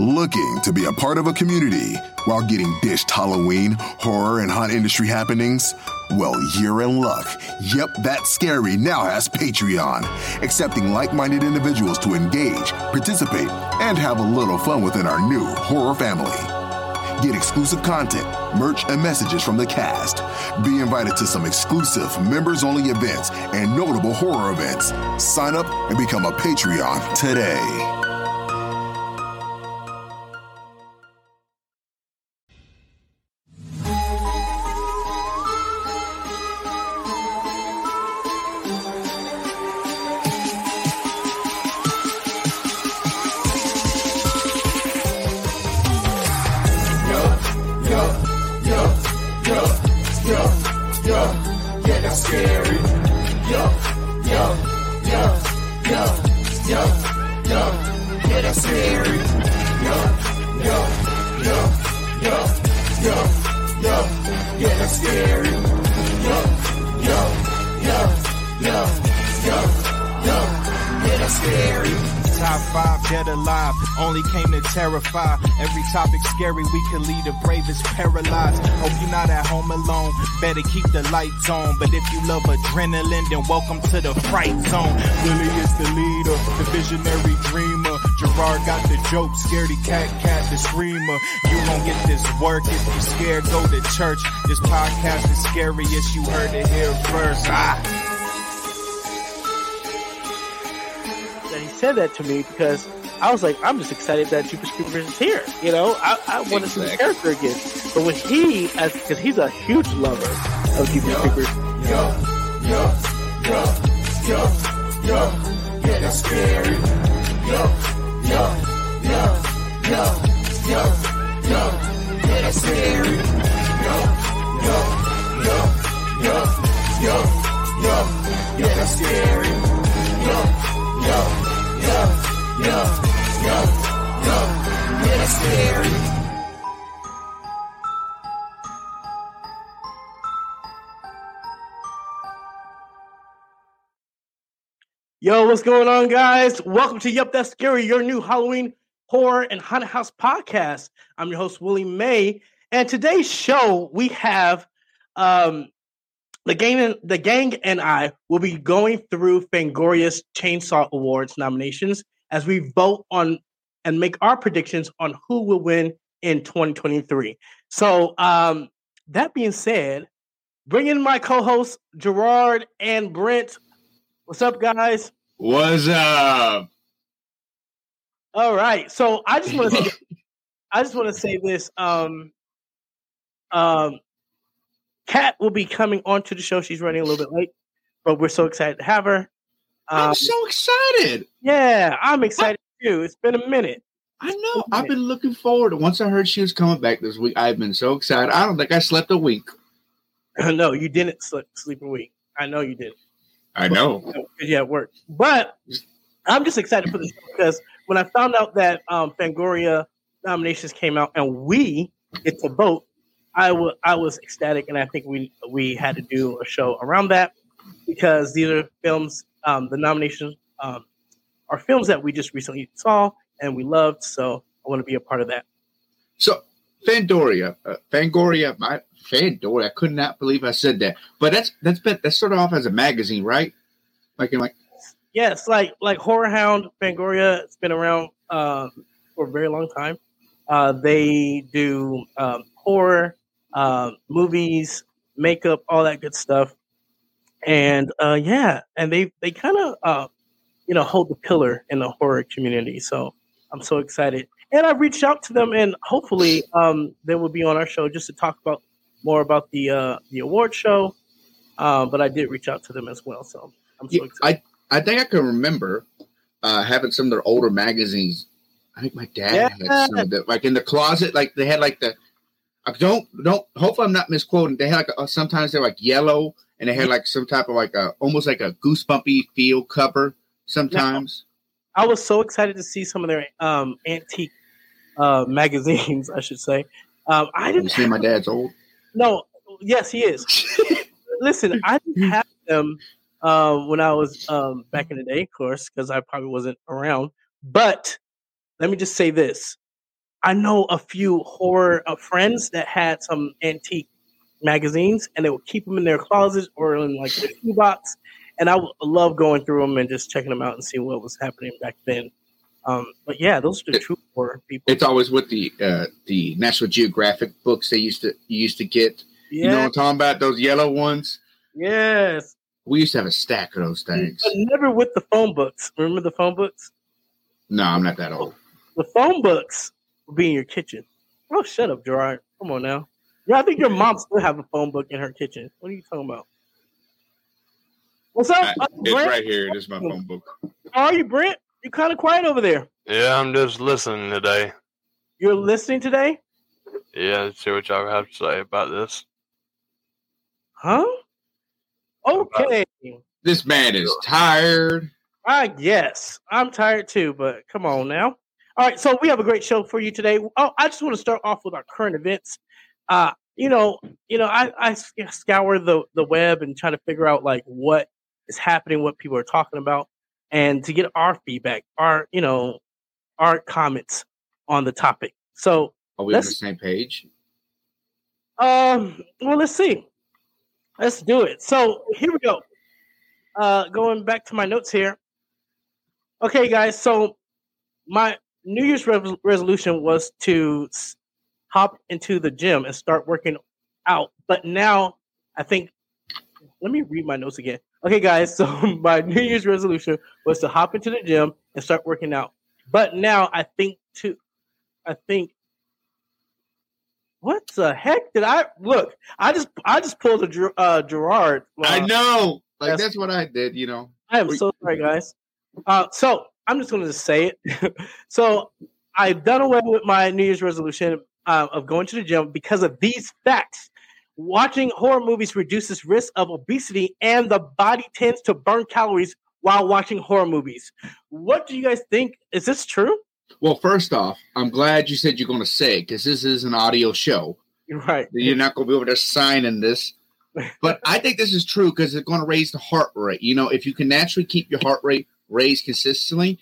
Looking to be a part of a community while getting dished Halloween, horror, and haunt industry happenings? Well, you're in luck. Yep, that scary now has Patreon, accepting like minded individuals to engage, participate, and have a little fun within our new horror family. Get exclusive content, merch, and messages from the cast. Be invited to some exclusive members only events and notable horror events. Sign up and become a Patreon today. The lights on. But if you love adrenaline, then welcome to the fright zone. Willie is the leader, the visionary dreamer. Jarrord got the joke, scaredy cat, cat, the screamer. You won't get this work if you scared, go to church. This podcast is scariest, you heard it here first. Ah. he said that to me because I was like, I'm just excited that Jeepers Creepers is here. You know, I, I want to see the character again. But when he, because he's a huge lover of Jeepers Creepers. Yo, yo, yo, yo, yo, yeah, that's scary. Yo, yo, yo, yo, yo, yo, yeah, that's scary. Yo, yo, yo, yo, yo, yo, yeah, that's scary. Yo, yo, yo, yo. Yo, yo, yeah, scary. Yo, what's going on, guys? Welcome to Yup That's Scary, your new Halloween horror and haunted house podcast. I'm your host, Willie May, and today's show we have um, the gang. The gang and I will be going through Fangoria's Chainsaw Awards nominations as we vote on and make our predictions on who will win in 2023. So, um, that being said, bring in my co-hosts Jarrord and Brent. What's up, guys? What's up? All right. So I just want to, I just want to say this. Um, um, Kat will be coming onto the show. She's running a little bit late, but we're so excited to have her. Um, I'm so excited. Yeah, I'm excited too. It's been a minute. I know. I've been looking forward. Once I heard she was coming back this week, I've been so excited. I don't think I slept a week. no, you didn't sleep, sleep a week. I know you did. I know. Yeah, it worked. But I'm just excited for this because when I found out that um, Fangoria nominations came out and we get to vote, I, w- I was ecstatic, and I think we we had to do a show around that because these are films um, the nominations um, are films that we just recently saw and we loved. So I want to be a part of that. So Fandoria, uh, Fangoria, my Fandoria. I could not believe I said that. But that's that's been that's sort of off as a magazine, right? Like in like. Yes, like like HorrorHound, Fangoria. It's been around uh, for a very long time. Uh, they do um, horror, uh, movies, makeup, all that good stuff and uh, yeah, and they they kind of uh, you know hold the pillar in the horror community. So I'm so excited, and I reached out to them, and hopefully um, they will be on our show just to talk about more about the uh, the award show. Uh, but I did reach out to them as well, so I'm so yeah, excited. I I think I can remember uh, having some of their older magazines. I think my dad yeah. had some of the like in the closet, like they had like the. I don't don't. Hopefully, I'm not misquoting. They had like a, sometimes they're like yellow and they had like some type of like a almost like a goosebumpy feel cover sometimes. Now, I was so excited to see some of their um, antique uh, magazines, I should say. Um, I didn't see my dad's old. No, yes, he is. Listen, I didn't have them um, when I was um, back in the day, of course, because I probably wasn't around. But let me just say this: I know a few horror uh, friends that had some antique magazines, and they would keep them in their closets or in like their shoebox. And I would love going through them and just checking them out and seeing what was happening back then. Um, but yeah, those are the true horror people. It's always with the uh, the National Geographic books they used to you used to get. You know what I'm talking about? Those yellow ones. Yes. We used to have a stack of those things. But never with the phone books. Remember the phone books? No, I'm not that old. The phone books would be in your kitchen. Oh, shut up, Jarrord. Come on now. Yeah, I think your mom still have a phone book in her kitchen. What are you talking about? What's up? I- it's Brent? right here. It is my phone book. How are you, Brent? You're kind of quiet over there. Yeah, I'm just listening today. You're listening today? Yeah, let's see what y'all have to say about this. Huh? Okay. This man is tired. I guess I'm tired too, but come on now. All right, so we have a great show for you today. Oh, I just want to start off with our current events. Uh, you know, you know, I, I scour the the web and try to figure out like what is happening, what people are talking about, and to get our feedback, our you know, our comments on the topic. So, Are we on the same page? um, well, let's see. Let's do it. So here we go. Uh, going back to my notes here. Okay, guys. So my New Year's re- resolution was to s- hop into the gym and start working out. But now I think, let me read my notes again. Okay, guys. So my New Year's resolution was to hop into the gym and start working out. But now I think to, I think what the heck did I look? I just I just pulled a uh, Jarrord. I uh, know. Like that's- that's what I did. You know. I am so sorry, guys. Uh, so I'm just going to say it. so I've done away with my New Year's resolution uh, of going to the gym because of these facts. Watching horror movies reduces risk of obesity, and the body tends to burn calories while watching horror movies. What do you guys think? Is this true? Well, first off, I'm glad you said you're going to say because this is an audio show. You're right. You're not going to be able to sign in this. But I think this is true because it's going to raise the heart rate. You know, if you can naturally keep your heart rate raised consistently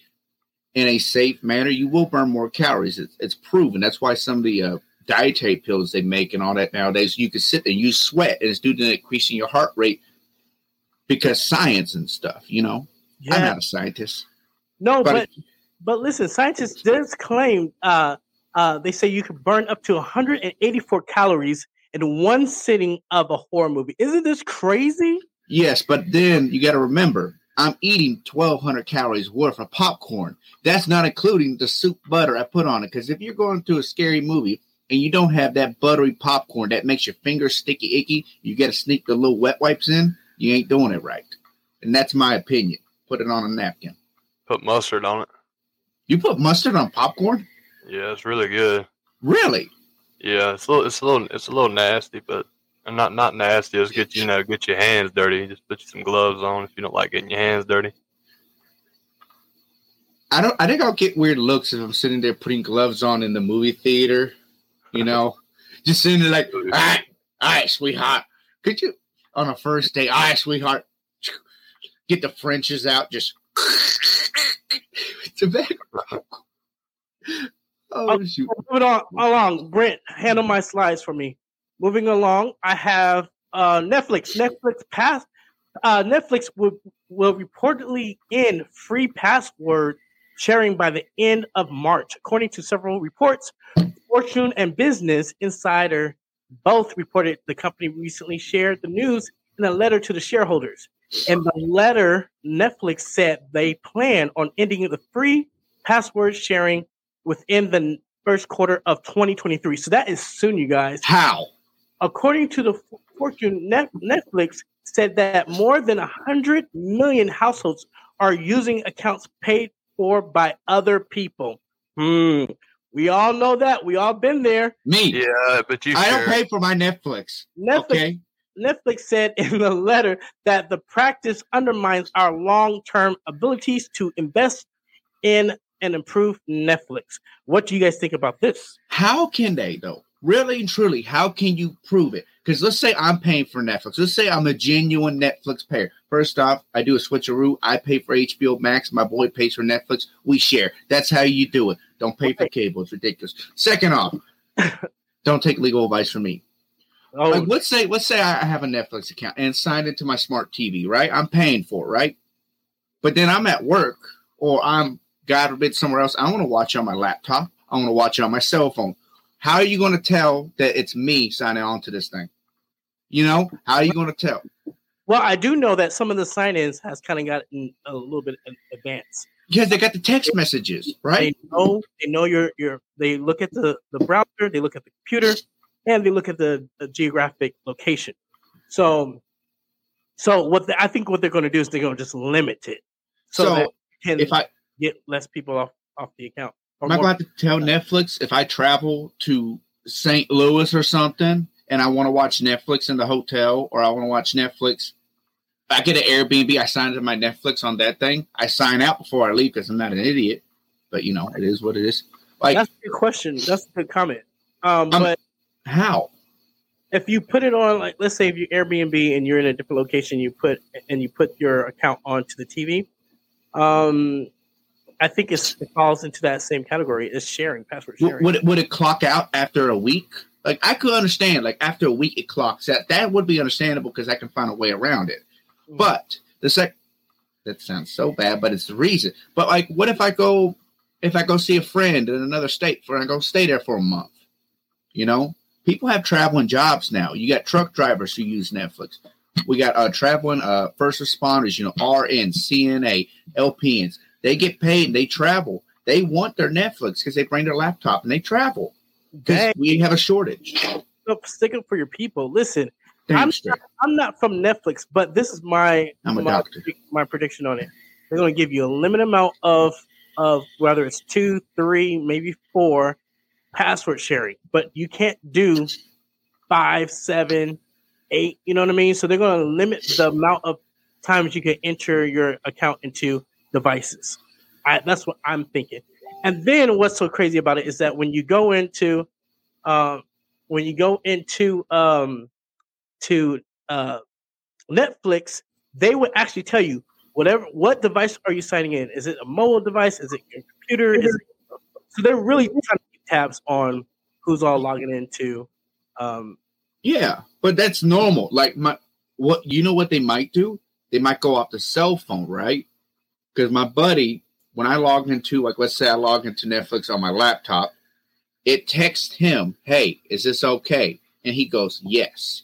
in a safe manner, you will burn more calories. It's, it's proven. That's why some of the uh, dietary pills they make and all that nowadays, you can sit there and you sweat, and it's due to increasing your heart rate because science and stuff. You know, I'm Yeah. not a scientist, No, but, but But listen, scientists does claim uh, uh, they say you can burn up to 184 calories in one sitting of a horror movie. Isn't this crazy? Yes, but then you got to remember, I'm eating 1,200 calories worth of popcorn. That's not including the soup butter I put on it. Because if you're going to a scary movie and you don't have that buttery popcorn that makes your fingers sticky icky, you got to sneak the little wet wipes in. You ain't doing it right, and that's my opinion. Put it on a napkin. Put mustard on it. You put mustard on popcorn? Yeah, it's really good. Really? Yeah, it's a little, it's a little, it's a little nasty, but and not not nasty. Just get you, you know, get your hands dirty. Just put you some gloves on if you don't like getting your hands dirty. I don't. I think I'll get weird looks if I'm sitting there putting gloves on in the movie theater. You know, just sitting there like, all right, all right, sweetheart. Could you on a first date? All right, sweetheart. Get the Frenches out. Just tobacco. Oh shoot! Moving on along, Brent, handle my slides for me. Moving along, I have uh, Netflix. Netflix pass. Uh, Netflix will will reportedly end free password sharing by the end of March, according to several reports. Fortune and Business Insider both reported the company recently shared the news in a letter to the shareholders. In the letter, Netflix said they plan on ending the free password sharing within the first quarter of 2023. So that is soon, you guys. How? According to the Fortune, Netflix said that more than 100 million households are using accounts paid for by other people. Hmm. We all know that. We all been there. Me? Yeah, but you. I don't pay for my Netflix. Netflix Okay. Netflix said in the letter that the practice undermines our long term abilities to invest in and improve Netflix. What do you guys think about this? How can they though? Really and truly, how can you prove it? Because let's say I'm paying for Netflix. Let's say I'm a genuine Netflix payer. First off, I do a switcheroo. I pay for HBO Max. My boy pays for Netflix. We share. That's how you do it. Don't pay for cable. It's ridiculous. Second off, don't take legal advice from me. Oh, Like, let's say, let's say I have a Netflix account and signed into my smart TV, right? I'm paying for it, right? But then I'm at work or I'm, God forbid, somewhere else. I want to watch on my laptop. I want to watch it on my cell phone. How are you going to tell that it's me signing on to this thing? You know, how are you going to tell? well, I do know that some of the sign-ins has kind of gotten a little bit in advance. Because they got the text messages, right? They know they know your your. They look at the the browser, they look at the computer, and they look at the, the geographic location. So, so what the, I think what they're going to do is they're going to just limit it so, So, If I get less people off off the account. Am I going to tell Netflix if I travel to St. Louis or something and I want to watch Netflix in the hotel or I want to watch Netflix? I get an Airbnb. I sign into my Netflix on that thing. I sign out before I leave because I'm not an idiot. But you know, it is what it is. Like That's a good question. That's a good comment. Um, Um, but how? if you put it on, like, let's say if you Airbnb and you're in a different location, you put and you put your account onto the TV. Um, I think it's, it falls into that same category. It's sharing, password sharing. Would it would it clock out after a week? Like I could understand. Like after a week, it clocks out. That would be understandable because I can find a way around it. But the sec that sounds so bad, but it's the reason. But like, what if I go if I go see a friend in another state for I go stay there for a month? You know, people have traveling jobs now. You got truck drivers who use Netflix. We got uh traveling uh first responders, you know, RN, CNA, LPNs. They get paid they travel. They want their Netflix because they bring their laptop and they travel. Because Dang, we have a shortage. up- stick up for your people. Listen, Damn I'm straight. I'm not from Netflix, but this is my my, my prediction on it. They're going to give you a limited amount of of whether it's two, three, maybe four password sharing, but you can't do five, seven, eight. You know what I mean? So they're going to limit the amount of times you can enter your account into devices. I, that's what I'm thinking. And then what's so crazy about it is that when you go into um, when you go into um, to uh, Netflix, they would actually tell you whatever what device are you signing in? Is it a mobile device? Is it your computer? Is it, so they're really trying to keep tabs on who's all logging into. Um, Yeah, but that's normal. Like my what you know what they might do? They might go off the cell phone, right? Because my buddy, when I log into like let's say I log into Netflix on my laptop, it texts him, "Hey, is this okay?" And he goes, "Yes."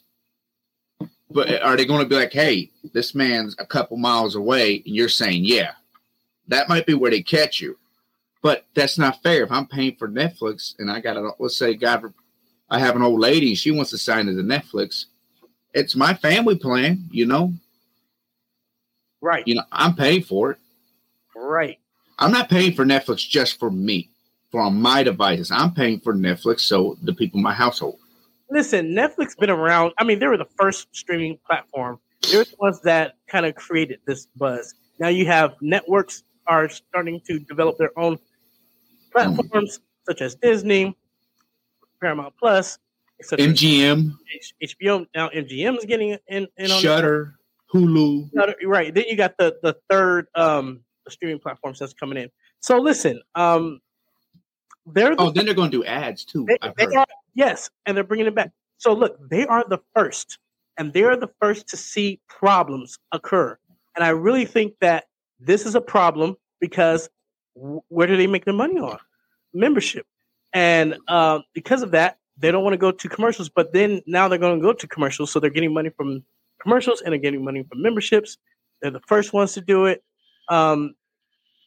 But eh, are they going to be like, "Hey, this man's a couple miles away," and you're saying, "Yeah"? That might be where they catch you, but that's not fair. If I'm paying for Netflix and I got a let's say God I have an old lady, she wants to sign into Netflix. It's my family plan, you know. right, You know, I'm paying for it. Right. I'm not paying for Netflix just for me, for on my devices. I'm paying for Netflix so the people in my household. Listen, Netflix been around. I mean, they were the first streaming platform. They're the ones that kind of created this buzz. Now you have networks are starting to develop their own platforms, such as Disney, Paramount Plus, etc. MGM, H- HBO now MGM is getting in, in on Shudder, Hulu. it. Right. Then you got the the third um streaming platforms that's coming in. So listen, um, they're the Oh, then they're going to do ads too. they, they are yes, and they're bringing it back. So look, they are the first, and they are the first to see problems occur. And I really think that this is a problem because where do they make their money on? Membership, and um, because of that, they don't want to go to commercials. But then now they're going to go to commercials, so they're getting money from commercials and they're getting money from memberships. They're the first ones to do it, um,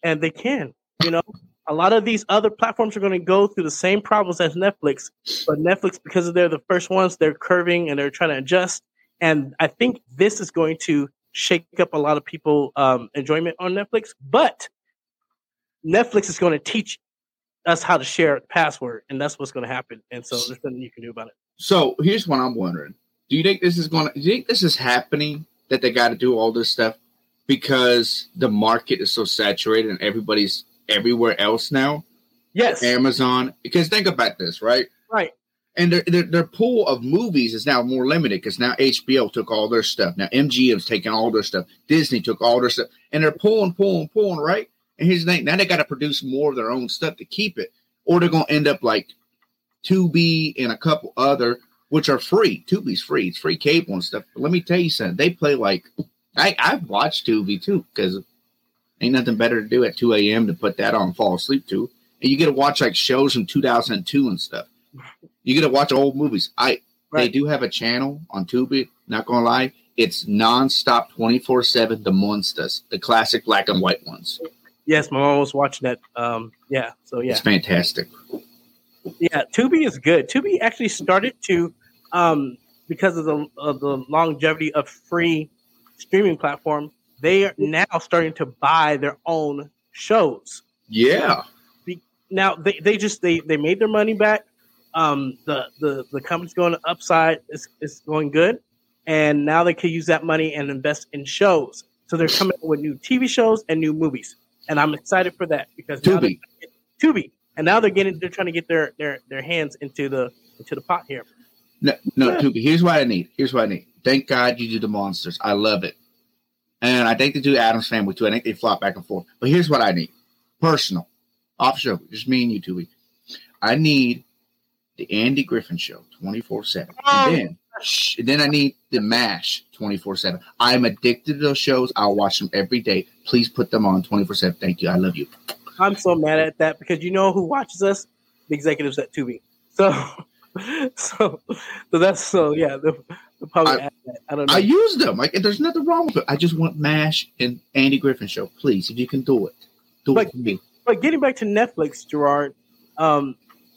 and they can. You know, a lot of these other platforms are going to go through the same problems as Netflix, but Netflix, because they're the first ones, they're curving and they're trying to adjust. And I think this is going to shake up a lot of people' um, enjoyment on Netflix. But Netflix is going to teach us how to share a password, and that's what's going to happen. And so there's nothing you can do about it. So here's what I'm wondering: Do you think this is going? to Do you think this is happening that they got to do all this stuff because the market is so saturated and everybody's everywhere else now? Yes, Amazon. Because think about this, right? right. and their, their their pool of movies is now more limited because now HBO took all their stuff. Now MGM's taking all their stuff. Disney took all their stuff, and they're pulling, pulling, pulling. Right, and here's the thing: now they got to produce more of their own stuff to keep it, or they're gonna end up like Tubi and a couple other, which are free. Tubi's free; it's free cable and stuff. But let me tell you something: they play like I I've watched Tubi too because ain't nothing better to do at 2 a.m. to put that on fall asleep to, and you get to watch like shows from 2002 and stuff you get to watch old movies. I right. they do have a channel on Tubi. Not gonna lie, it's nonstop, twenty four seven. The Monsters, the classic black and white ones. Yes, my mom was watching that. Um, yeah, so yeah, it's fantastic. Yeah, Tubi is good. Tubi actually started to, um, because of the of the longevity of free streaming platform, they are now starting to buy their own shows. Yeah. Now they, they just they they made their money back um, the the the company's going upside. It's, it's going good, and now they can use that money and invest in shows. So they're coming up with new TV shows and new movies, and I'm excited for that because Tubi, Tubi, and now they're getting they're trying to get their their their hands into the into the pot here. No, no, yeah. Tubi. Here's what I need. Here's what I need. Thank God you do the monsters. I love it, and I think they do Addams Family too. I think they flop back and forth. But here's what I need: personal, off show, just me and you, Tubi. I need the Andy Griffin Show, twenty four seven, and oh, then and then I need the Mash twenty four seven. I'm addicted to those shows. I'll watch them every day. Please put them on twenty four seven. Thank you. I love you. I'm so mad at that because you know who watches us? The executives at Tubi. So, so, so that's so yeah. The, public. I, I, don't know. I use them. Like there's nothing wrong with it. I just want Mash and Andy Griffin Show. Please, if you can do it, do but, it for me. But getting back to Netflix, Jarrord. Um,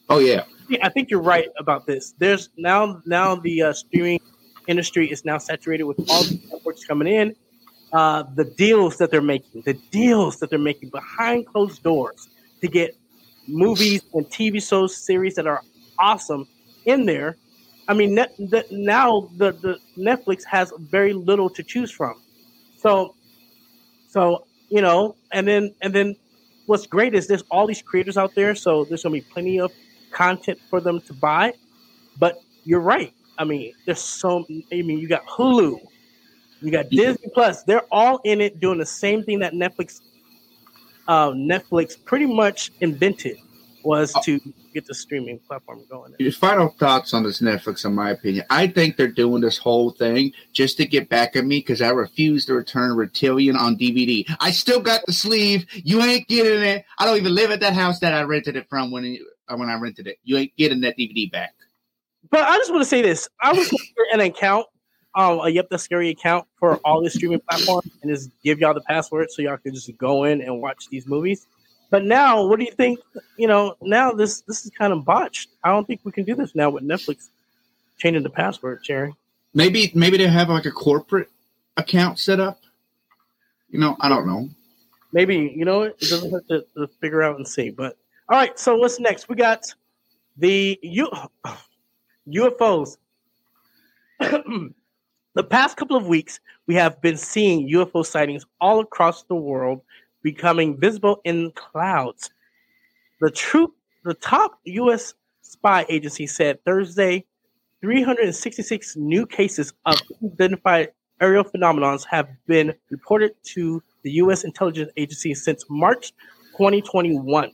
oh yeah. I think you're right about this. There's now now the uh, streaming industry is now saturated with all the networks coming in. Uh, the deals that they're making, the deals that they're making behind closed doors to get movies and TV shows, series that are awesome in there. I mean, net, the, now the, the Netflix has very little to choose from. So, so you know, and then and then what's great is there's all these creators out there. So there's gonna be plenty of content for them to buy. But you're right. I mean, there's so. I mean, you got Hulu, you got Disney Plus. They're all in it doing the same thing that Netflix, uh, Netflix pretty much invented was to get the streaming platform going. Your final thoughts on this Netflix, in my opinion. I think they're doing this whole thing just to get back at me because I refuse to return Reptilian on DVD. I still got the sleeve. You ain't getting it. I don't even live at that house that I rented it from when uh, when I rented it. You ain't getting that DVD back. But I just want to say this: I was an account, um, a Yep That's Scary account for all the streaming platforms, and just give y'all the password so y'all can just go in and watch these movies. But now, what do you think? You know, now this this is kind of botched. I don't think we can do this now with Netflix changing the password, Cherry. Maybe maybe they have like a corporate account set up. You know, I don't know. Maybe you know it doesn't have to, to figure out and see. But all right, so what's next? We got the U- UFOs. the past couple of weeks, we have been seeing UFO sightings all across the world becoming visible in clouds. The troop, the top U.S. spy agency said Thursday 366 new cases of identified aerial phenomena have been reported to the U.S. intelligence agency since March 2021.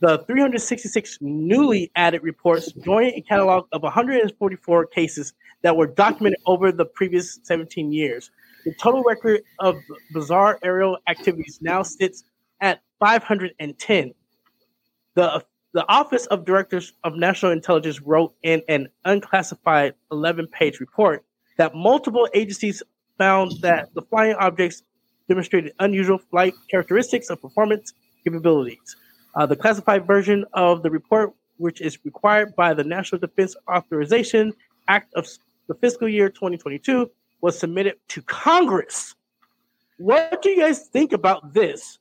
The 366 newly added reports join a catalog of 144 cases that were documented over the previous 17 years. The total record of bizarre aerial activities now sits at 510. The, the Office of Directors of National Intelligence wrote in an unclassified 11 page report that multiple agencies found that the flying objects demonstrated unusual flight characteristics of performance capabilities. Uh, the classified version of the report, which is required by the National Defense Authorization Act of the fiscal year 2022, was submitted to Congress. What do you guys think about this?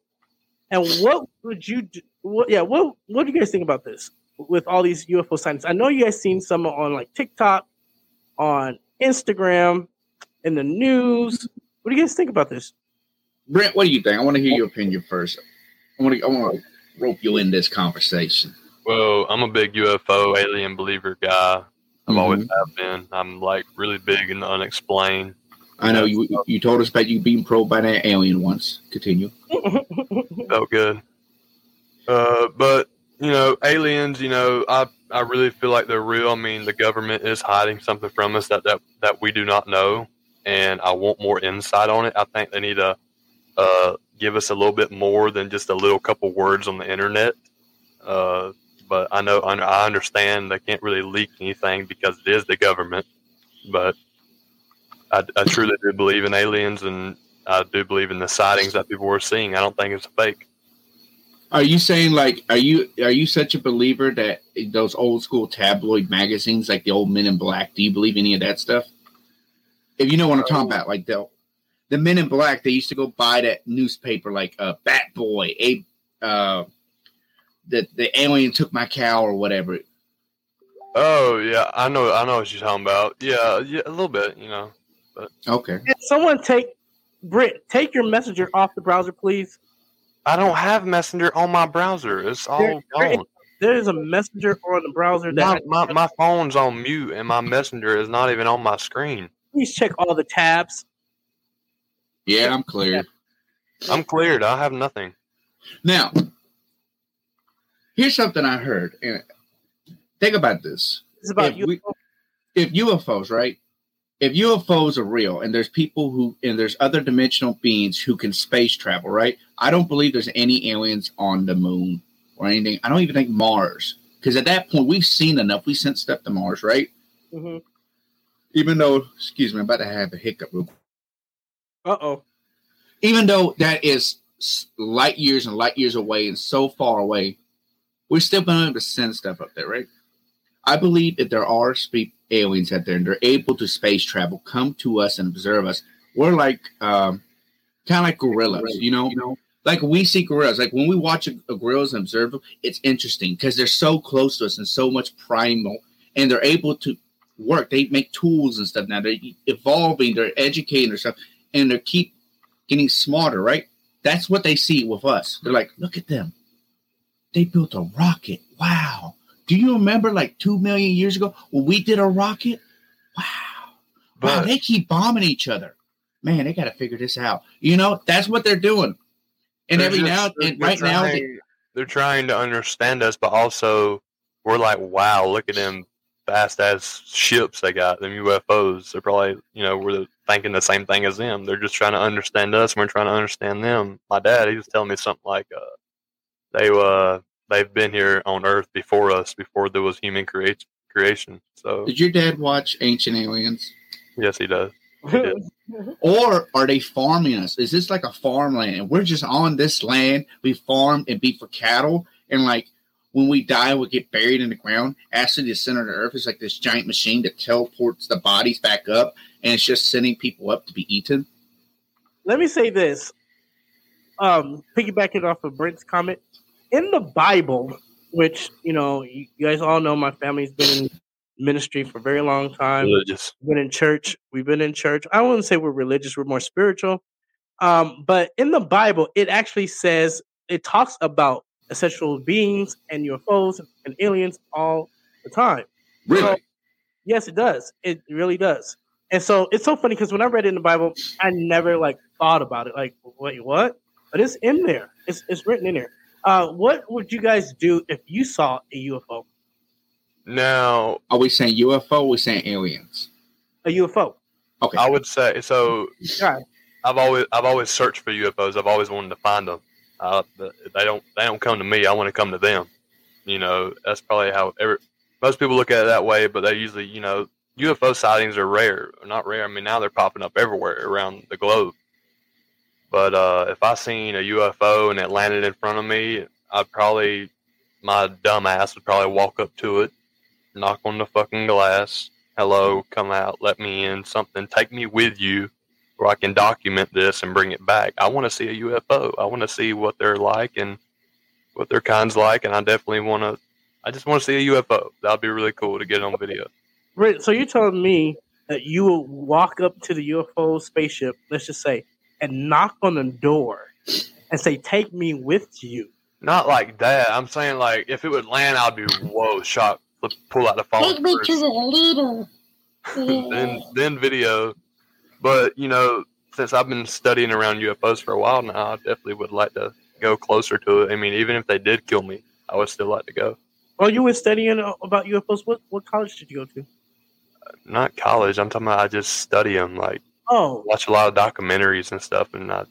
And what would you do? What, yeah, what what do you guys think about this with all these UFO sightings? I know you guys seen some on like TikTok, on Instagram, in the news. What do you guys think about this? Brent, what do you think? I want to hear your opinion first. I want to. I want to rope you in this conversation? Well, I'm a big UFO alien believer guy. I've Mhm. always have been. I'm like really big in the unexplained. I know you. You told us about you being probed by that alien once. Continue. felt good. Uh, but you know, aliens. You know, I I really feel like they're real. I mean, the government is hiding something from us that that that we do not know, and I want more insight on it. I think they need to uh, give us a little bit more than just a little couple words on the internet. Uh, but I know I understand they can't really leak anything because it is the government. But I, I truly do believe in aliens, and I do believe in the sightings that people were seeing. I don't think it's fake. Are you saying like are you are you such a believer that those old school tabloid magazines like the old Men in Black? Do you believe any of that stuff? If you know what I'm talking about, like the the Men in Black, they used to go buy that newspaper like uh, Bat Boy, a uh, the the alien took my cow or whatever. Oh yeah, I know. I know what you're talking about. Yeah, yeah, a little bit. You know, Okay, Can someone take Britt, take your messenger off the browser, please. I don't have Messenger on my browser. It's all There- there gone. There is a messenger on the browser My, that my my phone's on mute, and my Messenger is not even on my screen. please check all the tabs. yeah, I'm clear. I'm cleared. I have nothing. Now, here's something I heard. And think about this. It's about If we- if UFOs, right? If UFOs are real and there's people who and there's other dimensional beings who can space travel, right? I don't believe there's any aliens on the moon or anything. I don't even think Mars. Because at that point we've seen enough. We sent stuff to Mars, right? hmm Even though, excuse me, I'm about to have a hiccup real quick. Uh oh. Even though that is light years and light years away and so far away, we're still able to send stuff up there, right? I believe if there are spe- aliens out there and they're able to space travel, come to us and observe us, we're like um, kind of like gorillas, you know? Like we see gorillas. Like when we watch a, a gorillas and observe them, it's interesting because they're so close to us and so much primal, and they're able to work. They make tools and stuff now. They're evolving. They're educating themselves, and they keep getting smarter. Right? That's what they see with us. They're like, look at them. They built a rocket. Wow. Do you remember like two million years ago when we did a rocket? Wow. wow, they keep bombing each other. Man, they got to figure this out. You know, that's what they're doing. And they're every just- now and right now, they, they're trying to understand us, but also we're like, wow, look at them fast ass ships they got, them UFOs. They're probably, you know, we're thinking the same thing as them. They're just trying to understand us, and we're trying to understand them. My dad, he was telling me something like, uh, they uh, they've been here on Earth before us, before there was human create creation. So did your dad watch Ancient Aliens? yes, he does. He. Or are they farming us? Is this like a farmland? And we're just on this land. We farm and be for cattle. And like when we die, we get buried in the ground. Actually, the center of the earth is like this giant machine that teleports the bodies back up. And it's just sending people up to be eaten. Let me say this. Um, piggybacking off of Brent's comment, in the Bible, which you know, you, you guys all know, my family's been in ministry for a very long time. Religious. been in church. We've been in church. I wouldn't say we're religious. We're more spiritual. Um, but in the Bible, it actually says it talks about essential beings and UFOs and aliens all the time. Really? Yes, it does. It really does. And so it's so funny because when I read it in the Bible, I never like thought about it. Like, wait, what? But it's in there. It's it's written in there. Uh, what would you guys do if you saw a UFO? Now, Are we saying UFO? Or are we saying aliens? A UFO. Okay. I would say so. Yeah. I've always I've always searched for UFOs. I've always wanted to find them. Uh, they don't they don't come to me. I want to come to them. You know, that's probably how every, most people look at it that way. But they usually, you know, UFO sightings are rare. Not rare. I mean, now they're popping up everywhere around the globe. But uh, if I seen a UFO and it landed in front of me, I'd probably my dumb ass would probably walk up to it, knock on the fucking glass. Hello, come out, let me in. Something, take me with you where I can document this and bring it back. I want to see a UFO. I want to see what they're like and what their kind's like, and I definitely want to. I just want to see a UFO. That'd be really cool to get on video. Right. So you're telling me that you will walk up to the UFO spaceship, let's just say, and knock on the door and say, "Take me with you." Not like that. I'm saying like if it would land, I'd be whoa shocked. pull out the phone. Take me to the leader. then then video. But you know, since I've been studying around UFOs for a while now, I definitely would like to go closer to it. I mean, even if they did kill me, I would still like to go. Oh, you were studying about UFOs. What what college did you go to? Not college. I'm talking about I just study them. Like, oh, watch a lot of documentaries and stuff, and I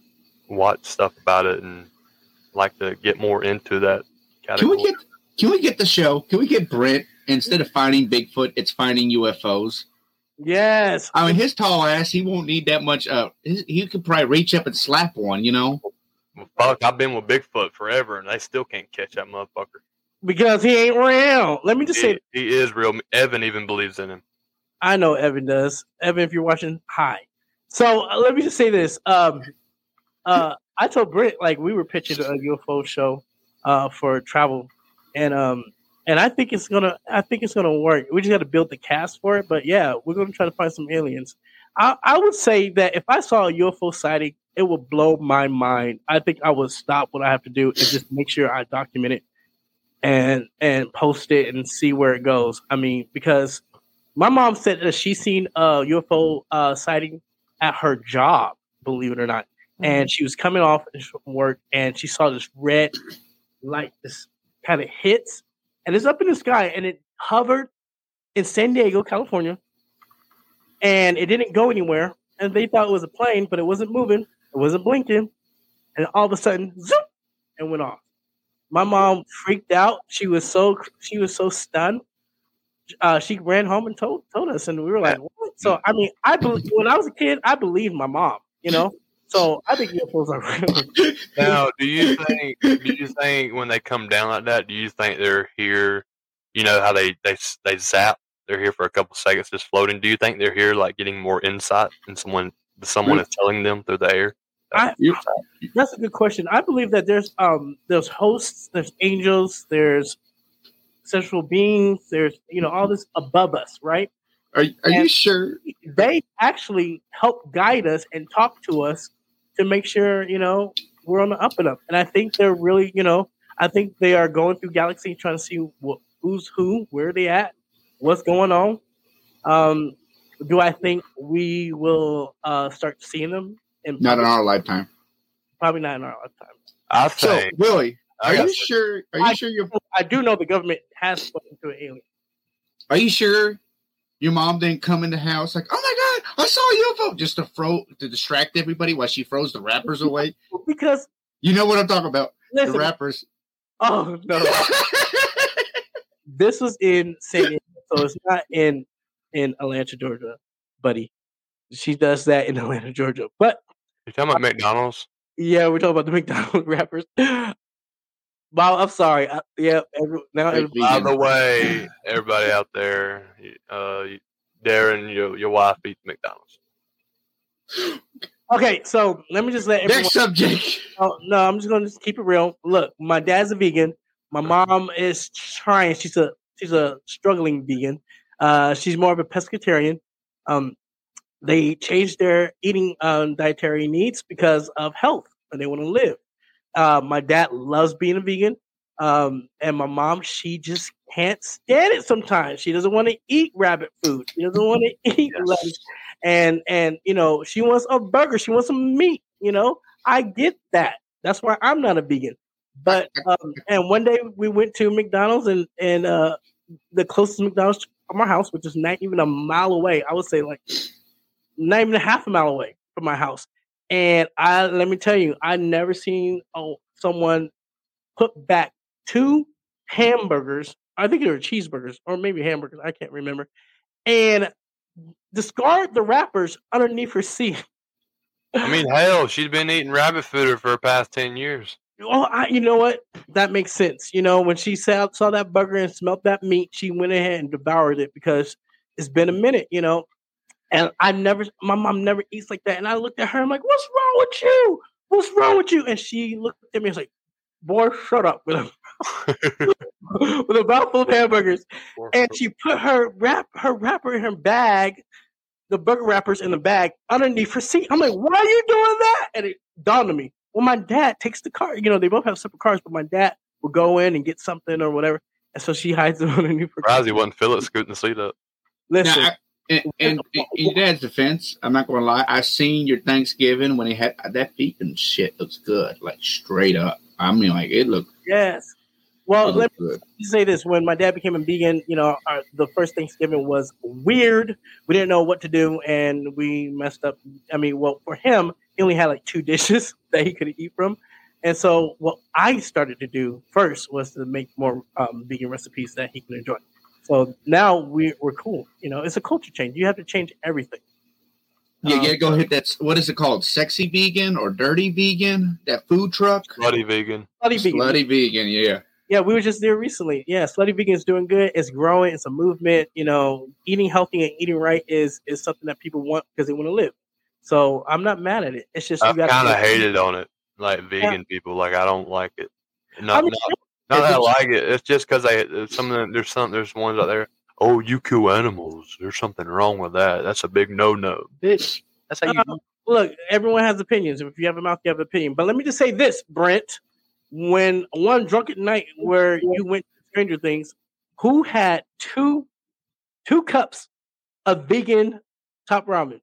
watch stuff about it and like to get more into that category. Can we get Can we get the show? Can we get Brent instead of finding Bigfoot, it's finding UFOs? Yes. I mean, his tall ass, he won't need that much. Uh, he could probably reach up and slap one, you know. fuck, I've been with Bigfoot forever, and they still can't catch that motherfucker because he ain't real. Let me just he, say, he is real. Evan even believes in him. I know Evan does. Evan, if you're watching, hi. So uh, let me just say this. Um, uh, I told Britt like we were pitching a UFO show uh, for travel, and um, and I think it's gonna I think it's gonna work. We just got to build the cast for it. But yeah, we're gonna try to find some aliens. I, I would say that if I saw a UFO sighting, it would blow my mind. I think I would stop what I have to do and just make sure I document it and and post it and see where it goes. I mean, because my mom said that she seen a UFO uh, sighting at her job, believe it or not, mm-hmm. and she was coming off from work and she saw this red light, this kind of hits, and it's up in the sky and it hovered in San Diego, California, and it didn't go anywhere. And they thought it was a plane, but it wasn't moving, it wasn't blinking, and all of a sudden, zoom, and went off. My mom freaked out. She was so she was so stunned. Uh, she ran home and told told us, and we were like, "What?" So I mean, I believe when I was a kid, I believed my mom. You know, so I think UFOs are real. now, do you think? Do you think when they come down like that, do you think they're here? You know how they they they zap. They're here for a couple seconds, just floating. Do you think they're here, like getting more insight, and someone someone is telling them through the air? I, that's a good question. I believe that there's um there's hosts, there's angels, there's central beings, there's you know all this above us, right? Are Are you sure they actually help guide us and talk to us to make sure you know we're on the up and up? And I think they're really you know I think they are going through galaxy trying to see what, who's who, where they at, what's going on. Um, do I think we will uh, start seeing them in not in our lifetime. Probably not in our lifetime. I think. So, Willie, are you sure? Are you I, sure you're? I do know the government has spoken to an alien. Are you sure your mom didn't come in the house like, "Oh my god, I saw a UFO," just to throw to distract everybody while she froze the wrappers away? because you know what I'm talking about. Listen, the wrappers. Oh no. this was in San Diego, so it's not in in Atlanta, Georgia, buddy. She does that in Atlanta, Georgia. But you talking about McDonald's? Yeah, we're talking about the McDonald's wrappers. Wow, I'm sorry. I, yeah, every, now every, by the way, everybody out there, uh, Darren, your your wife eats McDonald's. Okay, so let me just let everyone, next subject. Oh, no, I'm just gonna just keep it real. Look, my dad's a vegan. My mom is trying. She's a she's a struggling vegan. Uh, she's more of a pescatarian. Um, they changed their eating um, dietary needs because of health and they want to live. Uh, my dad loves being a vegan. Um, and my mom, she just can't stand it sometimes. She doesn't want to eat rabbit food. She doesn't want to eat yes. lettuce. And, and, you know, she wants a burger. She wants some meat. You know, I get that. That's why I'm not a vegan. But, um, and one day we went to McDonald's and, and, uh, the closest McDonald's from our house, which is not even a mile away. I would say like not even a half a mile away from my house. And I let me tell you, I never seen oh, someone put back two hamburgers. I think they were cheeseburgers or maybe hamburgers. I can't remember. And discard the wrappers underneath her seat. I mean, hell, she's been eating rabbit food for the past ten years. Oh, I, you know what? That makes sense. You know, when she saw, saw that burger and smelled that meat, she went ahead and devoured it because it's been a minute. You know, and I never, my mom never eats like that. And I looked at her, I'm like, what's wrong with you? What's wrong with you? And she looked at me and was like, boy, shut up with a, with a mouthful of hamburgers. And she put her wrap, her wrapper in her bag, the burger wrappers in the bag underneath her seat. I'm like, why are you doing that? And it dawned on me. Well, my dad takes the car. You know, they both have separate cars, but my dad will go in and get something or whatever. and so she hides him on a new. Surprised he wasn't Philip scooting the seat up. Listen, Now, I- and, and in your dad's defense, I'm not going to lie. I seen your Thanksgiving when he had that vegan shit looks good, like straight up. I mean, like it looked, yes. Well, let looked good. me say this: when my dad became a vegan, you know, our, the first Thanksgiving was weird. We didn't know what to do, and we messed up. I mean, well, for him, he only had like two dishes that he could eat from. And so, what I started to do first was to make more um, vegan recipes that he can enjoy. So now we, we're cool. You know, it's a culture change. You have to change everything. Yeah, Um, yeah. Go hit that. What is it called? Sexy vegan or dirty vegan? That food truck. Bloody vegan. Slutty vegan. Slutty vegan. Yeah. Yeah, we were just there recently. Yeah, Slutty Vegan is doing good. It's growing. It's a movement. You know, eating healthy and eating right is is something that people want because they want to live. So I'm not mad at it. It's just I've gotta- kind of hated on it, like vegan people. Like I don't like it. Not, I mean, not, not that I like it. It's just because I some of them, there's some there's ones out there. Oh, you kill animals. There's something wrong with that. That's a big no no, bitch. That's how you. Uh, look, everyone has opinions. If you have a mouth, you have an opinion. But let me just say this, Brent. When one drunken night where you went to Stranger Things, who had two two cups of vegan top ramen?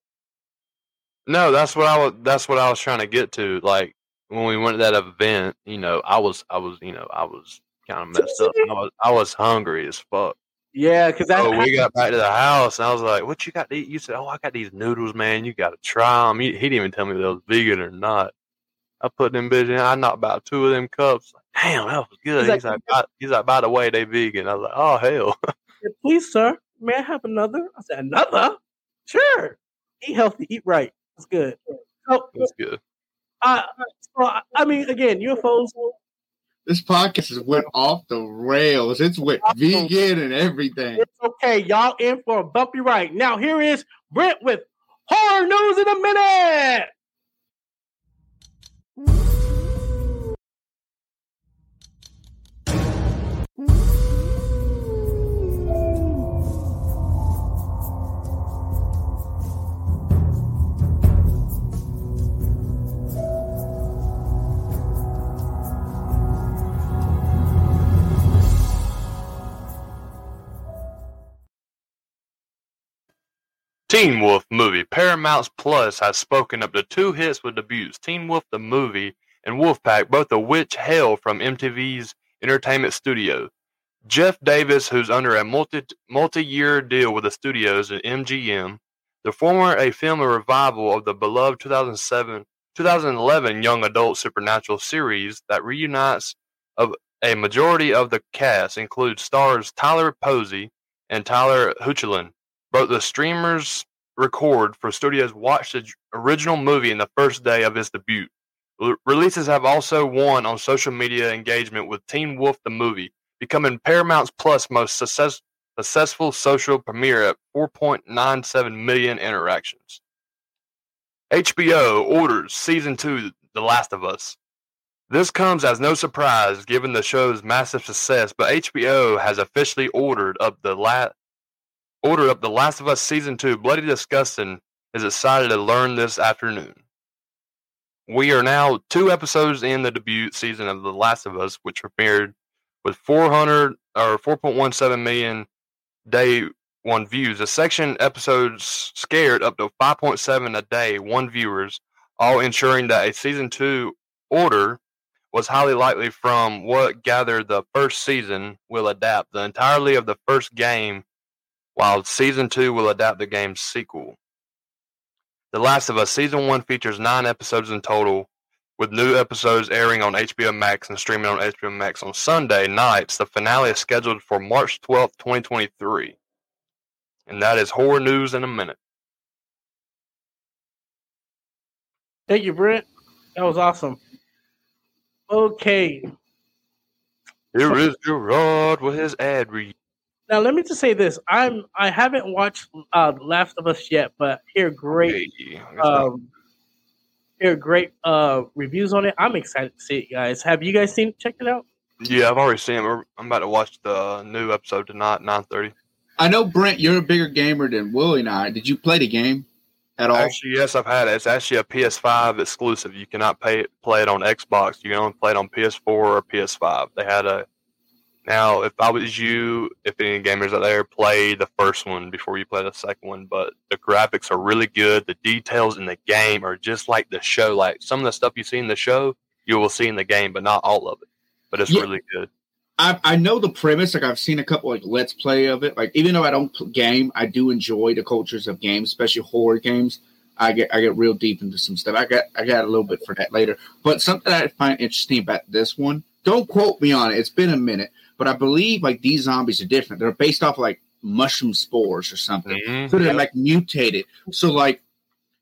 No, that's what I was. That's what I was trying to get to. Like when we went to that event, you know, I was, I was, you know, I was kind of messed up. I was, I was hungry as fuck. Yeah, because Oh, we got back to the house, and I was like, "What you got to eat?" You said, "Oh, I got these noodles, man. You got to try them." He, he didn't even tell me if they was vegan or not. I put them bitches in. I knocked about two of them cups. Like, Damn, that was good. He's He's like- like, by, he's like, by the way, they vegan. I was like, oh hell, said, please, sir, may I have another? I said, another? Sure. Eat healthy, eat right. That's good. So, that's good. Uh, so I- I mean, again, UFOs. This podcast has went off the rails. It's with vegan and everything. It's okay. Y'all in for a bumpy ride. Now, here is Brent with horror news in a minute. Teen Wolf movie. Paramount Plus has spoken up to two hits with debuts: Teen Wolf the movie and Wolfpack, both of which hail from MTV's Entertainment Studio. Jeff Davis, who's under a multi multi-year deal with the studios at MGM, the former a film a revival of the beloved 2007 2011 young adult supernatural series that reunites of a majority of the cast includes stars Tyler Posey and Tyler Hoechlin. Both the streamers record for studios watched the original movie in the first day of its debut. Re- Releases have also won on social media engagement with Teen Wolf the movie, becoming Paramount's Plus most success, successful social premiere at 4.97 million interactions. HBO orders season two The Last of Us. This comes as no surprise given the show's massive success, but HBO has officially ordered up the la- ordered up The Last of Us season two. Bloody Disgusting is excited to learn this afternoon. We are now two episodes in the debut season of The Last of Us, which premiered with 400 or 4.17 million day one views. The section episodes scared up to 5.7 a day one viewers, all ensuring that a season two order was highly likely from what gathered the first season will adapt the entirety of the first game while season two will adapt the game's sequel. The Last of Us season one features nine episodes in total, with new episodes airing on HBO Max and streaming on HBO Max on Sunday nights. The finale is scheduled for March 12th, 2023. And that is horror news in a minute. Thank you, Brent. That was awesome. Okay. Here is Jarrord with his ad read. Now let me just say this. I'm I haven't watched uh Last of Us yet, but hear great Hey, um hear great uh reviews on it. I'm excited to see it, guys. Have you guys seen it? Checked it out? yeah, I've already seen it. We're- I'm about to watch the new episode tonight, 9.30. I know Brent, you're a bigger gamer than Willie and I. Did you play the game at all? Actually, yes, I've had it. It's actually a PS5 exclusive. You cannot pay it, play it on Xbox. You can only play it on PS4 or PS5. They had a Now, if I was you, if any gamers out there, play the first one before you play the second one. But the graphics are really good. The details in the game are just like the show. Like some of the stuff you see in the show, you will see in the game, but not all of it. But it's Yeah. really good. I, I know the premise. Like I've seen a couple like let's play of it. Like even though I don't game, I do enjoy the cultures of games, especially horror games. I get I get real deep into some stuff. I got I got a little bit for that later. But something I find interesting about this one. Don't quote me on it. It's been a minute, but I believe like these zombies are different. They're based off like mushroom spores or something. Mhm. So they're like mutated. So like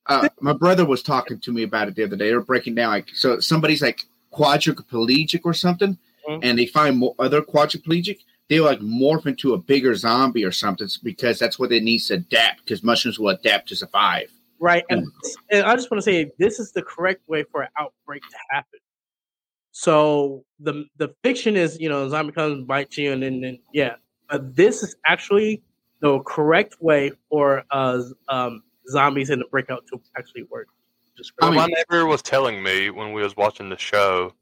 uh, my brother was talking to me about it the other day. They were breaking down like so somebody's like quadriplegic or something, Mhm. and they find more other quadriplegic. They like morph into a bigger zombie or something because that's what they need to adapt. Because mushrooms will adapt to survive. Right. And, and I just want to say this is the correct way for an outbreak to happen. So the the fiction is, you know, zombie comes, bites you, and then, then yeah. But this is actually the correct way for uh, um, zombies in the breakout to actually work. Just I mean- my neighbor was telling me when we was watching the show,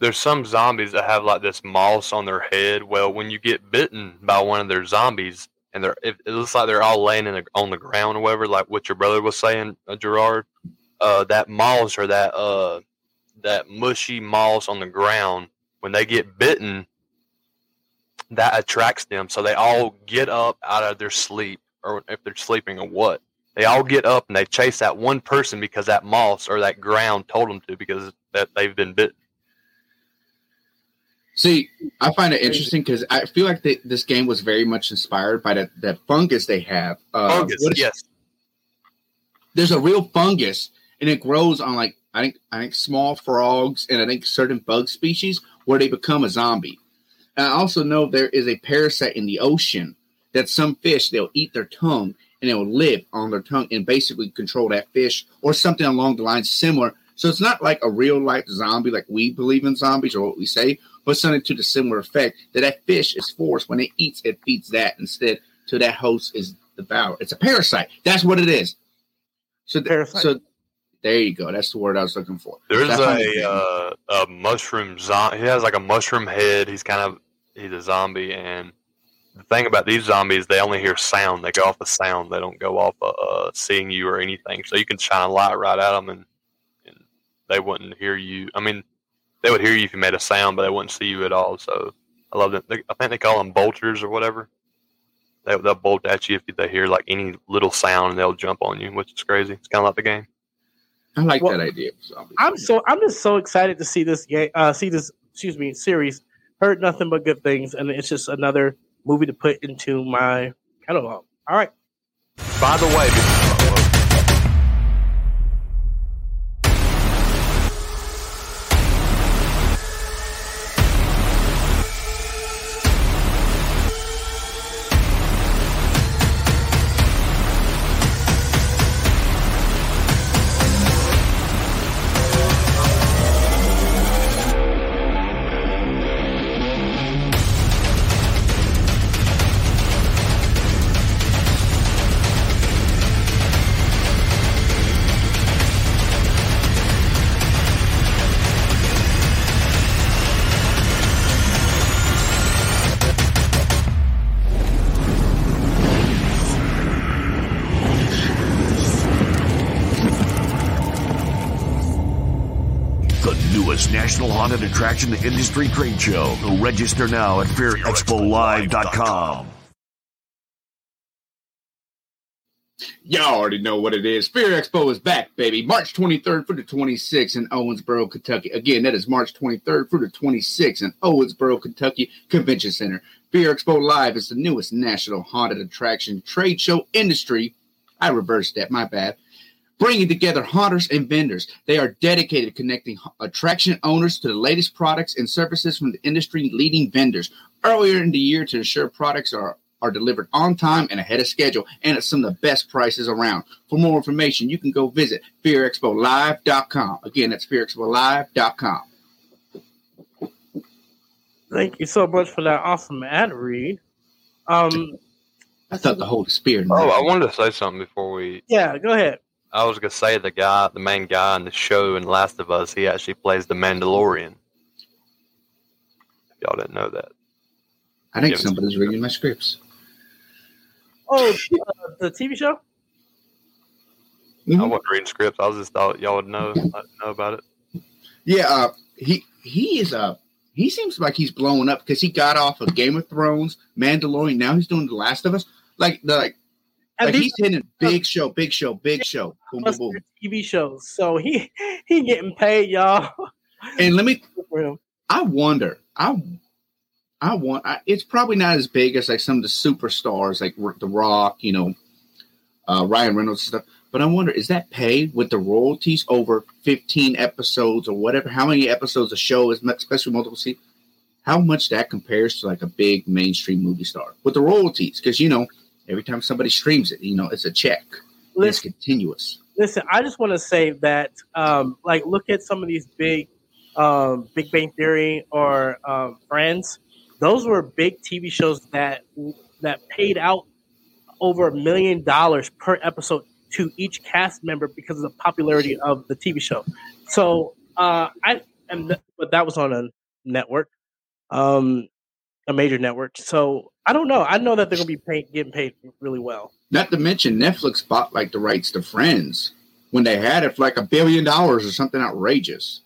there's some zombies that have like this moss on their head. Well, when you get bitten by one of their zombies, and they're it, it looks like they're all laying in the, on the ground or whatever, like what your brother was saying, uh, Jarrord. Uh, that moss or that uh that mushy moss on the ground when they get bitten, that attracts them. So they all get up out of their sleep, or if they're sleeping or what. They all get up and they chase that one person because that moss or that ground told them to because that they've been bitten. See, I find it interesting because I feel like they, this game was very much inspired by that that fungus they have. Uh, Fungus, is- yes. there's a real fungus and it grows on like I think I think small frogs and I think certain bug species where they become a zombie. And I also know there is a parasite in the ocean that some fish they'll eat their tongue and it will live on their tongue and basically control that fish or something along the lines similar. So it's not like a real life zombie like we believe in zombies or what we say, but something to the similar effect that that fish is forced when it eats, it feeds that instead to that host is the devoured. It's a parasite. That's what it is. So, th- Parasite. so there you go. That's the word I was looking for. There's That's a uh, a mushroom zombie. He has like a mushroom head. He's kind of he's a zombie, and the thing about these zombies, they only hear sound. They go off of sound. They don't go off of uh, seeing you or anything. So you can shine a light right at them, and, and they wouldn't hear you. I mean, they would hear you if you made a sound, but they wouldn't see you at all. So I love that. They, I think they call them bolters or whatever. They, they'll bolt at you if they hear like any little sound, and they'll jump on you, which is crazy. It's kind of like the game. I like Well, that idea. Zombie. I'm so I'm just so excited to see this game. Uh, see this, excuse me, series. Heard nothing but good things, and it's just another movie to put into my catalog. All right, By the way, attraction industry trade show. Register now at FearExpoLive.com. Y'all already know what it is. Fear Expo is back, baby. March 23rd through the 26th in Owensboro, Kentucky. Again, that is March 23rd through the 26th in Owensboro, Kentucky Convention Center. Fear Expo Live is the newest national haunted attraction trade show industry. I reversed that, my bad. Bringing together haunters and vendors. They are dedicated to connecting attraction owners to the latest products and services from the industry leading vendors. Earlier in the year to ensure products are are delivered on time and ahead of schedule and at some of the best prices around. For more information, you can go visit fearexpolive.com. Again, that's fearexpolive.com. thank you so much for that awesome ad read. Um, I thought the Holy Spirit. oh, I wanted to say something before we. yeah, go ahead. I was gonna say the guy, the main guy in the show in Last of Us, he actually plays the Mandalorian. Y'all didn't know that. I think somebody's reading my scripts. Oh, uh, the TV show. Mhm. I wasn't reading scripts. I was just thought y'all would know know about it. Yeah, uh, he he is uh he seems like he's blowing up because he got off of Game of Thrones, Mandalorian. Now he's doing The Last of Us. Like the like, And like these he's hitting big show, big show, big show. Boom, boom, boom. TV shows, so he he getting paid, y'all. And let me I wonder. I I want. I, it's probably not as big as like some of the superstars like The Rock, you know, uh, Ryan Reynolds and stuff. But I wonder, is that pay with the royalties over fifteen episodes or whatever? How many episodes a show is, especially multiple seasons? How much that compares to like a big mainstream movie star with the royalties? Because you know, every time somebody streams it, you know, it's a check. And It's continuous. listen. I just want to say that, um, like, look at some of these big, um, Big Bang Theory or um, Friends. Those were big TV shows that that paid out over a million dollars per episode to each cast member because of the popularity of the TV show. So, uh, I and but that was on a network, um, a major network. So I don't know. I know that they're gonna be paid, getting paid really well. Not to mention Netflix bought like the rights to Friends when they had it for like a billion dollars or something outrageous.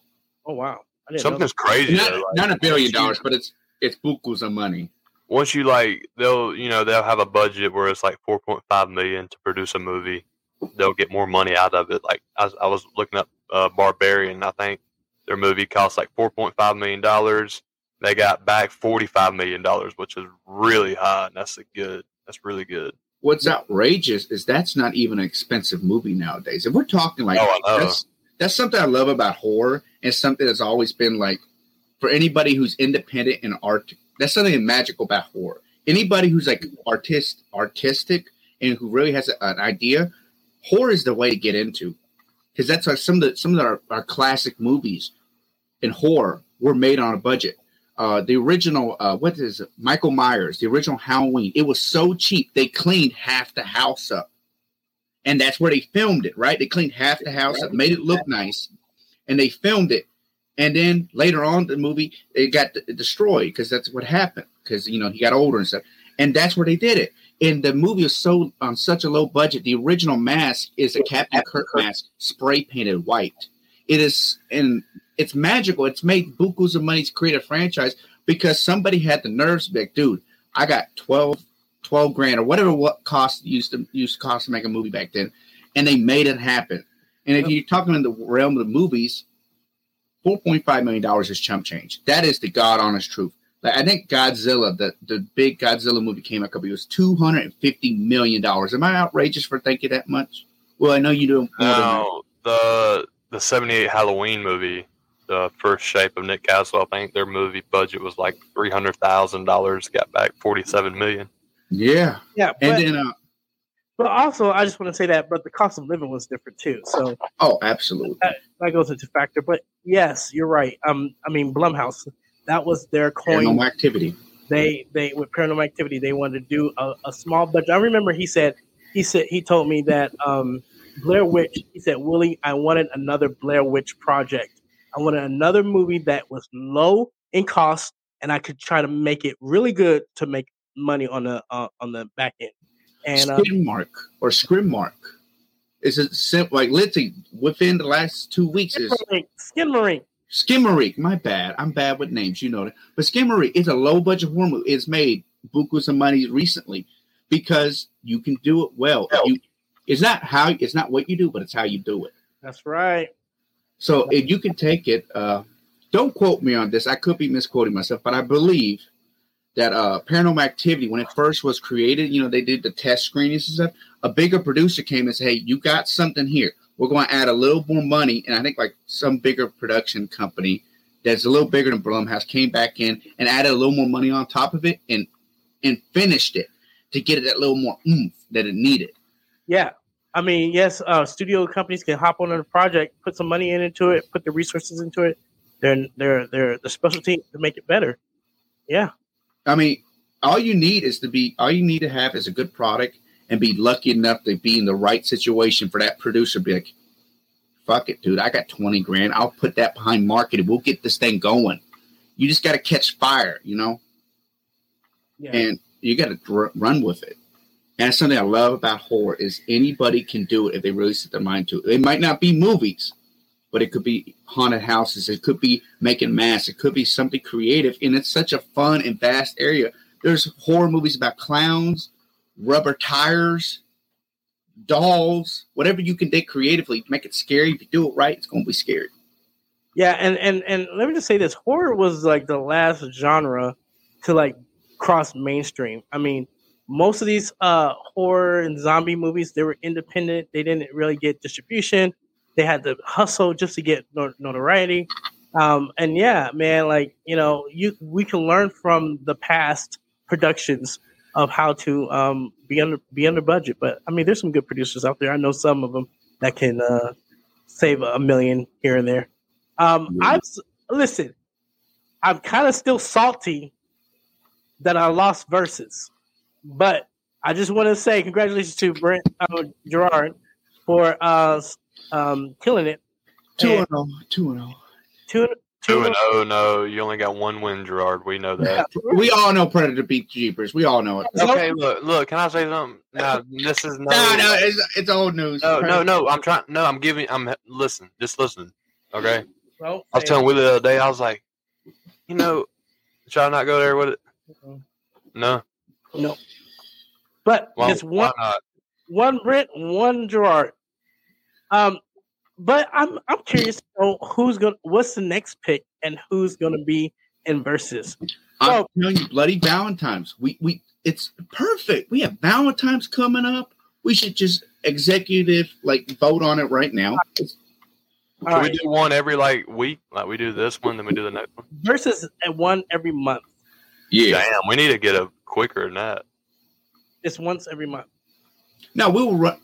Oh wow, I didn't know Something's crazy. Not, though, like, not a billion dollars, but it's it's bukus of money. Once you like, they'll you know they'll have a budget where it's like four point five million to produce a movie. They'll get more money out of it. Like I, was- I was looking up uh, Barbarian. I think their movie cost like four point five million dollars. They got back forty five million dollars, which is really high. And that's a good. That's really good. What's outrageous is that's not even an expensive movie nowadays. If we're talking like Oh, that's that's something I love about horror and something that's always been like for anybody who's independent and art. That's something magical about horror. Anybody who's like artist artistic and who really has a, an idea, horror is the way to get into because that's like some of the some of our, our classic movies in horror were made on a budget. Uh, the original, uh, what is it? Michael Myers, the original Halloween. It was so cheap they cleaned half the house up, and that's where they filmed it. Right? They cleaned half the house up, made it look nice, and they filmed it. And then later on, the movie it got d- destroyed because that's what happened. Because you know he got older and stuff, and that's where they did it. And the movie was so on such a low budget. The original mask is a Captain Kirk mask, spray painted white. It is, and it's magical. It's made bukus of money to create a franchise because somebody had the nerves to be like, dude, I got 12, 12 grand or whatever what cost used to used to cost to make a movie back then, and they made it happen. And if you're talking in the realm of the movies, four point five million dollars is chump change. That is the god honest truth. Like I think Godzilla, the the big Godzilla movie came out a couple years, two hundred and fifty million dollars. Am I outrageous for thinking that much? Well, I know you do than the the seventy eight Halloween movie, the first shape of Nick Castle, I think their movie budget was like three hundred thousand dollars. Got back forty seven million. Yeah, Yeah, but, and then uh, but also I just want to say that, but the cost of living was different too. So oh, absolutely. that goes into factor. But yes, you're right. Um, I mean Blumhouse, that was their coin. Paranormal activity. They they with Paranormal Activity, they wanted to do a, a small budget. I remember he said he said he told me that um, Blair Witch. He said, Willie, I wanted another Blair Witch project. I wanted another movie that was low in cost, and I could try to make it really good to make money on the uh, on the back end. And uh, Skin mark or scrim mark. Is it simple? Like literally within the last two weeks is Skimmerink, Skimmerink. Skimmerik. My bad. I'm bad with names. You know that. But Skimmerik is a low budget horror movie. It's made bukus of money recently because you can do it well. You, it's not how it's not what you do, but it's how you do it. That's right. So if you can take it, uh, don't quote me on this. I could be misquoting myself, but I believe that uh, Paranormal Activity, when it first was created, you know, they did the test screenings and stuff. A bigger producer came and said, "Hey, you got something here. We're going to add a little more money." And I think like some bigger production company that's a little bigger than Blumhouse came back in and added a little more money on top of it and and finished it to get it that little more oomph that it needed. Yeah. I mean, yes, uh, studio companies can hop on a project, put some money in into it, put the resources into it. They're they're they're the specialty to make it better. Yeah. I mean, all you need is to be all you need to have is a good product and be lucky enough to be in the right situation for that producer. Be like, fuck it, dude. I got twenty grand. I'll put that behind marketing. We'll get this thing going. You just got to catch fire, you know. Yeah. and you got to dr- run with it. And that's something I love about horror is anybody can do it if they really set their mind to it. It might not be movies, but it could be haunted houses. It could be making masks. It could be something creative. And it's such a fun and vast area. There's horror movies about clowns, rubber tires, dolls, whatever you can do creatively make it scary. If you do it right, it's going to be scary. Yeah, and and and let me just say this: horror was like the last genre to like cross mainstream. I mean, most of these uh horror and zombie movies they were independent. They didn't really get distribution. They had to hustle just to get notoriety. Um, and yeah, man, like you know, you we can learn from the past productions of how to um be under be under budget. But I mean, there's some good producers out there. I know some of them that can uh save a million here and there. Um. I'm listen. I'm kind of still salty that I lost verses, but I just want to say congratulations to Brent uh, Jarrord for uh, um, killing it. 2 And 0. 2 0. two, Two and oh, no, you only got one win, Jarrord. We know that. We all know Predator beat Jeepers. We all know it. Okay, look, look. Can I say something? No, this is no. No, no, it's, it's old news. no, no, no. I'm trying. No, I'm giving. I'm listen. Just listen. Okay. Well, I was telling Willie the other day. I was like, you know, should I not go there with it? No. No, but Well, it's one one Brent, one Jarrord. Um, but I'm I'm curious to know who's gonna what's the next pick and who's gonna be in verses. I'm telling you, bloody Valentine's. We we it's perfect. We have Valentine's coming up. We should just executive like vote on it right now. It's- All Should right. we do one every like week? Like we do this one, then we do the next one. Versus at one every month. Yeah. Damn, we need to get a quicker than that. It's once every month. Now we will run.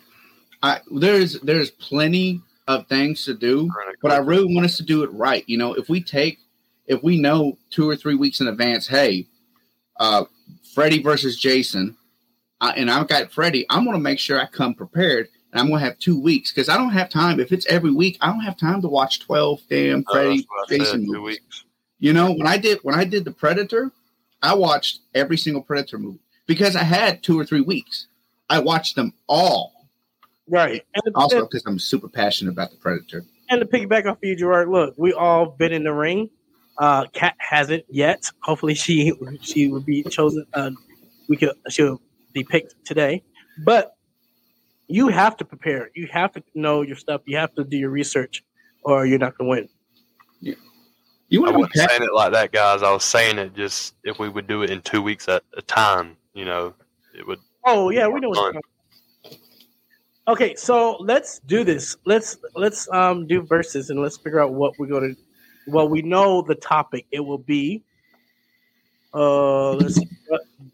I there's there's plenty of things to do, but I really want us to do it right. You know, if we take if we know two or three weeks in advance, hey, uh, Freddy versus Jason, uh, and I've got Freddy, I'm going to make sure I come prepared, and I'm going to have two weeks because I don't have time. If it's every week, I don't have time to watch twelve damn Uh, Freddy that's said, Jason two movies. weeks. You know, when I did when I did the Predator, I watched every single Predator movie because I had two or three weeks. I watched them all. Right. And, Also, because I'm super passionate about the Predator. and to piggyback off of you, Jarrord, look, we all been in the ring. Uh Kat hasn't yet. Hopefully she she would be chosen uh we could she'll be picked today. But you have to prepare. You have to know your stuff. You have to do your research or you're not gonna win. You I want to wasn't be saying it like that, guys. I was saying it just if we would do it in two weeks at a time, you know, it would. Oh yeah, we know what's Fun. going. Okay, so let's do this. Let's let's um do verses and let's figure out what we're gonna well we know the topic. It will be uh let's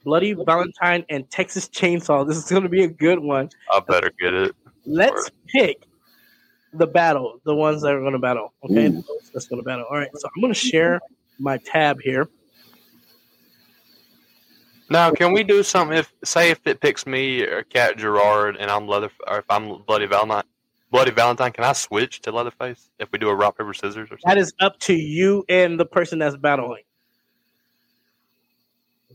Bloody Valentine and Texas Chainsaw. This is gonna be a good one. I better get it. Let's pick the battle, the ones that are gonna battle. Okay, Ooh. that's gonna battle. All right, so I'm gonna share my tab here. Now, can we do something? If say if it picks me or Cat Jarrord and I'm Leather, or if I'm Bloody Valentine, Bloody Valentine, can I switch to Leatherface if we do a rock paper scissors or something? is up to you and the person that's battling.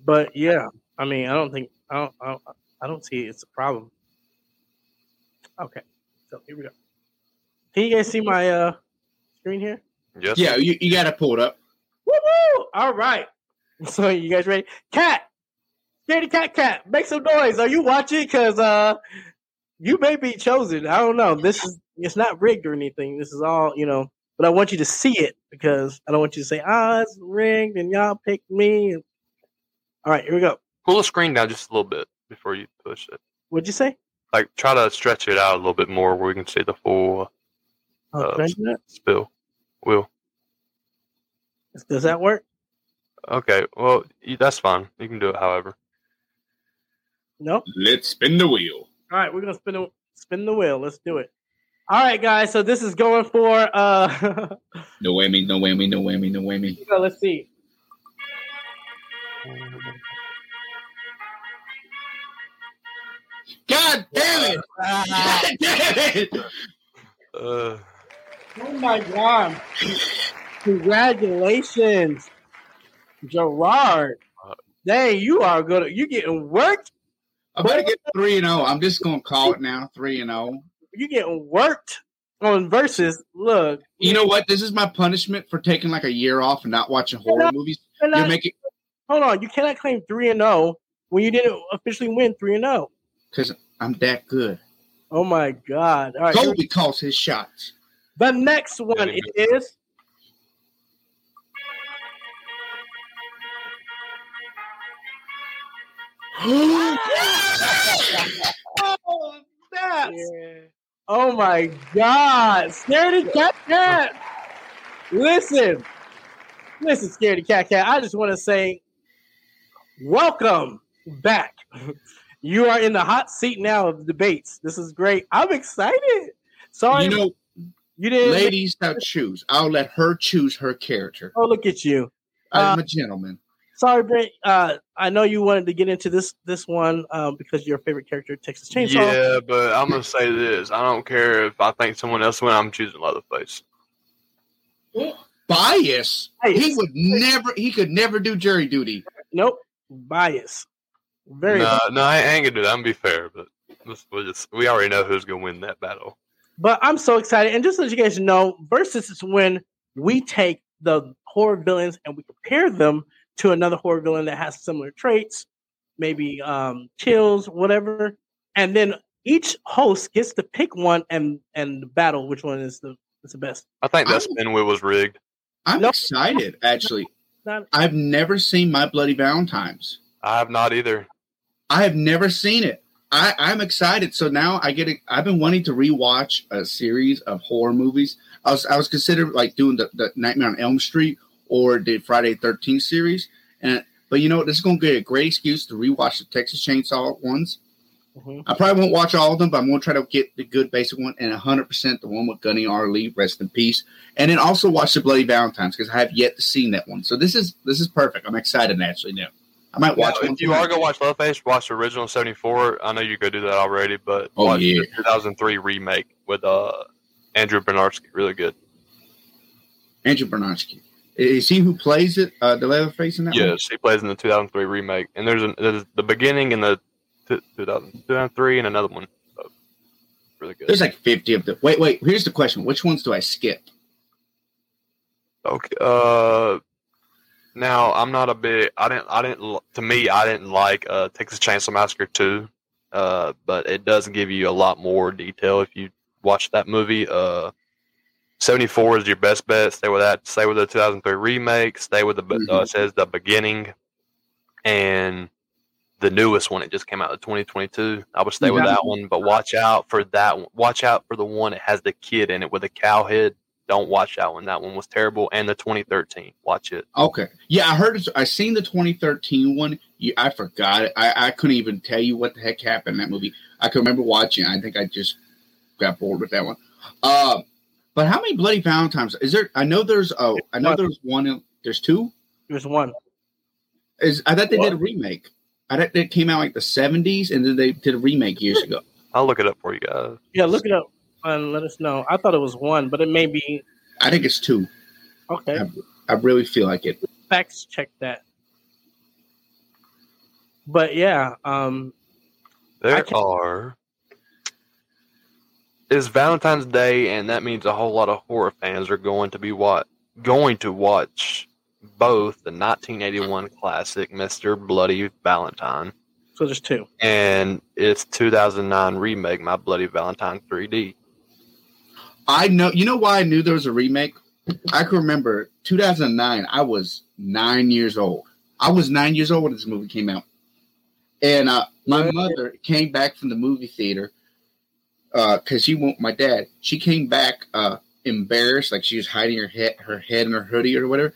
But yeah, I mean, I don't think I don't I don't, I don't see it's a problem. Okay, so here we go. Can you guys see my uh screen here? Yes. Yeah, you, you got to pull it up. Woo woo! All right. So you guys ready? Cat, scaredy cat, cat, make some noise. Are you watching? Because uh, you may be chosen. I don't know. This is it's not rigged or anything. This is all you know. But I want you to see it because I don't want you to say, "Ah, it's rigged," and y'all picked me. All right, here we go. Pull the screen down just a little bit before you push it. What'd you say? Like try to stretch it out a little bit more where we can see the full Uh, can I do that? spill. Will. Does that work? Okay. Well, that's fine. You can do it however. No. Let's spin the wheel. All right, we're gonna spin the spin the wheel. Let's do it. All right, guys. So this is going for uh. No whammy, no whammy, no whammy, no whammy. so let's see. God damn it! God damn it! Uh, Oh my god! Congratulations, Jarrord. Uh, Dang, you are gonna you getting worked. I better get three and zero. I'm just gonna call it now, three and oh. zero. You're getting worked on versus. Look, You know what? This is my punishment for taking like a year off and not watching horror movies. you're You're making hold on. You cannot claim three and zero when you didn't officially win three and zero. because I'm that good. Oh my god! All right, Kobe calls his shots. The next one he is. oh, that's Oh my God! Scaredy Cat Cat! Listen, listen, Scaredy Cat Cat. I just want to say, welcome back. You are in the hot seat now of debates. This is great. I'm excited. Sorry, You know, you didn't. ladies have choose. I'll let her choose her character. Oh, look at you. I'm a gentleman. Sorry, Brent. Uh, I know you wanted to get into this this one um, because your favorite character, Texas Chainsaw. Yeah, but I'm gonna say this. I don't care if I think someone else win. I'm choosing Leatherface. Bias. He would never. He could never do jury duty. Nope. Bias. Very. No, no, I ain't gonna do that. I'm gonna be fair, but let's, we'll just, we already know who's gonna win that battle. But I'm so excited. And just to let you guys know, versus is when we take the horror villains and we compare them to another horror villain that has similar traits, maybe um, chills, whatever. And then each host gets to pick one and and battle which one is the is the best. I think that I'm- spin wheel was rigged. I'm No. excited. Actually, Not, I've never seen My Bloody Valentines. I have not either. I have never seen it. I, I'm excited. So now I get. A, I've been wanting to rewatch a series of horror movies. I was I was considering like doing the, the Nightmare on Elm Street or the Friday Thirteenth series. And but you know? This is going to be a great excuse to rewatch the Texas Chainsaw ones. Mhm. I probably won't watch all of them, but I'm going to try to get the good basic one and 100 percent the one with Gunny R. Lee, rest in peace. And then also watch the Bloody Valentines because I have yet to see that one. So this is this is perfect. I'm excited actually now. I might watch Now, if you are gonna watch Leatherface, watch the original '74. I know you could do that already, but Oh, watch yeah. the 2003 remake with uh Andrew Bryniarski. Really good. Andrew Bryniarski. Is he who plays it, uh, the Leatherface in that one? Yes, he plays in the 2003 remake, and there's, an, there's the beginning in the t- 2000, 2003 and another one. So, really good. There's like 50 of them. Wait, wait. Here's the question. Which ones do I skip? Okay. Uh, now I'm not a big. I didn't. I didn't. To me, I didn't like uh, Texas Chainsaw Massacre two. Uh, but it does give you a lot more detail if you watch that movie. Uh, 74 is your best bet. Stay with that. Stay with the 2003 remake. Stay with the. Uh, Mhm. it says the beginning, and the newest one. It just came out in 2022. I would stay with that one, but watch out for that. one. Watch out for the one that has the kid in it with a cow head. Don't watch that one. That one was terrible. And the 2013. Watch it. Okay. Yeah, I heard. I seen the 2013 one. You, I forgot it. I, I couldn't even tell you what the heck happened in that movie. I can remember watching. I think I just got bored with that one. Uh, but how many Bloody Valentines is there? I know there's. Oh, I know One. there's one. There's two. There's one. Is I thought they did a remake. I thought it came out like the 70s, and then they did a remake years ago. I'll look it up for you guys. Yeah, look it up and let us know. I thought it was one, but it may be I think it's two. okay. I really feel like it. Facts check that. But yeah, um, There can- are. It's Valentine's Day, and that means a whole lot of horror fans are going to be what going to watch both the 1981 classic Mr. Bloody Valentine so there's two. and its 2009 remake My Bloody Valentine 3D. I know. You know why I knew there was a remake? I can remember 2009. I was nine years old. I was nine years old when this movie came out, and uh, my mother came back from the movie theater because she won't. My dad. She came back uh, embarrassed, like she was hiding her head, her head in her hoodie or whatever.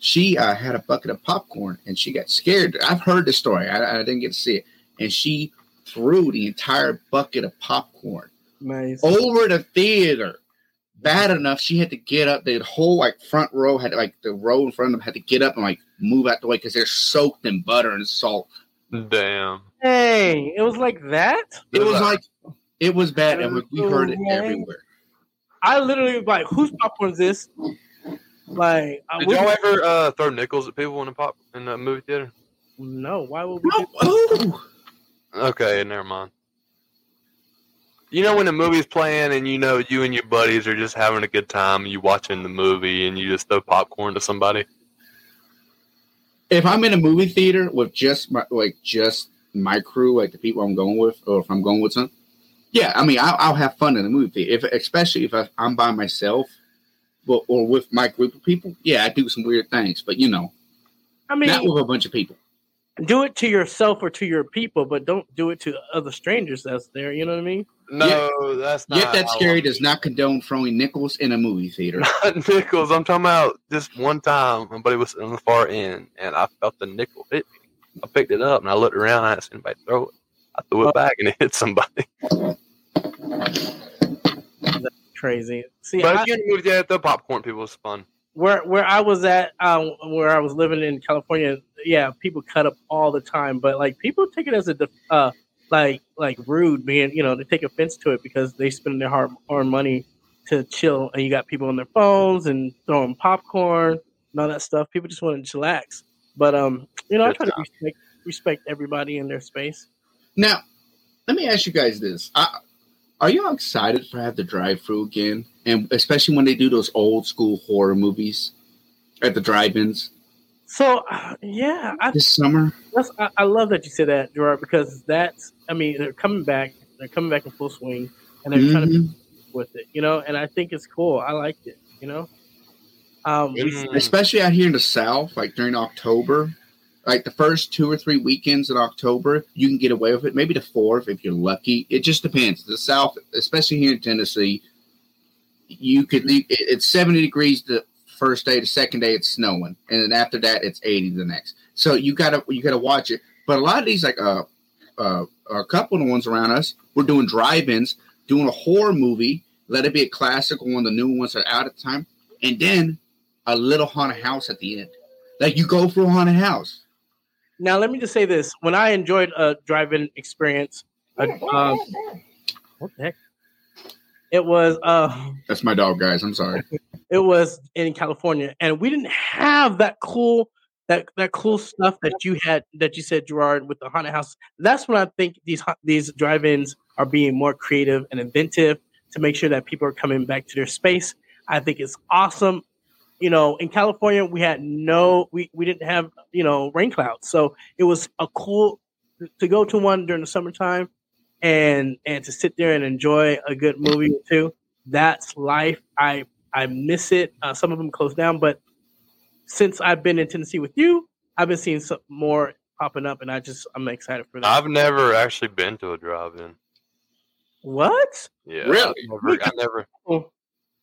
She uh, had a bucket of popcorn and she got scared. I've heard the story. I, I didn't get to see it, and she threw the entire bucket of popcorn Nice. over the theater. Bad enough, she had to get up. The whole like front row had like the row in front of them had to get up and like move out the way because they're soaked in butter and salt. Damn. Hey, it was like that. It was like it was bad, and we, we heard it everywhere. I literally was like, whose popcorn is this? Like, I Did y'all ever uh, throw nickels at people in the pop in the movie theater? No, why would we? No, do- Okay, never mind. You know when the movie's playing and you know you and your buddies are just having a good time, you watching the movie and you just throw popcorn to somebody. if I'm in a movie theater with just my like just my crew, like the people I'm going with, or if I'm going with some, yeah, I mean I'll, I'll have fun in the movie theater. If especially if I, I'm by myself, well, or with my group of people, yeah, I do some weird things, but you know, I mean, not with a bunch of people. do it to yourself or to your people, but don't do it to other strangers that's there. You know what I mean? No, that's not. Yet that scary does not condone throwing nickels in a movie theater. Not nickels. I'm talking about this one time. My buddy was on the far end, and I felt the nickel hit me. I picked it up and I looked around. I didn't see anybody throw it. I threw it back and it hit somebody. Crazy. See, but I, if you're in the movie theater, the popcorn people is fun. where where I was at, um, where I was living in California, yeah, people cut up all the time, but like people take it as a uh, like like rude, being you know they take offense to it because they spend their hard earned money to chill, and you got people on their phones and throwing popcorn and all that stuff. People just want to chillax, but um, you know, I Good try to respect respect everybody in their space. Now, let me ask you guys this: I, Are y'all excited for have the drive-through again, and especially when they do those old school horror movies at the drive-ins So uh, yeah, I this summer? That's, I, I love that you said that, Jarrord, because that's, I mean, they're coming back. They're coming back in full swing, and they're trying to Mhm. be with it, you know. And I think it's cool. I liked it, you know. Um, especially out here in the South, like during October, like the first two or three weekends in October, you can get away with it. Maybe the fourth if you're lucky. It just depends. The South, especially here in Tennessee, you could leave. It's seventy degrees the first day. The second day it's snowing, and then after that it's eighty the next. So you gotta you gotta watch it. But a lot of these, like uh, uh, a couple of the ones around us, we're doing drive-ins, doing a horror movie. Let it be a classic one. The new ones are out at the time, and then a little haunted house at the end. Like you go for a haunted house. now, let me just say this: when I enjoyed a drive-in experience, uh, um, what the heck? It was uh, That's my dog, guys. I'm sorry. it was in California, and we didn't have that cool that that cool stuff that you had that you said, Jarrord, with the haunted house. That's when I think these these drive-ins are being more creative and inventive to make sure that people are coming back to their space. I think it's awesome. You know, in California, we had no, we, we didn't have, you know, rain clouds. So it was a cool to go to one during the summertime and and to sit there and enjoy a good movie or two. That's life. I I miss it. Uh, some of them closed down, but since I've been in Tennessee with you, I've been seeing some more popping up, and I just I'm excited for that. I've never actually been to a drive-in. what? Yeah, Really? I never, I never.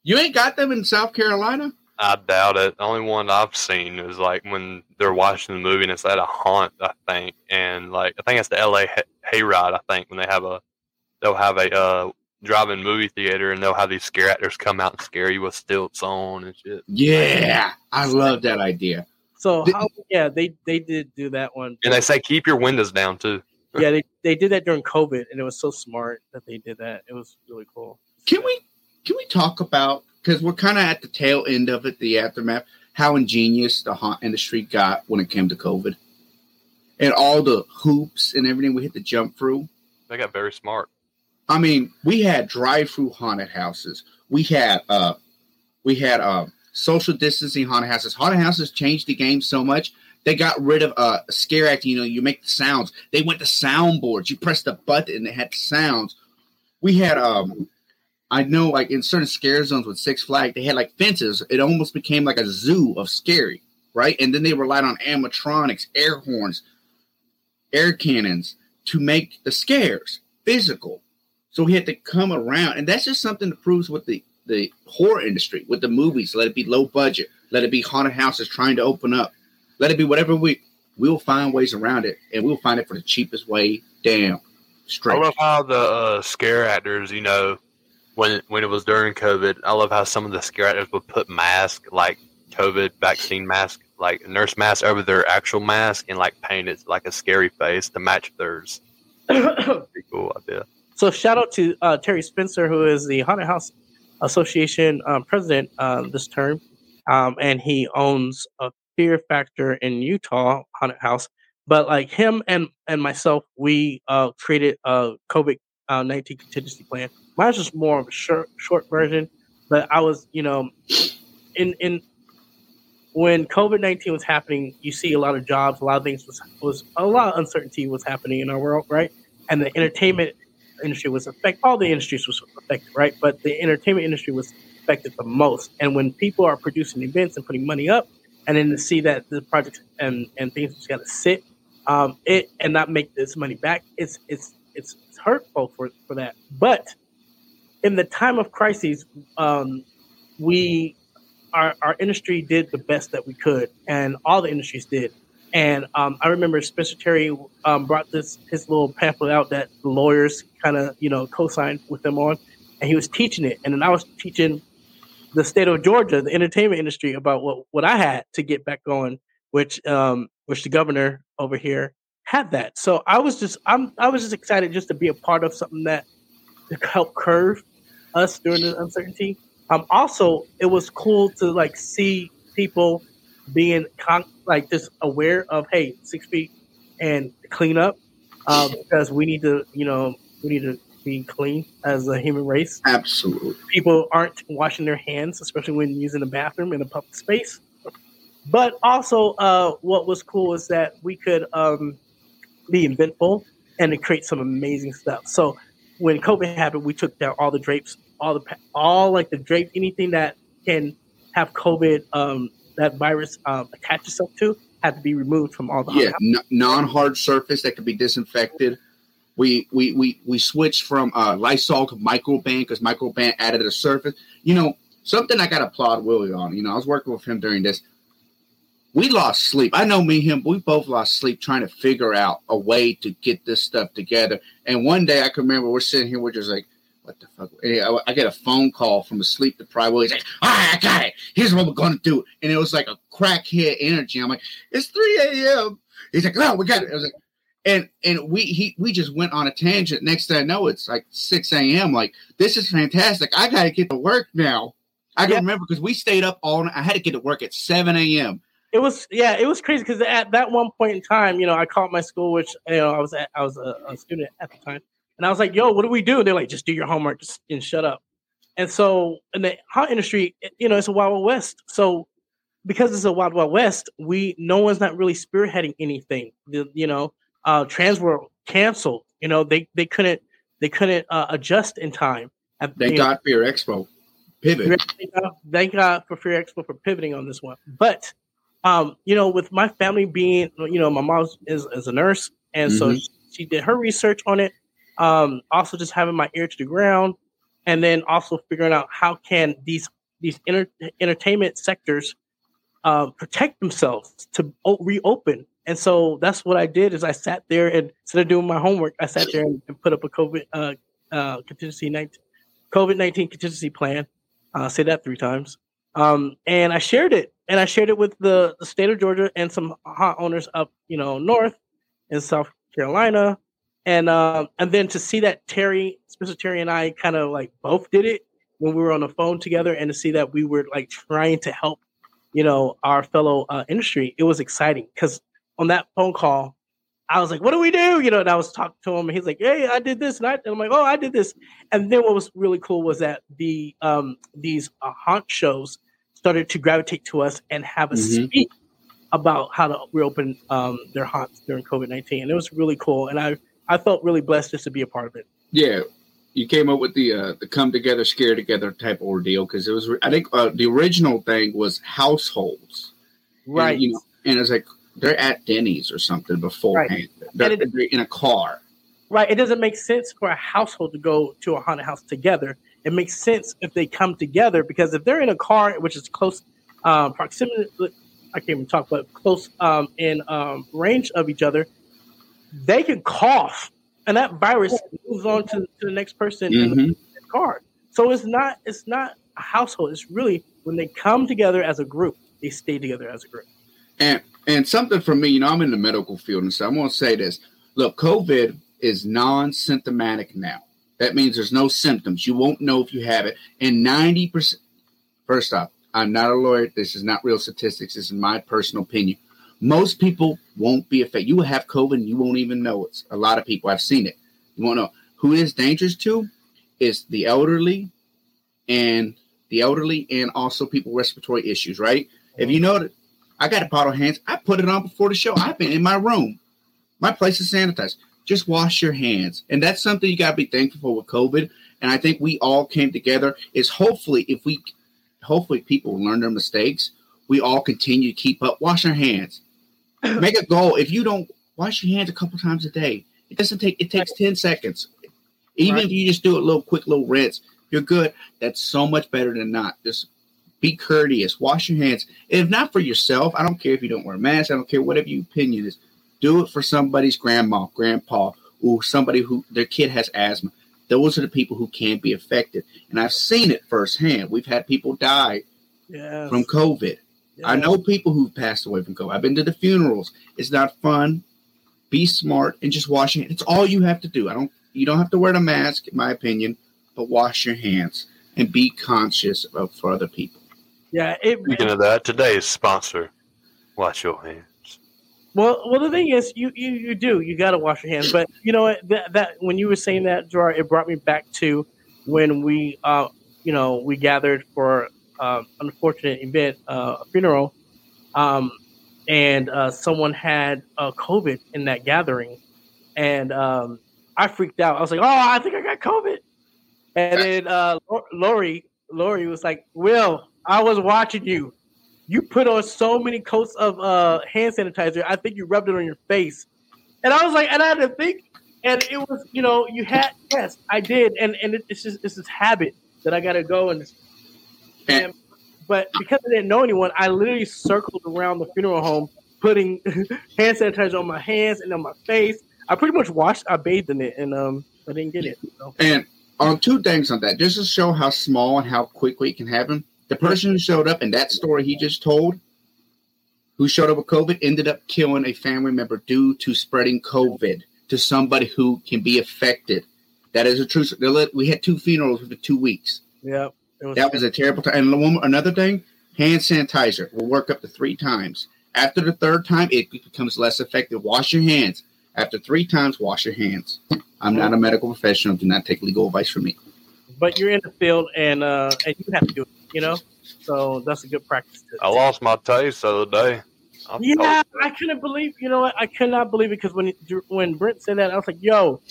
You ain't got them in South Carolina? I doubt it. The only one I've seen is like when they're watching the movie and it's at a haunt, I think, and like I think it's the L.A. Hay- Hayride. I think when they have a, they'll have a uh, drive-in movie theater and they'll have these scare actors come out and scare you with stilts on and shit. Yeah, I love that idea. So Did- how, yeah, they they did do that one. And they say keep your windows down too. yeah, they, they did that during COVID, and it was so smart that they did that. It was really cool. Can we can we talk about because we're kind of at the tail end of it, the aftermath, how ingenious the haunt industry got when it came to COVID, and all the hoops and everything we had to jump through. They got very smart. I mean, we had drive-through haunted houses. We had uh, we had uh, social distancing haunted houses. Haunted houses changed the game so much. They got rid of uh, scare acting. You know, you make the sounds. They went to soundboards. You press the button and it had sounds. We had um, I know like in certain scare zones with Six Flags, they had like fences. It almost became like a zoo of scary, right? And then they relied on animatronics, air horns, air cannons to make the scares physical. So we had to come around, and that's just something that proves with the the horror industry, with the movies. Let it be low budget, let it be haunted houses trying to open up, let it be whatever we we'll find ways around it, and we'll find it for the cheapest way. Damn, I love how the uh, scare actors, you know, when when it was during COVID, I love how some of the scare actors would put masks like COVID vaccine mask, like nurse mask over their actual mask, and like paint it like a scary face to match theirs. Pretty cool idea. So shout out to uh, Terry Spencer, who is the Haunted House Association um, president uh, this term, um, and he owns a Fear Factor in Utah haunted house But like him and and myself, we uh, created a COVID uh, nineteen contingency plan. Mine was just more of a short short version, but I was you know in in when COVID nineteen was happening, you see a lot of jobs, a lot of things was was a lot of uncertainty was happening in our world, right? And the entertainment industry was affected. All the industries was affected, right? But the entertainment industry was affected the most. And when people are producing events and putting money up, and then to see that the projects and and things just got to sit, um, it and not make this money back, it's it's it's, it's hurtful for for that. But in the time of crises, um, we our, our industry did the best that we could, and all the industries did. And um, I remember Spencer Terry um, brought this his little pamphlet out that the lawyers kind of you know co-signed with them on, and he was teaching it. And then I was teaching the state of Georgia, the entertainment industry, about what what I had to get back going, which um, which the governor over here had that. So I was just I'm I was just excited just to be a part of something that to help curve us during the uncertainty um, also, it was cool to like see people being con- like just aware of hey, six feet and clean up um, because we need to, you know, we need to be clean as a human race. Absolutely. People aren't washing their hands, especially when using the bathroom in a public space. But also, uh, what was cool is that we could um, be inventful and to create some amazing stuff. So when COVID happened, we took down all the drapes all the all like the drape, anything that can have COVID, um, that virus um, attach itself to, had to be removed from all the yeah n- non-hard surface that could be disinfected. We we we we switched from uh, Lysol to Microban because Microban added a surface. You know something I got to applaud Willie on. You know I was working with him during this. We lost sleep. I know me and him. We both lost sleep trying to figure out a way to get this stuff together. And one day I can remember we're sitting here, we're just like, what the fuck? I, I get a phone call from a sleep deprived. He's like, all right, I got it. Here's what we're going to do. And it was like a crackhead energy. I'm like, it's 3 a.m. He's like, no, we got it. I was like, and and we he we just went on a tangent. Next thing I know, it's like 6 a.m. Like, this is fantastic. I got to get to work now. I can yeah. remember because we stayed up all night. I had to get to work at 7 a.m. It was yeah, it was crazy because at that one point in time, you know, I called my school, which you know I was at, I was a, a student at the time, and I was like, yo, what do we do? And they're like, just do your homework and shut up. And so in the haunt industry, you know, it's a wild west. So because it's a wild wild west, we no one's not really spearheading anything. The, you know, uh, Transworld canceled. You know, they they couldn't they couldn't uh, adjust in time. Thank God for Fear Expo pivot. Thank God, thank God for Fear Expo for pivoting on this one. But um, you know, with my family being, you know, my mom is, is a nurse, and mm-hmm. so she, she did her research on it. Um, also, just having my ear to the ground, and then also figuring out how can these these entertainment sectors uh, protect themselves to o- reopen. And so that's what I did. Is I sat there and instead of doing my homework, I sat there and, and put up a COVID uh, uh, contingency nineteen COVID nineteen contingency plan. Uh, say that three times. Um, and I shared it, and I shared it with the, the state of Georgia and some haunt owners up, you know, north in South Carolina, and um, and then to see that Terry, Spencer Terry, and I kind of like both did it when we were on the phone together, and to see that we were like trying to help, you know, our fellow uh, industry, it was exciting because on that phone call, I was like, "What do we do?" You know, and I was talking to him, and he's like, "Hey, I did this," and, I, I'm like, "Oh, I did this." And then what was really cool was that the um, these uh, haunt shows started to gravitate to us and have us mm-hmm. speak about how to reopen um, their haunts during COVID nineteen. And it was really cool, and I I felt really blessed just to be a part of it. Yeah, you came up with the uh, the come together, scare together type ordeal because it was. I think uh, the original thing was households, right? And, you know, and it's like they're at Denny's or something beforehand. Right. They're, it, they're in a car. Right. It doesn't make sense for a household to go to a haunted house together. It makes sense if they come together because if they're in a car, which is close uh, proximity, I can't even talk, but close um, in um, range of each other, they can cough, and that virus moves on to, to the next person mm-hmm. in the mm-hmm. car. So it's not it's not a household. It's really when they come together as a group, they stay together as a group. And and something for me, you know, I'm in the medical field, and so I'm going to say this: Look, COVID is non-symptomatic now. That means there's no symptoms. You won't know if you have it. And 90%, first off, I'm not a lawyer. This is not real statistics. This is my personal opinion. Most people won't be affected. You will have COVID and you won't even know it. A lot of people, I've seen it. You won't know. Who is dangerous to is the elderly and the elderly and also people with respiratory issues, right? If you know that I got a bottle of hands, I put it on before the show. I've been in my room. My place is sanitized. Just wash your hands. And that's something you got to be thankful for with COVID. And I think we all came together is hopefully if we hopefully people learn their mistakes, we all continue to keep up. Wash our hands. Make a goal. If you don't wash your hands a couple times a day, it doesn't take it takes 10 seconds. Even Right. if you just do a little quick little rinse, you're good. That's so much better than not. Just be courteous. Wash your hands. If not for yourself, I don't care if you don't wear a mask. I don't care whatever your opinion is. Do it for somebody's grandma, grandpa, or somebody who their kid has asthma. Those are the people who can be affected. And I've seen it firsthand. We've had people die Yeah. from COVID. I know people who've passed away from COVID. I've been to the funerals. It's not fun. Be smart and just wash your hands. It's all you have to do. I don't you don't have to wear a mask, in my opinion, but wash your hands and be conscious of for other people. Yeah. It, Speaking of that, today's sponsor, Wash Your Hands. Well, well, the thing is, you you, you do you got to wash your hands. But you know what? That, that when you were saying that, Jarrord, it brought me back to when we, uh, you know, we gathered for uh, unfortunate event, uh, a funeral, um, and uh, someone had uh, COVID in that gathering, and um, I freaked out. I was like, "Oh, I think I got COVID," and then uh, Lori, Lori was like, "Will, I was watching you." You put on so many coats of uh, hand sanitizer. I think you rubbed it on your face, and I was like, and I had to think, and it was, you know, you had yes, I did, and and it, it's just it's this habit that I got to go and. and but because I didn't know anyone, I literally circled around the funeral home, putting hand sanitizer on my hands and on my face. I pretty much washed, I bathed in it, and um, I didn't get it. So. And on two things on that, just to show how small and how quickly it can happen. The person who showed up in that story he just told, who showed up with COVID, ended up killing a family member due to spreading COVID to somebody who can be affected. That is a true. We had two funerals within two weeks. Yeah, was, That was a terrible time. And one, another thing, hand sanitizer will work up to three times. After the third time, it becomes less effective. Wash your hands. After three times, wash your hands. I'm not a medical professional. Do not take legal advice from me. but you're in the field, and uh, and you have to do it. You know, so that's a good practice. To, I lost my taste the other day. I'm Yeah, told- I couldn't believe. You know what? I could not believe it because when when Brent said that, I was like, "Yo,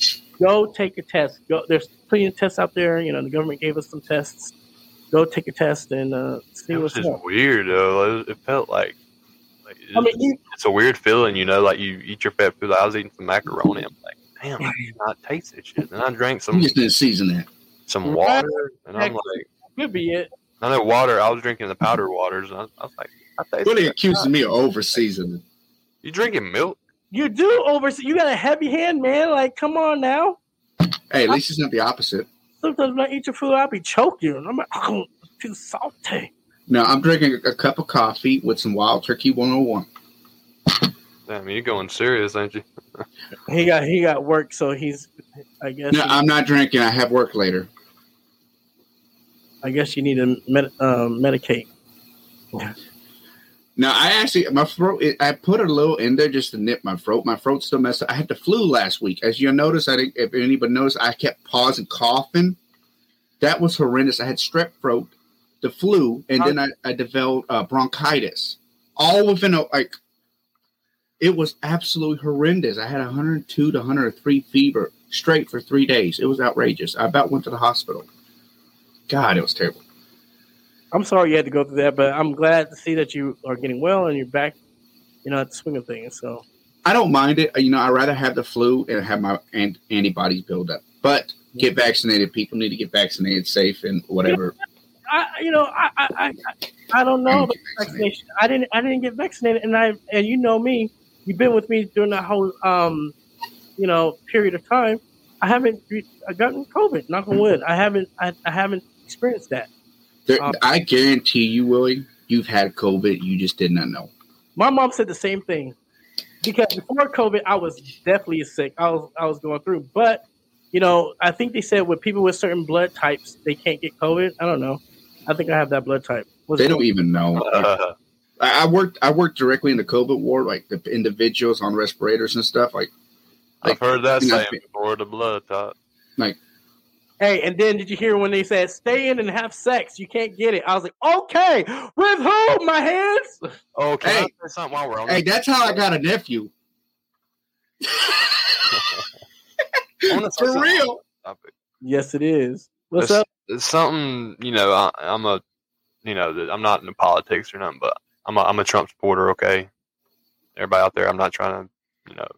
go take a test. Go. There's plenty of tests out there. You know, the government gave us some tests. Go take a test and uh, see It was what's just up." weird though. It, it felt like, like it- I mean, you, it's a weird feeling, you know. Like you eat your pet food. I was eating some macaroni. I'm like, damn, I did not taste this shit. And I drank You some just didn't season that. some water, and I'm like, could be it. I know water. I was drinking the powdered waters, and I, I was like, I tasted Really that. accusing me of over seasoning. You drinking milk? You do over. You got a heavy hand, man. Like, come on now. Hey, at least it's not the opposite. Sometimes when I eat your food, I'll be choking. I'm like, oh, it's too salty. No, I'm drinking a, a cup of coffee with some Wild Turkey 101. Damn, you're going serious, ain't you? He got he got work, so he's. I guess. No, I'm not drinking. I have work later. I guess you need to med- um, medicate. No, I actually my throat. I put a little in there just to nip my throat. My throat's still messed up. I had the flu last week, as you'll notice, I didn't. If anybody noticed, I kept pausing, coughing. That was horrendous. I had strep throat, the flu, and then I, I developed uh, bronchitis, all within a like. It was absolutely horrendous. I had 102 to 103 fever straight for three days. It was outrageous. I about went to the hospital. God, it was terrible. I'm sorry you had to go through that, but I'm glad to see that you are getting well and you're back, you know, at the swing of things. So I don't mind it. You know, I'd rather have the flu and have my an- antibodies build up. But get vaccinated. People need to get vaccinated, safe and whatever. I, you know, I, I, I, I don't know about vaccination. I didn't, I didn't get vaccinated, and I, and you know me, you've been with me during that whole, um, you know, period of time. I haven't re- I gotten COVID. Knock on wood. I haven't, I, I haven't experienced that. There, Um, I guarantee you, Willie, you've had COVID. You just did not know. My mom said the same thing because before COVID, I was definitely sick. I was, I was going through, but you know, I think they said with people with certain blood types, they can't get COVID. I don't know. I think I have that blood type. Was They don't even know. Uh, I, I worked I worked directly in the COVID ward, like the individuals on respirators and stuff. Like, I've heard that saying before. The blood type. like Hey, and then did you hear when they said stay in and have sex? You can't get it. I was like, okay, with who? My hands? Oh, okay. Hey. I say something while we're on? hey, that's how I got a nephew. I wanna say For real. on this topic. Yes, it is. What's It's- up? It's something you know. I, I'm a, you know, I'm not into politics or nothing, but I'm a, I'm a Trump supporter. Okay, everybody out there, I'm not trying to, you know,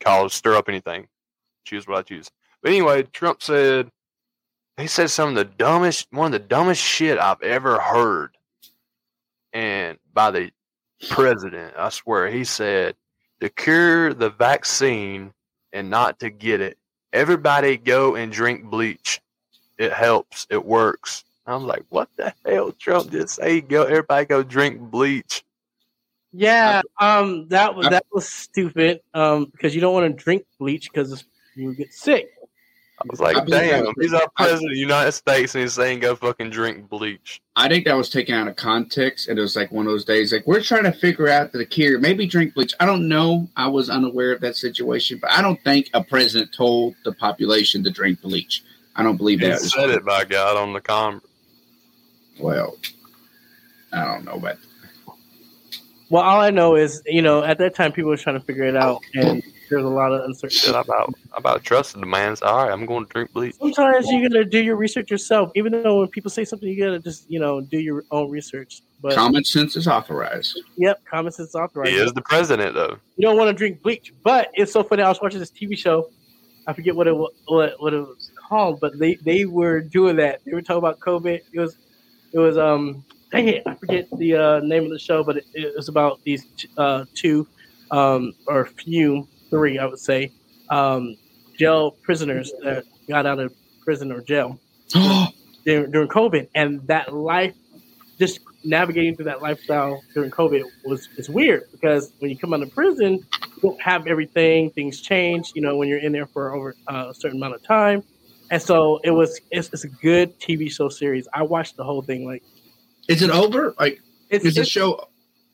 cause stir up anything. Choose what I choose. But anyway, Trump said he said some of the dumbest, one of the dumbest shit I've ever heard, and by the president, I swear, he said to cure the vaccine and not to get it. Everybody go and drink bleach it helps, it works. I'm like, what the hell, Trump just say go everybody go drink bleach. Yeah, um, that was that was stupid. Um, because you don't want to drink bleach because you get sick. I was like, I damn, that. he's our I- president of the United States and he's saying go fucking drink bleach. I think that was taken out of context, and it was like one of those days, like we're trying to figure out the cure. Maybe drink bleach. I don't know. I was unaware of that situation, but I don't think a president told the population to drink bleach. I don't believe He that. said it by God on the con. Well, I don't know, but Well, all I know is, you know, at that time people were trying to figure it out, oh. and there's a lot of uncertainty. Shit, about I about trusted the man. So, all right, I'm going to drink bleach. Sometimes you gotta do your research yourself. Even though when people say something, you gotta just, you know, do your own research. But common sense is authorized. yep, common sense is authorized. He is the president, though. you don't want to drink bleach. But it's so funny. I was watching this TV show. I forget what it what what it was called, but they they were doing that. They were talking about COVID. It was it was um dang it, I forget the uh, name of the show, but it, it was about these t- uh, two um or few three I would say um jail prisoners that got out of prison or jail during, during COVID, and that life, just navigating through that lifestyle during COVID was is weird because when you come out of prison, you don't have everything. Things change, you know, when you're in there for over uh, a certain amount of time, and so it was. It's, it's a good TV show series. I watched the whole thing. Like is it over? Like, it's is the show?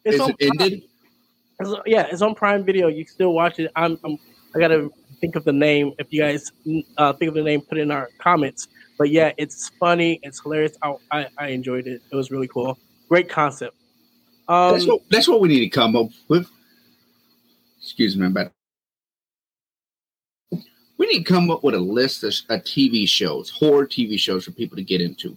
it's is it ended? It's- yeah, it's on Prime Video. You can still watch it. I'm, I'm I gotta think of the name. If you guys uh, think of the name, put it in our comments. But yeah, it's funny. It's hilarious. I, I, I enjoyed it. It was really cool. Great concept. Um, that's what that's what we need to come up with. Excuse me, but we need to come up with a list of, of TV shows, horror TV shows for people to get into.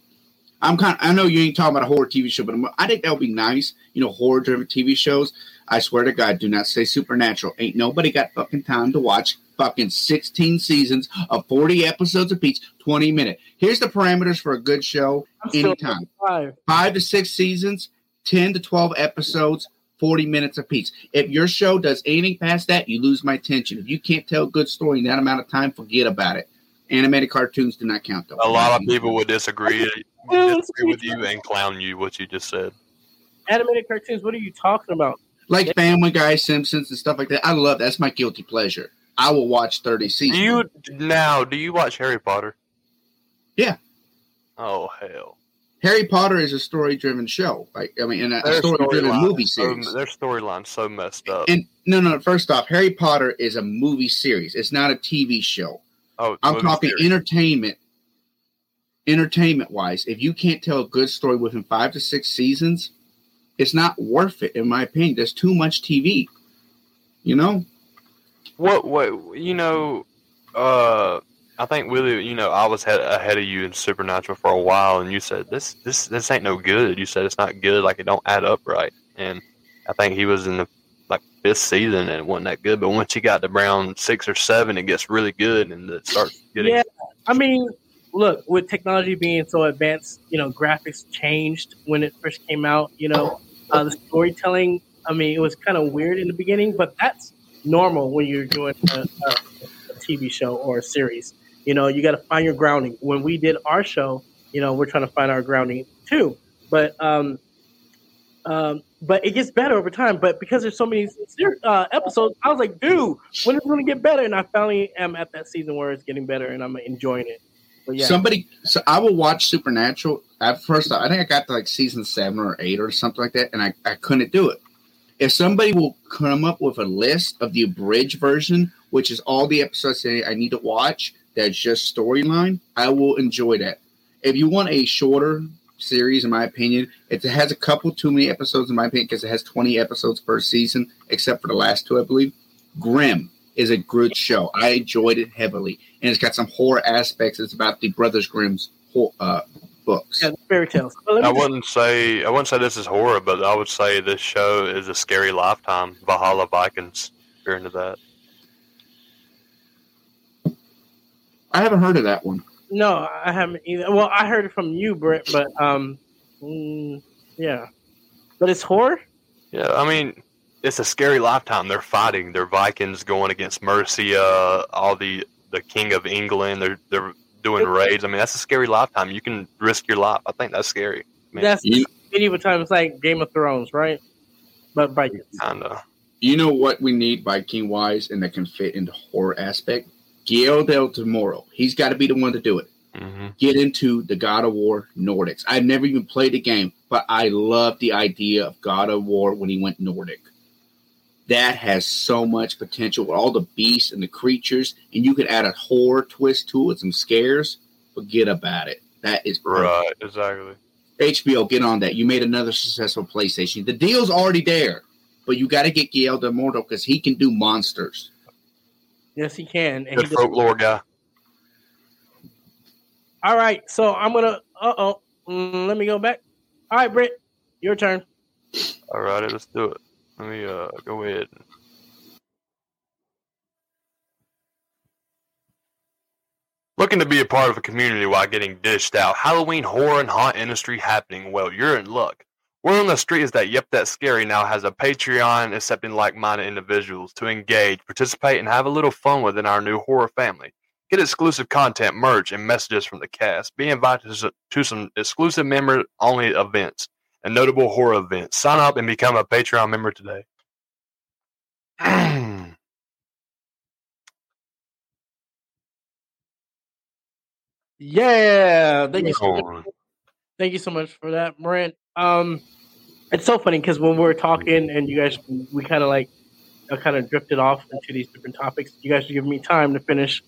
I'm kind. I know you ain't talking about a horror TV show, but I'm, I think that would be nice. You know, horror driven TV shows. I swear to God, do not say Supernatural. Ain't nobody got fucking time to watch fucking 16 seasons of 40 episodes of apiece, 20 minutes. Here's the parameters for a good show. I'm anytime. five. five to six seasons, 10 to 12 episodes, 40 minutes apiece. If your show does anything past that, you lose my attention. If you can't tell a good story in that amount of time, forget about it. Animated cartoons do not count, though. A lot of people would disagree, disagree with you and clown you what you just said. Animated cartoons. What are you talking about? Like Family Guy, Simpsons, and stuff like that. I love That's my guilty pleasure. I will watch 30 Do seasons. you now? Do you watch Harry Potter? Yeah. Oh hell! Harry Potter is a story driven show. Like, I mean, and a, a Their story driven storyline movie is so- series. their storyline's so messed up. and no, no, first off, Harry Potter is a movie series. It's not a TV show. oh, I'm talking series. entertainment. Entertainment wise, if you can't tell a good story within five to six seasons, it's not worth it, in my opinion. There's too much TV. You know? What? What? You know? Uh, I think Willie. You know, I was head, ahead of you in Supernatural for a while, and you said this, this, this ain't no good. You said it's not good. Like it don't add up right. And I think he was in the like fifth season and it wasn't that good. But once he got to around six or seven, it gets really good, and it starts getting. Yeah, I mean, look, with technology being so advanced, you know, graphics changed when it first came out. You know, uh, the storytelling. I mean, it was kind of weird in the beginning, but that's normal when you're doing a, a, a TV show or a series. You know, you got to find your grounding. When we did our show, you know, we're trying to find our grounding too. But um, um, but it gets better over time. But because there's so many uh, episodes, I was like, dude, when is it going to get better? And I finally am at that season where it's getting better, and I'm enjoying it. Yeah, Somebody, so I will watch Supernatural. At first, I think I got to like season seven or eight or something like that, and I, I couldn't do it. If somebody will come up with a list of the abridged version, which is all the episodes that I need to watch, that's just storyline, I will enjoy that. If you want a shorter series, in my opinion, it has a couple too many episodes, in my opinion, because it has 20 episodes per season, except for the last two, I believe. Grimm is a good show. I enjoyed it heavily, and it's got some horror aspects. It's about the Brothers Grimm's ho- uh, books. yeah, fairy tales. But let me I wouldn't say I wouldn't say this is horror, but I would say this show is a scary lifetime. Valhalla Vikings. If you're into that. I haven't heard of that one. No, I haven't either. Well, I heard it from you, Britt, but um, mm, yeah, but it's horror. Yeah, I mean, it's a scary lifetime. They're fighting. They're Vikings going against Mercia, all the the King of England. They're they're doing raids. I mean, that's a scary lifetime. You can risk your life. I think that's scary. Man, That's You- medieval times, like Game of Thrones, right? But Vikings. kinda. You know what we need Viking wise, and that can fit into horror aspect. Guillermo del Toro. He's got to be the one to do it. hmm Get into the God of War Nordics. I've never even played the game, but I love the idea of God of War when he went Nordic. That has so much potential with all the beasts and the creatures, and you could add a horror twist to it, some scares. Forget about it. That is perfect. Right, exactly. HBO, get on that. You made another successful PlayStation. The deal's already there, but you got to get Guillermo del Toro because he can do monsters. Yes, he can. And he Good does- folklore guy. All right, so I'm gonna. Uh oh, let me go back. All right, Britt, your turn. All righty, let's do it. Let me uh go ahead. Looking to be a part of a community while getting dished out. Halloween horror and haunt industry happening. Well, you're in luck. Word on the street is that Yep That's Scary now has a Patreon accepting like-minded individuals to engage, participate, and have a little fun within our new horror family. Get exclusive content, merch, and messages from the cast. Be invited to some exclusive member-only events and notable horror events. Sign up and become a Patreon member today. Yeah, thank you. So much. Thank you so much for that, Brent. Um, it's so funny because when we were talking and you guys, we kind of like, kind of drifted off into these different topics. You guys are giving me time to finish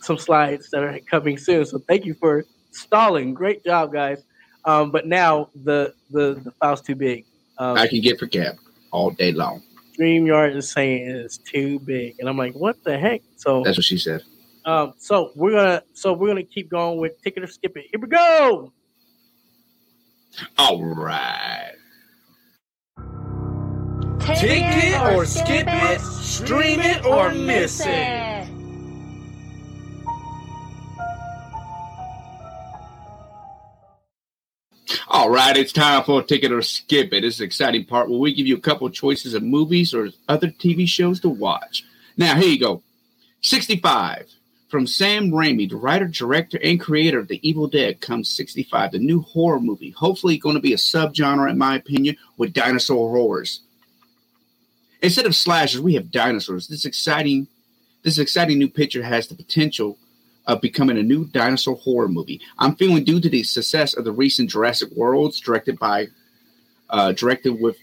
some slides that are coming soon. So thank you for stalling. Great job, guys. Um, but now the the the file's too big. Um, I can get for Cap all day long. StreamYard is saying it's too big, and I'm like, what the heck? So That's what she said. um, so we're gonna so we're gonna keep going with ticket or skip it. Here we go. All right. Take it or skip it, stream it or miss it. All right, it's time for a Ticket or Skip It. This is the exciting part where we give you a couple choices of movies or other TV shows to watch. Now, here you go 65. From Sam Raimi, the writer, director, and creator of The Evil Dead, comes 65, the new horror movie. Hopefully, going to be a subgenre, in my opinion, with dinosaur horrors. Instead of slashers, we have dinosaurs. This exciting, this exciting new picture has the potential of becoming a new dinosaur horror movie. I'm feeling due to the success of the recent Jurassic Worlds, directed by, uh, directed with,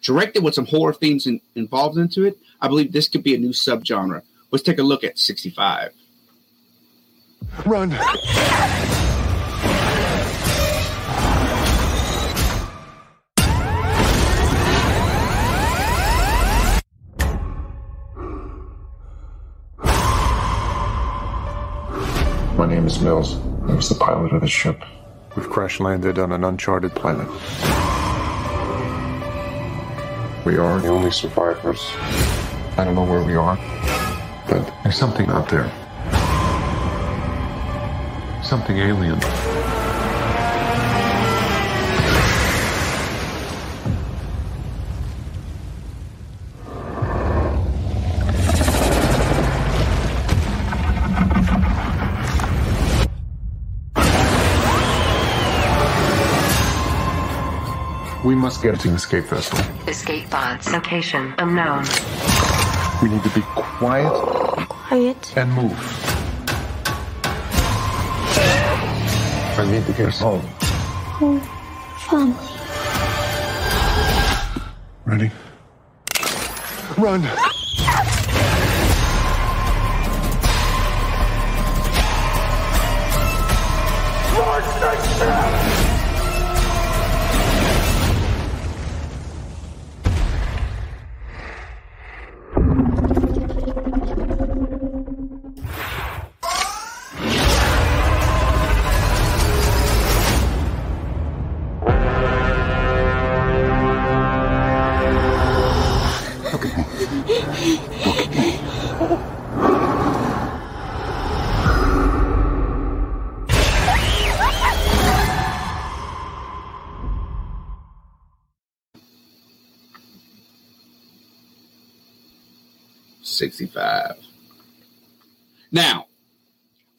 directed with some horror themes in, involved into it. I believe this could be a new subgenre. Let's take a look at 65. Run. Mills. I was the pilot of the ship. We've crash landed on an uncharted planet. We are the only survivors. I don't know where we are, but there's something out there. Something alien. We must get to an escape vessel. Escape pods. Location unknown. We need to be quiet Quiet. and move. I need to get home. Family. Ready? Run! Sixty-five. Now,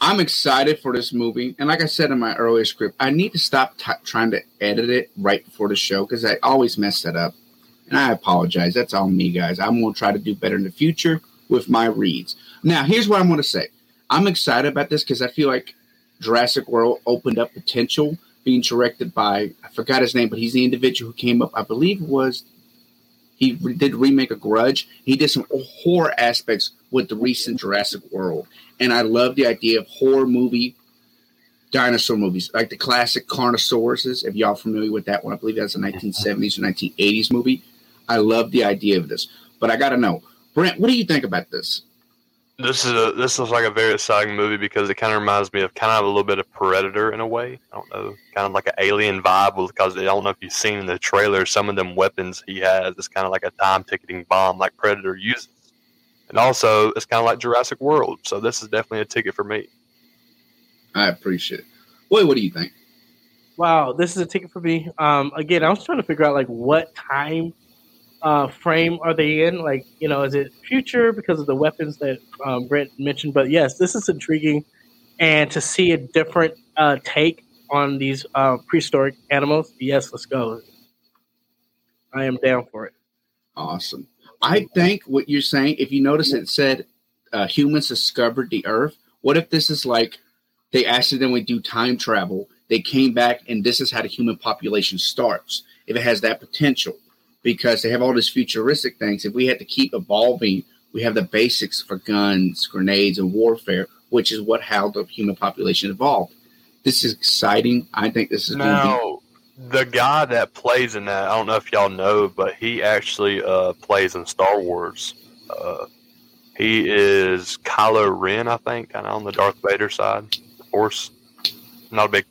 I'm excited for this movie, and like I said in my earlier script, I need to stop t- trying to edit it right before the show because I always mess that up, and I apologize. That's all me, guys. I'm going to try to do better in the future with my reads. Now, here's what I'm going to say. I'm excited about this because I feel like Jurassic World opened up potential being directed by I forgot his name, but he's the individual who came up. I believe was he re- did remake a Grudge. He did some horror aspects with the recent Jurassic World, and I love the idea of horror movie dinosaur movies like the classic Carnosauruses. If y'all familiar with that one, I believe that's a 1970s or 1980s movie. I love the idea of this, but I got to know, Brent, what do you think about this? This is a this is like a very exciting movie because it kind of reminds me of kind of a little bit of Predator in a way. I don't know, kind of like an alien vibe because I don't know if you've seen in the trailer some of them weapons he has. It's kind of like a time ticketing bomb like Predator uses, and also it's kind of like Jurassic World. So this is definitely a ticket for me. I appreciate it. Boy, what do you think? Wow, this is a ticket for me. Um, again, I was trying to figure out like what time uh, frame are they in? Like, you know, is it future because of the weapons that um, Brent mentioned? But yes, this is intriguing, and to see a different uh, take on these uh, prehistoric animals, yes, let's go. I am down for it. Awesome. I think what you're saying, if you notice it said uh, humans discovered the earth, what if this is like they accidentally do time travel? They came back and this is how the human population starts. If it has that potential, because they have all these futuristic things. If we had to keep evolving, we have the basics for guns, grenades, and warfare, which is what how the human population evolved. This is exciting. I think this is gonna be- the guy that plays in that, I don't know if y'all know, but he actually uh, plays in Star Wars. Uh, he is Kylo Ren, I think, kind of on the Darth Vader side. Of course, not a big.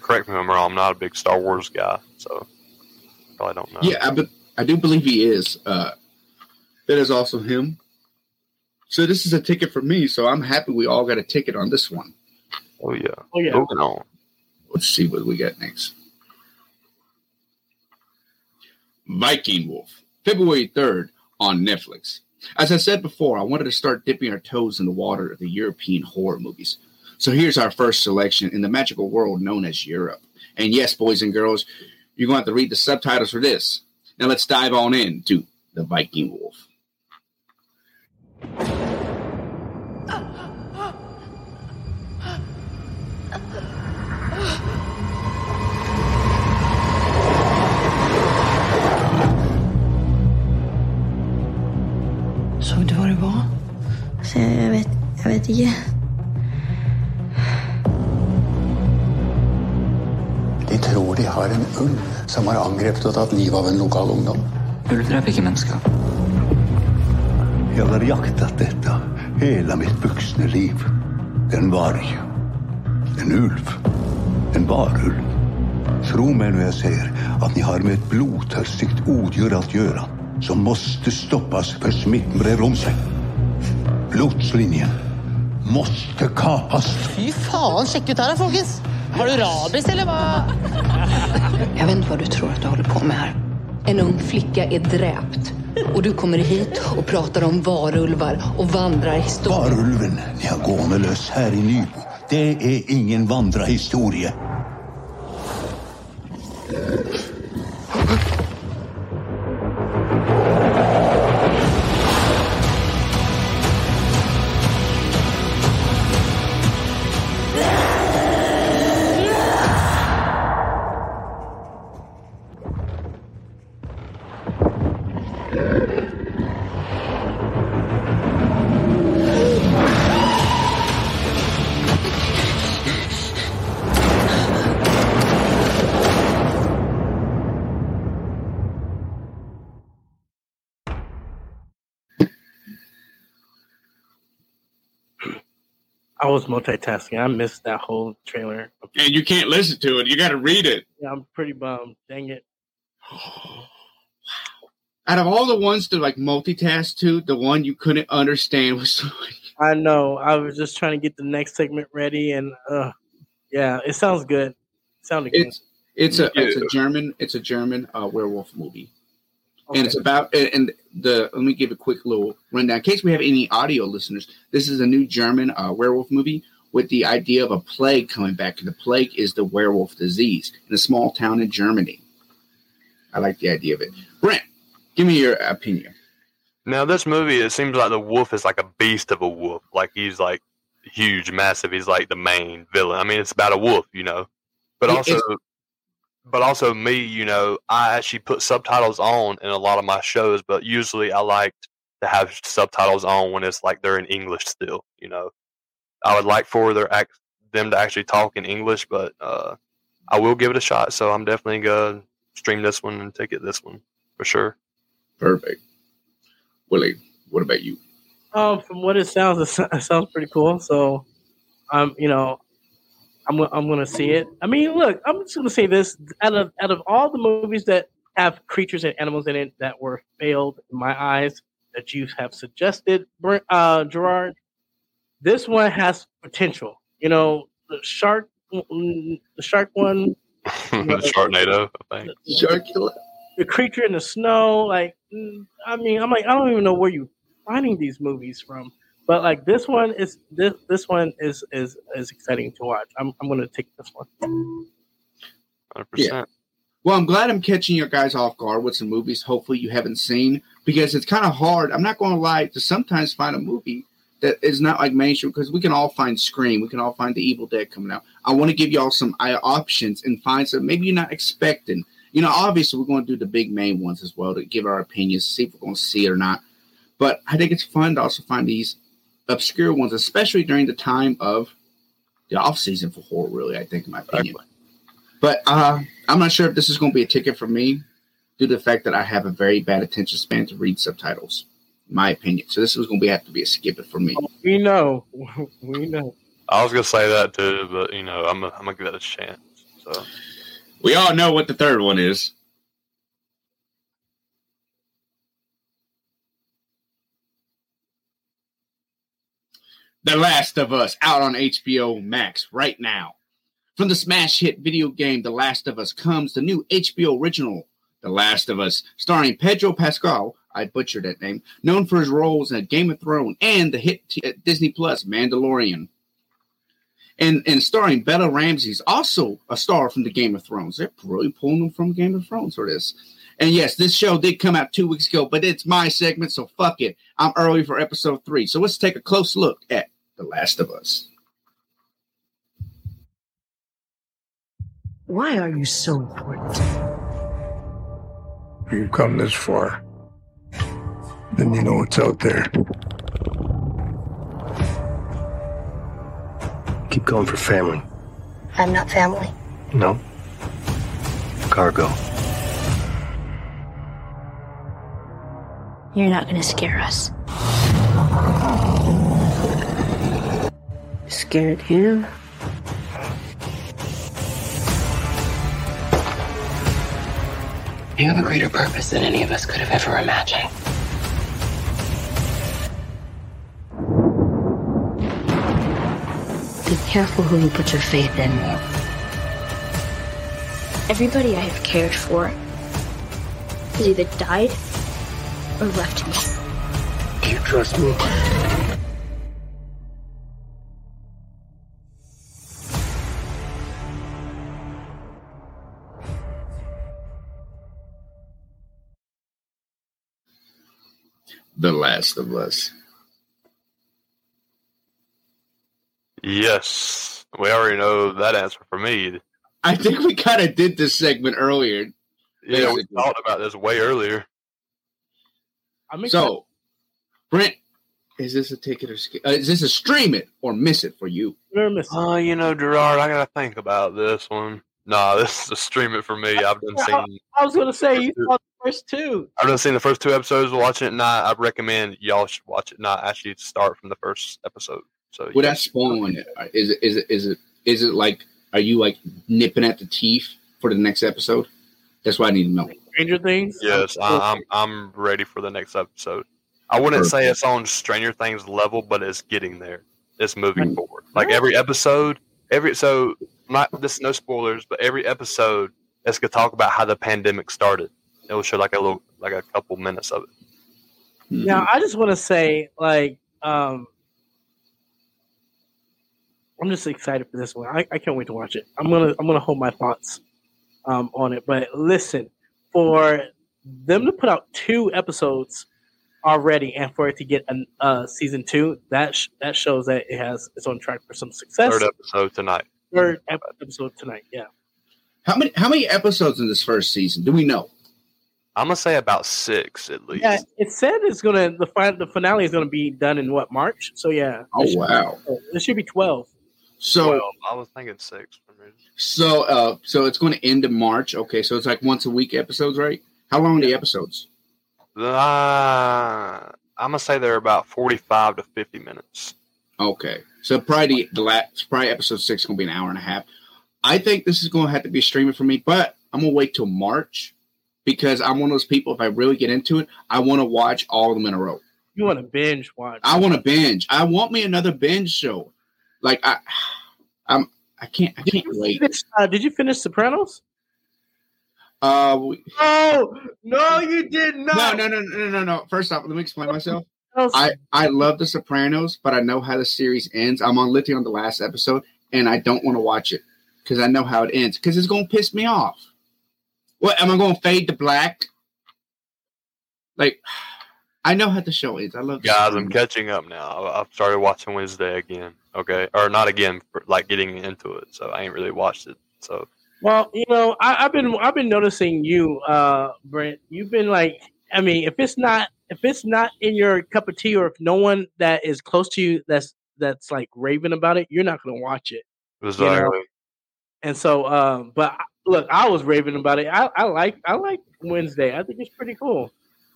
Correct me if I'm wrong. I'm not a big Star Wars guy, so probably don't know. Yeah, I, but I do believe he is. Uh, that is also him. So this is a ticket for me. So I'm happy we all got a ticket on this one. Oh yeah. Oh yeah. Moving on. Let's see what we got next. Viking Wolf, February 3rd on Netflix. As I said before, I wanted to start dipping our toes in the water of the European horror movies. So here's our first selection in the magical world known as Europe. And yes, boys and girls, you're going to have to read the subtitles for this. Now let's dive on in to the Viking Wolf. Så du hva det var? Altså, jeg vet, jeg vet ikke. Tror de har en ulv som har angrepet og tatt livet av en lokal ungdom. Ulv dreper ikke mennesker. Jeg har jaktet dette hele mitt voksne liv. En varg. En ulv. En varulv. Tro meg når jeg ser at ni har med et blodtørstig odjur å gjøre, som måste stoppas før smitten brer om seg. Blodslinjen måste kapas. Fy faen, sjekk ut her da, folkens. Har du rabies, eller hva? Jeg vet ikke hva du tror at du holder på med her. En ung flicka er drept. Og du kommer hit og prater om varulvar og vandrarhistorier. Varulven har gående løs her i Nybo, det er ingen vandrehistorie. Was multitasking. I missed that whole trailer. And you can't listen to it. You got to read it. Yeah, I'm pretty bummed. Dang it. Out of all the ones to like multitask to, the one you couldn't understand was. I know. I was just trying to get the next segment ready, and uh, yeah, it sounds good. It sounded good. It's it's a it's a German it's a German uh, werewolf movie, and it's about and- and the let me give a quick little rundown in case we have any audio listeners. This is a new German uh, werewolf movie with the idea of a plague coming back. And the plague is the werewolf disease in a small town in Germany. I like the idea of it. Brent, give me your opinion. Now, this movie, it seems like the wolf is like a beast of a wolf. Like he's like huge, massive. He's like the main villain. I mean, it's about a wolf, you know. But also, it's- but also me, you know, I actually put subtitles on in a lot of my shows. But usually, I like to have subtitles on when it's like they're in English still. You know, I would like for their act them to actually talk in English, but uh, I will give it a shot. So I'm definitely gonna stream this one and take it this one for sure. Perfect. Willie, what about you? Um, from what it sounds, it it sounds pretty cool. So, um, you know, I'm I'm gonna see it. I mean, look, I'm just gonna say this: out of out of all the movies that have creatures and animals in it that were failed in my eyes that you have suggested, uh, Jarrord, this one has potential. You know, the shark, the shark one, the Sharknado, I think. Sharkula. the creature in the snow. Like, mm, I mean, I'm like, I don't even know where you finding these movies from. But like this one is this this one is is is exciting to watch. I'm I'm gonna take this one. Hundred Yeah. Well, I'm glad I'm catching your guys off guard with some movies. Hopefully, you haven't seen because it's kind of hard. I'm not going to lie to sometimes find a movie that is not like mainstream because we can all find Scream, we can all find The Evil Dead coming out. I want to give y'all some uh, options and find some maybe you're not expecting. You know, obviously we're going to do the big main ones as well to give our opinions, see if we're going to see it or not. But I think it's fun to also find these obscure ones, especially during the time of the off season for horror. Really, I think, in my opinion. But uh, I'm not sure if this is going to be a ticket for me due to the fact that I have a very bad attention span to read subtitles, in my opinion. So this is going to be have to be a skip it for me. We know, we know. I was gonna say that too, but you know, I'm gonna, I'm gonna give it a chance. So We all know what the third one is. The Last of Us out on HBO Max right now. From the smash hit video game The Last of Us comes the new HBO original The Last of Us, starring Pedro Pascal, I butchered that name, known for his roles in Game of Thrones and the hit t- uh, Disney Plus Mandalorian. And, and starring Bella Ramsey's also a star from the Game of Thrones. They're really pulling them from Game of Thrones for this. And yes, this show did come out two weeks ago, but it's my segment, so fuck it. I'm early for episode three. So let's take a close look at The Last of Us. Why are you so important? You've come this far. Then you know what's out there. Keep going for family. I'm not family. No. Cargo. You're not gonna scare us. Scared him? You have a greater purpose than any of us could have ever imagined. Be careful who you put your faith in. Everybody I have cared for has either died or left me. Do you trust me? The Last of Us. yes, we already know that answer for me. I think we kind of did this segment earlier. Yeah, we talked about this way earlier. I'm So, Brent, is this a ticket or skip? Uh, is this a stream it or miss it for you? Oh, you know, Jarrord, I gotta think about this one. Nah, this is a stream it for me. I've done seen I was gonna say you saw the first two. I've done seen the first two episodes. Watching it, not I recommend y'all should watch it. Not actually start from the first episode. So Would yeah. that spawn? Is it is it is it is it like? Are you like nipping at the teeth for the next episode? That's what I need to know. Stranger Things. Yes, I, I'm I'm ready for the next episode. I wouldn't say it's on Stranger Things level, but it's getting there. It's moving forward. Like every episode, every so not this no spoilers, but every episode it's gonna talk about how the pandemic started. It will show like a little like a couple minutes of it. Now, I just want to say, like, um, I'm just excited for this one. I, I can't wait to watch it. I'm gonna I'm gonna hold my thoughts um, on it. But listen, for them to put out two episodes already and for it to get a uh, season two, that sh- that shows that it has it's on track for some success. Third episode tonight. Third episode tonight. Yeah. How many how many episodes in this first season? Do we know? I'm gonna say about six at least. Yeah, it said it's gonna the fi- the finale is gonna be done in what March. So yeah. Oh, it should be- wow. it should be twelve. So Well, I was thinking six. for me. so uh so it's going to end in March. Okay, so it's like once a week episodes, right? How long are the episodes? Uh, I'm gonna say they're about 45 to 50 minutes. Okay, so probably the, last probably episode six is going to be an hour and a half. I think this is going to have to be streaming for me, but I'm going to wait till March because I'm one of those people. If I really get into it, I want to watch all of them in a row. You want to binge watch? I want to binge. I want me another binge show. Like I, I'm. I can't. I can't wait. Finish- uh, did you finish Sopranos? Uh, we, Oh no, you did not. no, no, no, no, no, no. First off, let me explain myself. I I love The Sopranos, but I know how the series ends. I'm on literally on the last episode, and I don't want to watch it because I know how it ends because it's going to piss me off. What am I going to fade to black? Like, I know how the show ends. I love Guys, I'm catching up now. I- I've started watching Wednesday again. Okay, or not again, but, like getting into it. So I ain't really watched it. So Well, you know, I, I've been I've been noticing you, uh, Brent. You've been like, I mean, if it's not if it's not in your cup of tea, or if no one that is close to you that's that's like raving about it, you're not gonna watch it. exactly. And so, um, but look, I was raving about it. I, I like I like Wednesday. I think it's pretty cool.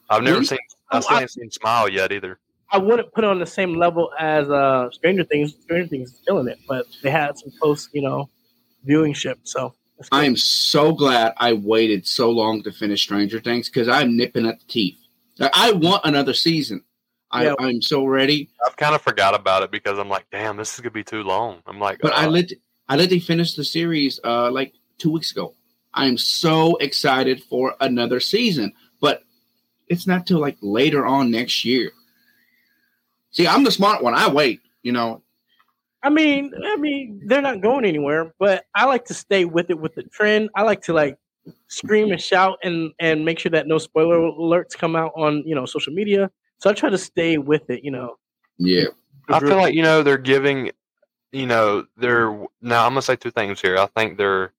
I've never seen. I still ain't seen Smile yet either. I wouldn't put it on the same level as uh, Stranger Things. Stranger Things is killing it, but they had some close, you know, viewingship. So I am so glad I waited so long to finish Stranger Things because I'm nipping at the teeth. I want another season. I, Yeah. I'm so ready. I've kind of forgot about it because I'm like, damn, this is gonna be too long. I'm like, But I let I let they finish the series uh like two weeks ago. I'm so excited for another season, but it's not till like later on next year. See, I'm the smart one. I wait, you know. I mean, I mean, they're not going anywhere, but I like to stay with it with the trend. I like to like scream and shout and and make sure that no spoiler alerts come out on you know social media. So I try to stay with it. You know. Yeah. I feel like you know they're giving, you know, they're now. I'm gonna say two things here. I think they're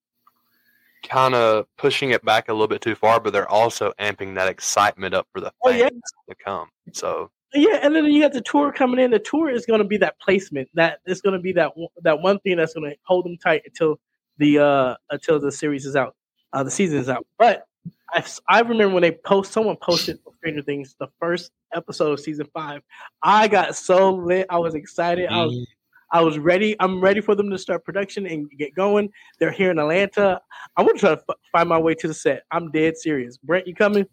kind of pushing it back a little bit too far, but they're also amping that excitement up for the Oh, fans yeah. to come. So Yeah, and then you got the tour coming in. The tour is going to be that placement. That is going to be that one- that one thing that's going to hold them tight until the uh until the series is out, uh the season is out. But I I remember when they post someone posted Stranger Things the first episode of season five. I got so lit. I was excited. I was I was ready. I'm ready for them to start production and get going. They're here in Atlanta. I'm gonna try to f- find my way to the set. I'm dead serious. Brent, you coming?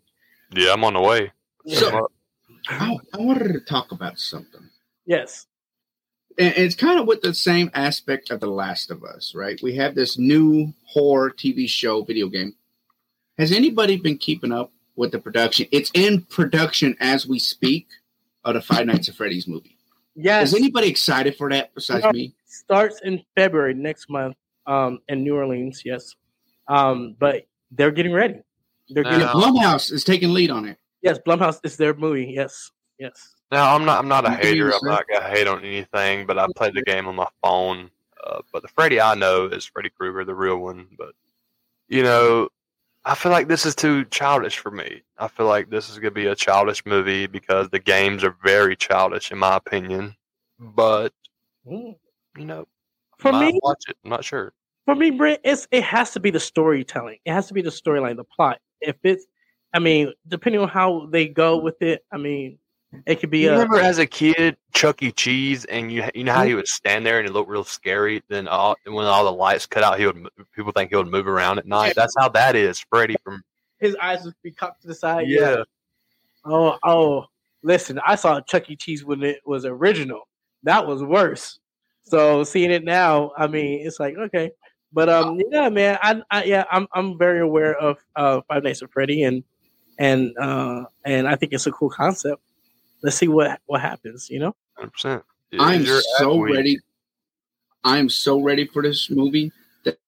yeah, I'm on the way. So I, I wanted to talk about something. Yes. and it's kind of with the same aspect of The Last of Us, right? We have this new horror TV show, video game. Has anybody been keeping up with the production? It's in production as we speak of the Five Nights at Freddy's movie. Yes. Is anybody excited for that besides No, me? Starts in February next month, um, in New Orleans. Yes, um, but they're getting ready. They're getting Blumhouse is taking lead on it. Yes, Blumhouse is their movie. Yes, yes. Now I'm not. I'm not a You hater. I'm not gonna hate on anything. But I played the game on my phone. Uh, but the Freddy I know is Freddy Krueger, the real one. But you know, I feel like this is too childish for me. I feel like this is gonna be a childish movie because the games are very childish, in my opinion. But you know, For me- watch it. I'm not sure. For me, Brent, it's it has to be the storytelling. It has to be the storyline, the plot. If it's, I mean, depending on how they go with it, I mean, It could be. You a, remember as a kid, Chuck E. Cheese, and you you know how he would stand there and it looked real scary. Then all, when all the lights cut out, he would people think he would move around at night. That's how that is, Freddy from his eyes would be cocked to the side. yeah. Oh, oh, listen, I saw Chuck E. Cheese when it was original. That was worse. So seeing it now, I mean, it's like okay, but um, yeah, man, I, I yeah, I'm I'm very aware of uh Five Nights at Freddy and and uh and I think it's a cool concept. Let's see what what happens. You know, hundred percent. I'm so at- ready. I'm so ready for this movie that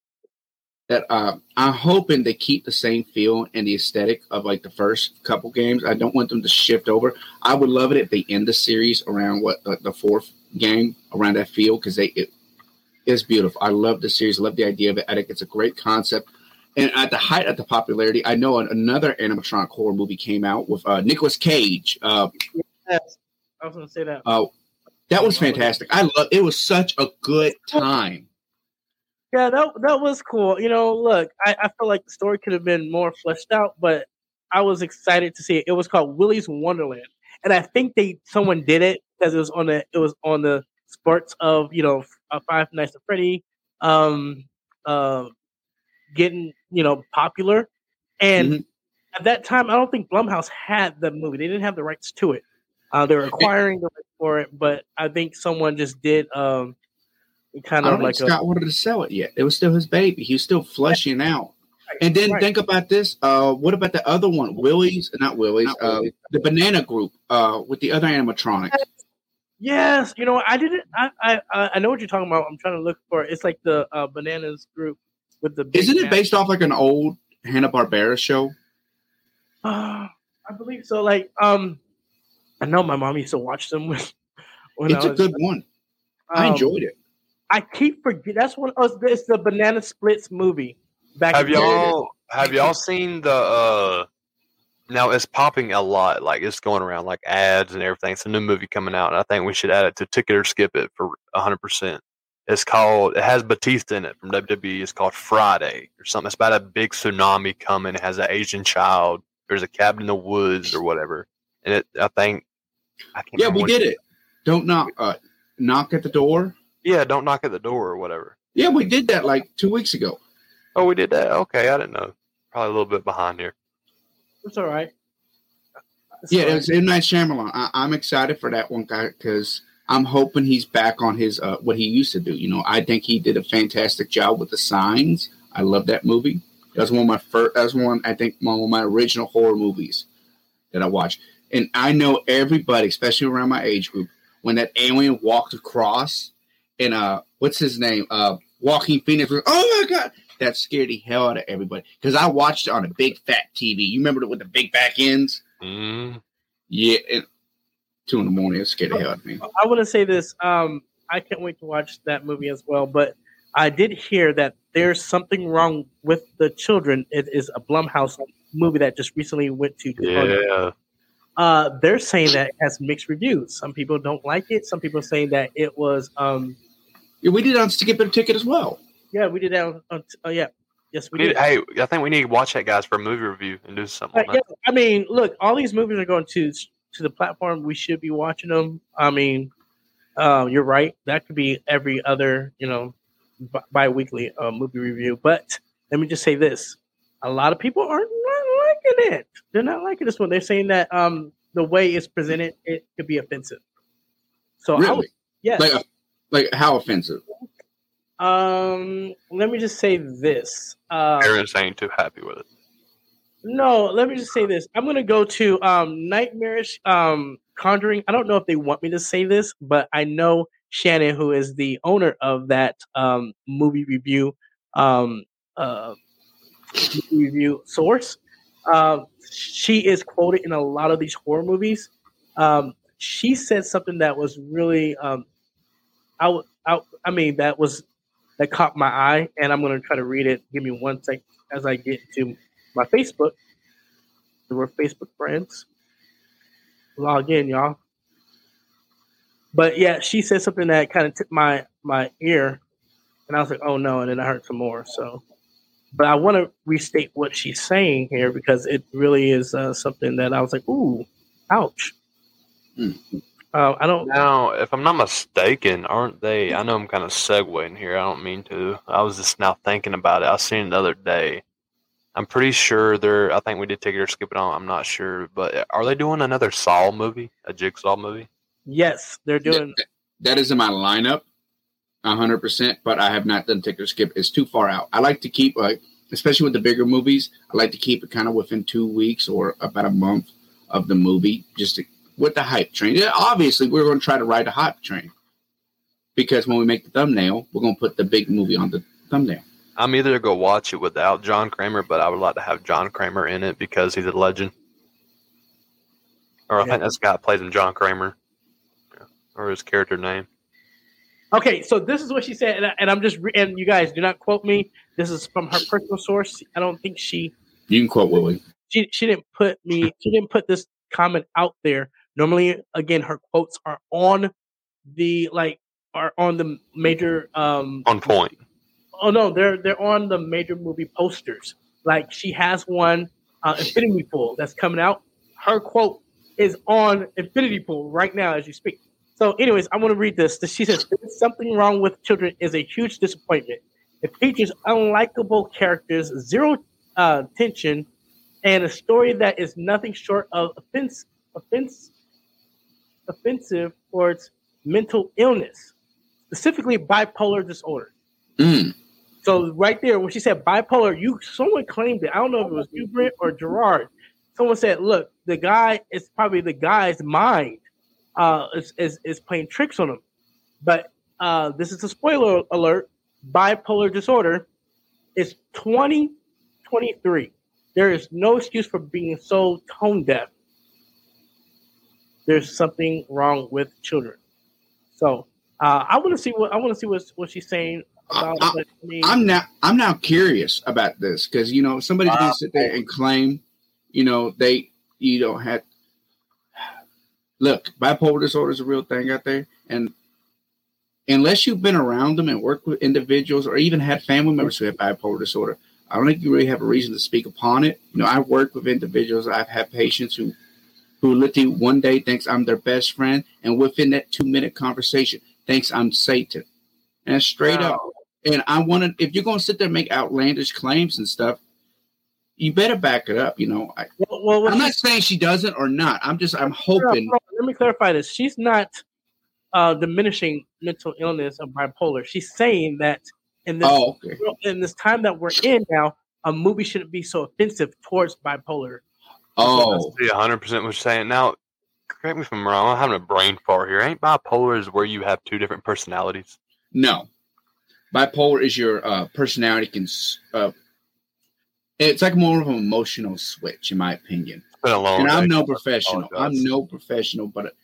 that uh, I'm hoping they keep the same feel and the aesthetic of like the first couple games. I don't want them to shift over. I would love it if they end the series around what the, the fourth game around that feel because they it is beautiful. I love the series. I love the idea of it. I think it's a great concept. And at the height of the popularity, I know an- another animatronic horror movie came out with uh, Nicolas Cage. Uh, yes, I was gonna say that. uh, that was fantastic. I love. It was such a good time. Yeah, that that was cool. You know, look, I, I feel like the story could have been more fleshed out, but I was excited to see it. It was called Willy's Wonderland, and I think they someone did it because it was on the it was on the sports of you know uh, Five Nights at Freddy, um, uh, getting you know popular, and at that time I don't think Blumhouse had the movie. They didn't have the rights to it. Uh, they were acquiring the rights for it, but I think someone just did um, kind I of don't like think a, Scott wanted to sell it yet. It was still his baby. He was still fleshing out. And then right. think about this. Uh, what about the other one? Willie's, not Willie's. uh, the Banana Group. Uh, with the other animatronics. Yes, you know I didn't. I I I I know what you're talking about. I'm trying to look for. it. It's like the uh, bananas group with the. big Isn't it based off like an old Hanna Barbera show? Uh, I believe so. Like um, I know my mom used to watch them when. when It's I a was- good one. I um, enjoyed it. I keep forgetting. That's one. Oh, it's the Banana Splits movie. Back Have in the day. y'all have y'all seen the uh now it's popping a lot, like it's going around like ads and everything. It's a new movie coming out, and I think we should add it to Ticket or Skip It for hundred percent. It's called it has Batista in it from WWE. It's called Friday or something. It's about a big tsunami coming. It has an Asian child. There's a cabin in the woods or whatever. And it I think I can't Yeah, we did it. Don't knock. Uh, knock at the door. Yeah, don't knock at the door or whatever. Yeah, we did that like two weeks ago. Oh, we did that. Okay, I didn't know. Probably a little bit behind here. It's all right. It's yeah, all it right. was M Night Shyamalan. I, I'm excited for that one guy because I'm hoping he's back on his uh, what he used to do. You know, I think he did a fantastic job with the signs. I love that movie. That was one of my first. That was one I think one of my original horror movies that I watched. And I know everybody, especially around my age group, when that alien walked across and uh, what's his name? Uh, Joaquin Phoenix. Was, oh my god, that scared the hell out of everybody because I watched it on a big fat TV. You remember it with the big back ends? Mm. Yeah, it, two in the morning. It scared the hell out of me. I want to say this. Um, I can't wait to watch that movie as well. But I did hear that there's something wrong with the children. It is a Blumhouse movie that just recently went to. Yeah. Uh, they're saying that it has mixed reviews. Some people don't like it. Some people are saying that it was. Um, Yeah, we did on Skip It a Ticket as well. yeah, we did that. On, on, oh yeah, yes, we We need, did. hey, I think we need to watch that, guys, for a movie review and do something. But on yeah, that. I mean, look, all these movies are going to to the platform. We should be watching them. I mean, uh, you're right. That could be every other, you know, bi- bi-weekly uh, movie review. But let me just say this: a lot of people are not liking it. They're not liking this one. They're saying that um, the way it's presented, it could be offensive. So I Really? would, yes. Like, uh, like how offensive? um, let me just say this. Uh, Parents ain't too happy with it. No, let me just say this. I'm gonna go to um Nightmarish um Conjuring. I don't know if they want me to say this, but I know Shannon, who is the owner of that um movie review um uh review source. Um she is quoted in a lot of these horror movies. Um she said something that was really um I, I, mean that was that caught my eye and I'm gonna try to read it. Give me one sec as I get to my Facebook. We're Facebook friends. Log in, y'all. But yeah, she said something that kind of tipped my my ear, and I was like, "Oh no!" And then I heard some more. So, but I want to restate what she's saying here because it really is uh, something that I was like, "Ooh, ouch." Uh, I don't. Now, if I'm not mistaken, aren't they? I know I'm kind of segueing here. I don't mean to. I was just now thinking about it. I seen it the other day. I'm pretty sure they're. I think we did take it or skip it on. I'm not sure, but are they doing another Saw movie, a Jigsaw movie? Yes, they're doing. That, that is in my lineup, hundred percent. But I have not done ticket or skip. It's too far out. I like to keep like, especially with the bigger movies. I like to keep it kind of within two weeks or about a month of the movie, just to with the hype train. Yeah, obviously, we're going to try to ride the hype train because when we make the thumbnail, we're going to put the big movie on the thumbnail. I'm either going to go watch it without John Kramer, but I would like to have John Kramer in it because he's a legend. Or I Yeah. think that's guy that plays him, John Kramer, Yeah. or his character name. Okay, so this is what she said, and, I, and I'm just re- and you guys do not quote me. This is from her personal source. I don't think she You can quote Willie. she she didn't put me she didn't put this comment out there. Normally, again, her quotes are on the like are on the major um On point. Oh no they're they're on the major movie posters. Like she has one uh infinity pool that's coming out. Her quote is on infinity pool right now as you speak. So anyways i want to read this. She says something wrong with children is a huge disappointment. It features unlikable characters zero uh tension and a story that is nothing short of offense offense offensive towards mental illness specifically bipolar disorder. Mm. So right there, when she said bipolar, you someone claimed it. I don't know if it was you, Brent, or Jarrord. Someone said, "Look, the guy is probably the guy's mind uh, is, is is playing tricks on him." But uh, this is a spoiler alert: bipolar disorder is twenty twenty three. There is no excuse for being so tone deaf. There's something wrong with children. So uh, I want to see what I want to see what what she's saying about. I- but, I mean, I'm now I'm now curious about this because you know somebody's Wow. gonna sit there and claim, you know, they you don't have. Look, bipolar disorder is a real thing out there, and unless you've been around them and worked with individuals or even had family members who have bipolar disorder, I don't think you really have a reason to speak upon it. You know, I've worked with individuals. I've had patients who who literally one day thinks I'm their best friend, and within that two minute conversation thinks I'm Satan. And straight up. And I want to, if you're going to sit there and make outlandish claims and stuff, you better back it up. You know, I, well, well I'm not saying she doesn't or not. I'm just, I'm hoping. hold on, Let me clarify this. She's not uh, diminishing mental illness of bipolar. She's saying that in this Oh, okay. in this time that we're in now, a movie shouldn't be so offensive towards bipolar. Oh, Yeah, hundred percent. What you're saying now. Correct me if I'm wrong. I'm having a brain fart here. Ain't bipolar is where you have two different personalities? No. Bipolar is your uh, personality can, uh, it's like more of an emotional switch, in my opinion. It's been a long. and I'm no professional. I'm no professional, but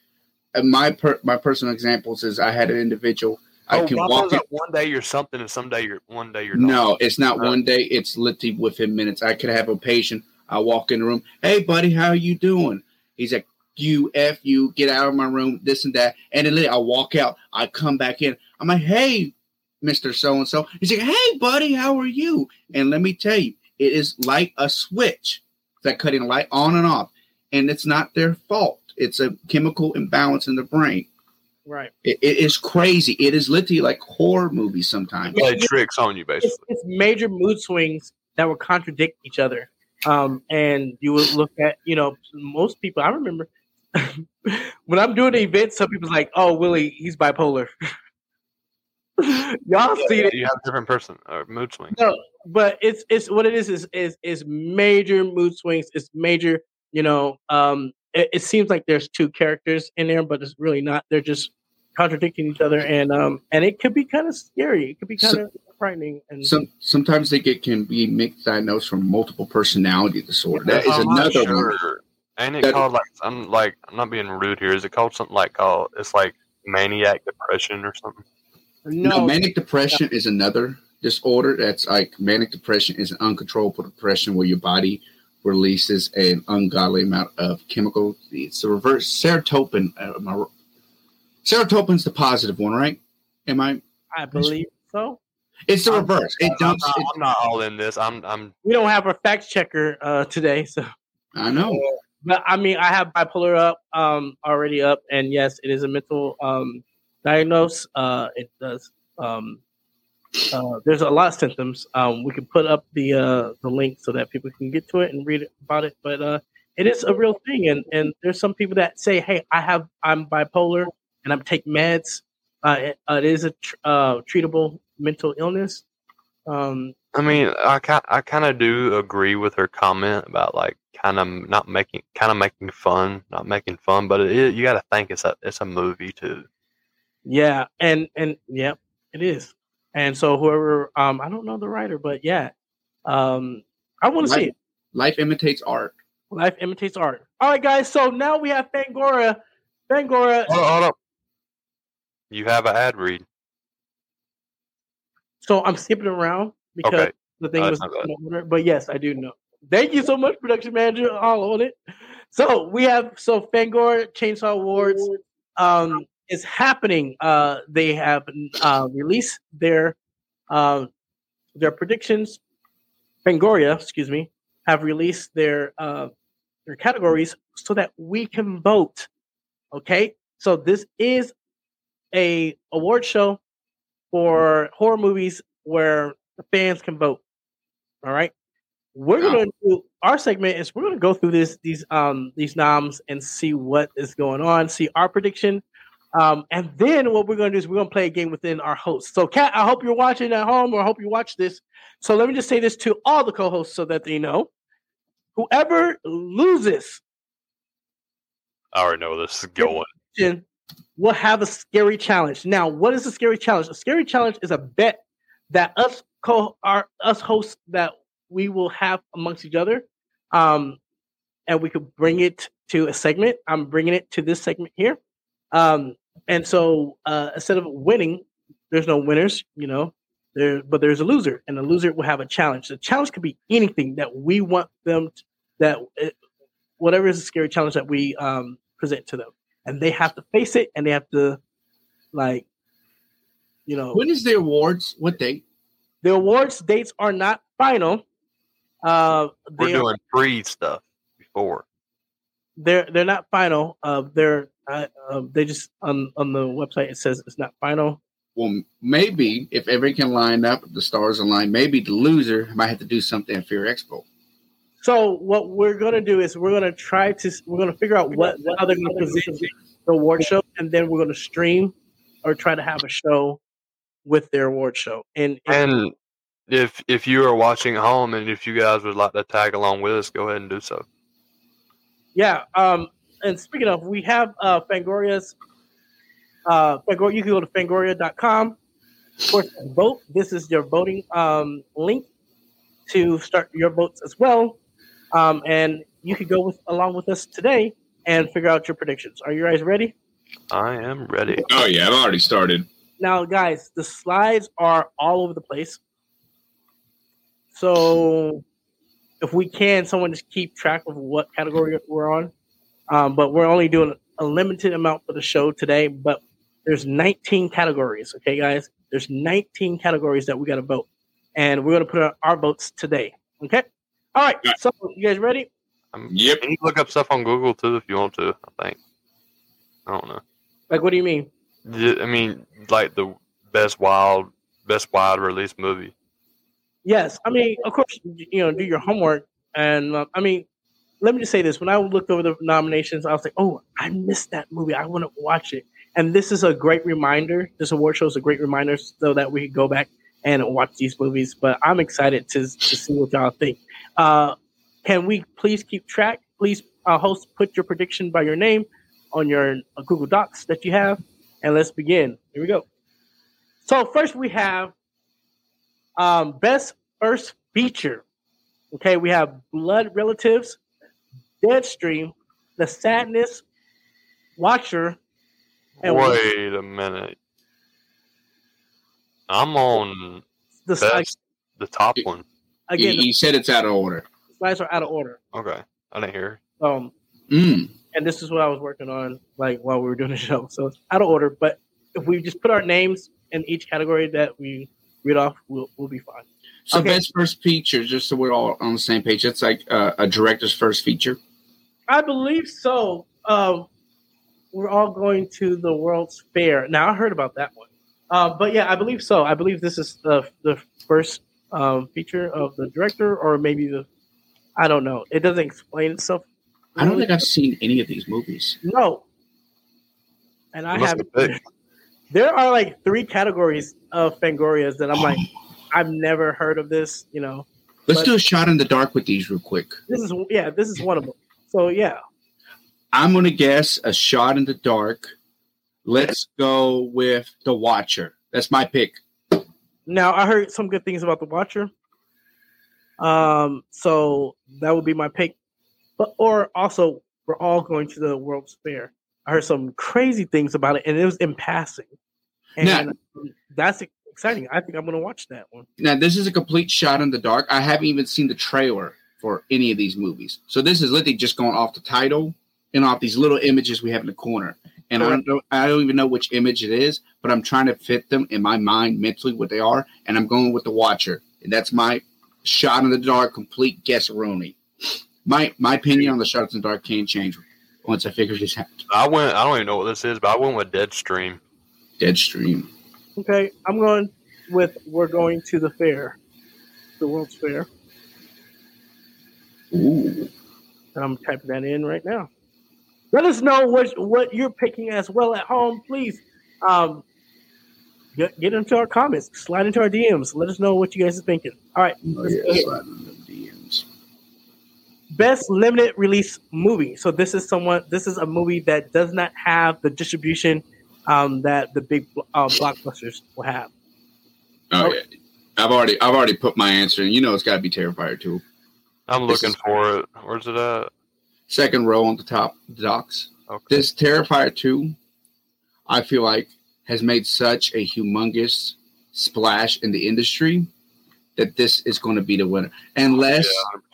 uh, my per, my personal examples is I had an individual. I Oh, can bipolar walk in, one day you're something, and some day you're one day you're not. No, it's not Uh, one day. It's literally within minutes. I could have a patient. I walk in the room. Hey, buddy, how are you doing? He's like, you f you, get out of my room. This and that. And then I walk out. I come back in. I'm like, hey, Mister So and So. He's like, hey, buddy, how are you? And let me tell you, it is like a switch. that cutting light on and off, and it's not their fault. It's a chemical imbalance in the brain. Right. It, it is crazy. It is literally like horror movies sometimes. Play tricks on you, basically. It's, it's major mood swings that will contradict each other. Um, and you would look at, you know, most people. I remember when I'm doing an event, some people's like, "Oh, Willie, he's bipolar." Y'all see it? You have a different person or mood swings. No, but it's it's what it is is is is major mood swings. It's major, you know. Um, it, it seems like there's two characters in there, but it's really not. They're just contradicting each other, and um, and it could be kind of scary. It could be kind of frightening. And Some sometimes they get can be mixed diagnosed from multiple personality disorder. That is I'm not another one. sure. Ain't it That- called like I'm like I'm not being rude here. Is it called something like called it's like maniac depression or something? No, manic depression is another disorder. That's like manic depression is an uncontrollable depression where your body releases an ungodly amount of chemical. It's the reverse serotonin. Uh, serotonin's the positive one, right? Am I? I believe so. It's the reverse. It I'm dumps. not, I'm not all in this. I'm I'm We don't have a fact checker uh, today, so I know. but I mean, I have bipolar up um already up, and yes, it is a mental um diagnose. Uh, it does um. Uh, there's a lot of symptoms. Um, we can put up the uh, the link so that people can get to it and read about it. But uh, it is a real thing, and and there's some people that say, "Hey, I have I'm bipolar and I'm taking meds." Uh, it, uh, it is a tr- uh, treatable mental illness. Um, I mean, I kind I kind of do agree with her comment about like kind of not making kind of making fun, not making fun, but it, you got to think it's a it's a movie too. Yeah, and and yeah, it is. And so whoever um I don't know the writer, but yeah. Um I want to see Life, it. life imitates art. Life imitates art. All right, guys. So now we have Fangoria. Fangoria. Hold on, hold up. You have an ad read. So I'm skipping around because Okay. the thing Uh, was not bad. order. But yes, I do know. Thank you so much, production manager. All on it. So we have so Fangoria Chainsaw Awards um is happening. Uh they have uh released their uh their predictions. Fangoria, excuse me, have released their uh their categories so that we can vote. Okay? So this is a award show for horror movies where the fans can vote. All right. We're gonna do our segment is we're gonna go through this these um these noms and see what is going on, see our prediction. Um, and then what we're gonna do is we're gonna play a game within our hosts. So Kat, I hope you're watching at home or I hope you watch this. So let me just say this to all the co-hosts so that they know. Whoever loses I already know this is going. we'll have a scary challenge. Now, what is a scary challenge? A scary challenge is a bet that us co our us hosts that we will have amongst each other, um, and we could bring it to a segment. I'm bringing it to this segment here, um, and so uh, instead of winning, there's no winners, you know. There, but there's a loser, and the loser will have a challenge. The challenge could be anything that we want them to, that uh, whatever is a scary challenge that we um, present to them, and they have to face it, and they have to like, you know, When is the awards? What date? the awards dates are not final. Uh, We're they are, doing pre stuff before. they're they're not final. Uh, they're uh, uh, they just on on the website it says it's not final. Well, maybe if everything can line up, the stars align, maybe the loser might have to do something at Fear Expo. So what we're gonna do is we're gonna try to we're gonna figure out what how they're gonna present the award show, and then we're gonna stream or try to have a show with their award show. And, And if if you are watching at home and if you guys would like to tag along with us, go ahead and do so. yeah, um, and speaking of, we have uh, Fangoria's. Uh, Fangoria, you can go to fangoria.com. Of course, vote. This is your voting um, link to start your votes as well. Um, and you can go with along with us today and figure out your predictions. Are you guys ready? I am ready. Oh yeah, I've already started. Now, guys, the slides are all over the place. So, if we can, someone just keep track of what category we're on. Um, but we're only doing a limited amount for the show today. But there's 19 categories. Okay, guys, there's 19 categories that we got to vote, and we're gonna put our, our votes today. Okay. All right. So, you guys ready? Um, yep. Can you look up stuff on Google too if you want to? I think. I don't know. Like, what do you mean? Yeah, I mean, like the best wild, best wild release movie. Yes, I mean, of course, you know, do your homework. And uh, I mean, let me just say this: when I looked over the nominations, I was like, "Oh, I missed that movie. I want to watch it." And this is a great reminder. This award show is a great reminder, so that we can go back and watch these movies. But I'm excited to to see what y'all think. Uh, can we please keep track? Please, uh, host, put your prediction by your name on your uh, Google Docs that you have, and let's begin. Here we go. So first we have um, best first feature. Okay, we have Blood Relatives, Deadstream, The Sadness, Watcher, and Wait a minute. I'm on The best, the top one. again. he, he said it's out of order. the slides are out of order. Okay, I didn't hear. Um, Mm. and this is what I was working on, like while we were doing the show. So it's out of order. But if we just put our names in each category that we read off, we'll we'll be fine. So Okay. best first feature, just so we're all on the same page. That's like uh, a director's first feature. I believe so. Um, we're all going to the World's Fair. Now I heard about that one, uh, but yeah, I believe so. I believe this is the the first um, feature of the director, or maybe the I don't know. It doesn't explain itself. I don't think I've seen any of these movies. No, and I have. There are like three categories of Fangorias that I'm like, I've never heard of this. You know, Let's But- do a shot in the dark with these real quick. this is yeah, this is one of them. So yeah, I'm gonna guess a shot in the dark. Let's go with the Watcher. That's my pick. Now I heard some good things about the Watcher. Um, so that would be my pick. But or also we're all going to the World's Fair. I heard some crazy things about it, and it was in passing, and Now- um, that's exciting. I think I'm going to watch that one. Now, this is a complete shot in the dark. I haven't even seen the trailer for any of these movies. So this is literally just going off the title and off these little images we have in the corner. And I don't I don't even know which image it is, but I'm trying to fit them in my mind mentally what they are, and I'm going with the Watcher, and that's my shot in the dark, complete guess-a-roni. My my opinion on the shots in the dark can change once I figure this out. I went. I don't even know what this is, but I went with Deadstream. Deadstream. Okay, I'm going with we're going to the fair, the World's Fair, Ooh. and I'm typing that in right now. Let us know what what you're picking as well at home, please. Um, get, get into our comments, slide into our DMs. Let us know what you guys are thinking. All right, Oh, yeah, slide in the DMs. best limited release movie. So this is someone. This is a movie that does not have the distribution um, that the big uh, blockbusters will have. Oh yeah. I've already I've already put my answer, and you know it's got to be Terrifier two. I'm looking is- for it. Where's it at? Second row on the top docks. Okay. This Terrifier two, I feel like has made such a humongous splash in the industry that this is going to be the winner, unless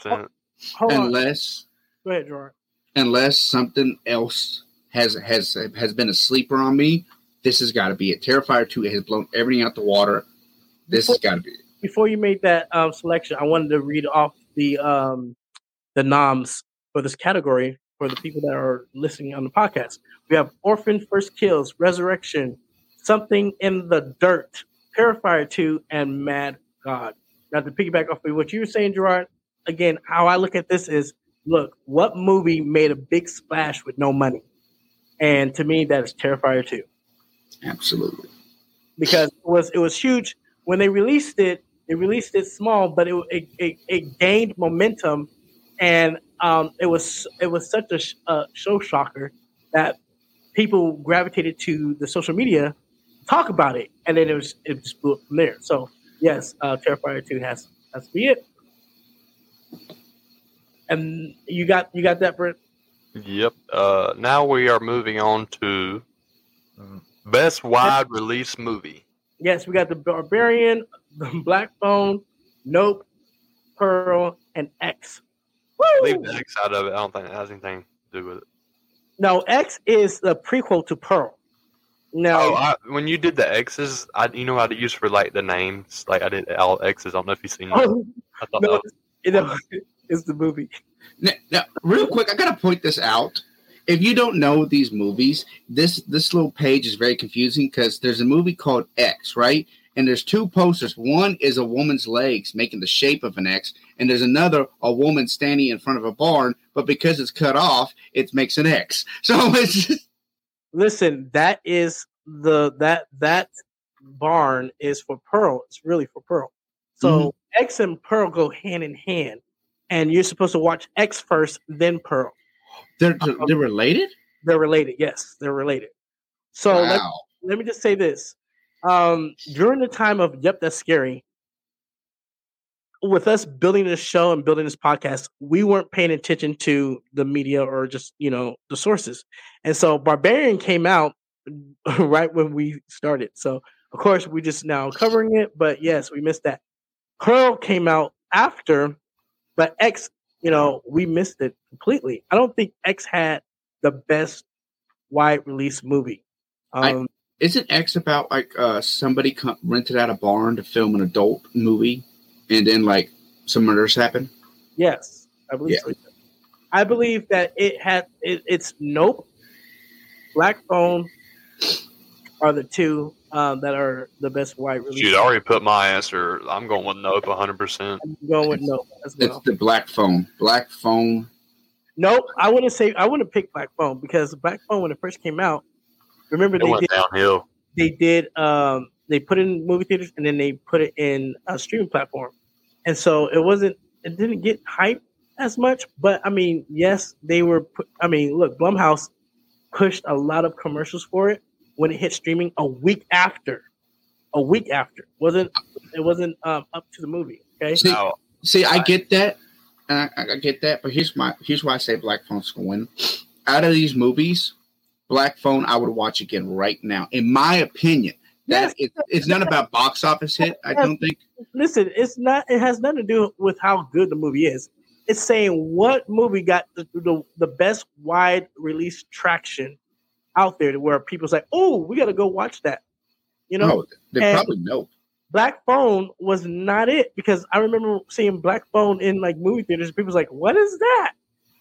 Yeah, 100%. Hold on. unless Go ahead, Jordan. unless something else has has has been a sleeper on me. This has got to be it. Terrifier two has blown everything out the water. This has got to be it. Before you made that um, selection, I wanted to read off the um, the noms for this category for the people that are listening on the podcast. We have Orphan First Kills, Resurrection, Something in the Dirt, Terrifier 2, and Mad God. Now, to piggyback off of what you were saying, Jarrord, again, how I look at this is look, what movie made a big splash with no money? And to me, that is Terrifier 2 Absolutely. because it was it was huge when they released it. They released it small, but it it, it, it gained momentum, and um, it was it was such a, sh- a show shocker that people gravitated to the social media to talk about it, and then it was it just blew up from there. So yes, uh, Terrifier two has has to be it. And you got you got that, Brent. Yep. Uh, now we are moving on to best wide release movie. Yes, we got the Barbarian, the Black Phone, Nope, Pearl, and X. Leave the X out of it. I don't think it has anything to do with it. No, X is the prequel to Pearl. Now, Oh, I, when you did the X's, I you know how to use for like the names. Like I did all X's. I don't know if you've seen that. Oh, I thought no, that was- you know, it's the movie. Now, now, real quick, I gotta point this out. If you don't know these movies, this this little page is very confusing because there's a movie called X, right? And there's two posters. One is a woman's legs making the shape of an X, and there's another a woman standing in front of a barn, but because it's cut off, it makes an X. So it's Listen, that is the that that barn is for Pearl. It's really for Pearl. So mm-hmm. X and Pearl go hand in hand, and you're supposed to watch X first, then Pearl. they're they're um, related. They're related. Yes, they're related. So let, let me just say this. Um, during the time of Yup, That's Scary, with us building this show and building this podcast, we weren't paying attention to the media or just, you know, the sources. And so Barbarian came out right when we started. So, of course, we just now covering it, but yes, we missed that. Pearl came out after, but X, you know, we missed it completely. I don't think X had the best wide release movie. Um, Isn't X about like uh somebody co- rented out a barn to film an adult movie, and then like some murders happen? yes, I believe Yeah. so. I believe that it had it, it's Nope, Black Phone are the two um, that are the best white release. Shoot, I already put my answer. I'm going with Nope 100%. I'm going with Nope as well. It's the black phone. Black phone. Nope, I wouldn't say I wouldn't pick Black Phone because Black Phone when it first came out, remember It they went did downhill. they did um they put it in movie theaters and then they put it in a streaming platform, and so it wasn't it didn't get hype as much. But I mean, yes, they were. Put, I mean, look, Blumhouse pushed a lot of commercials for it when it hit streaming a week after. A week after wasn't it wasn't um, up to the movie. Okay, See, see, I get that. and I, I get that, but here's my here's why I say Black Phone's gonna win. Out of these movies, Black Phone I would watch again right now. In my opinion, that it, it's not about box office hit. I don't think. listen, it's not. It has nothing to do with how good the movie is. It's saying what movie got the the, the best wide release traction out there, to where people's like, "Oh, we got to go watch that." You know, Oh, they And probably know. Black Phone was not it because I remember seeing Black Phone in like movie theaters. People's like, "What is that?"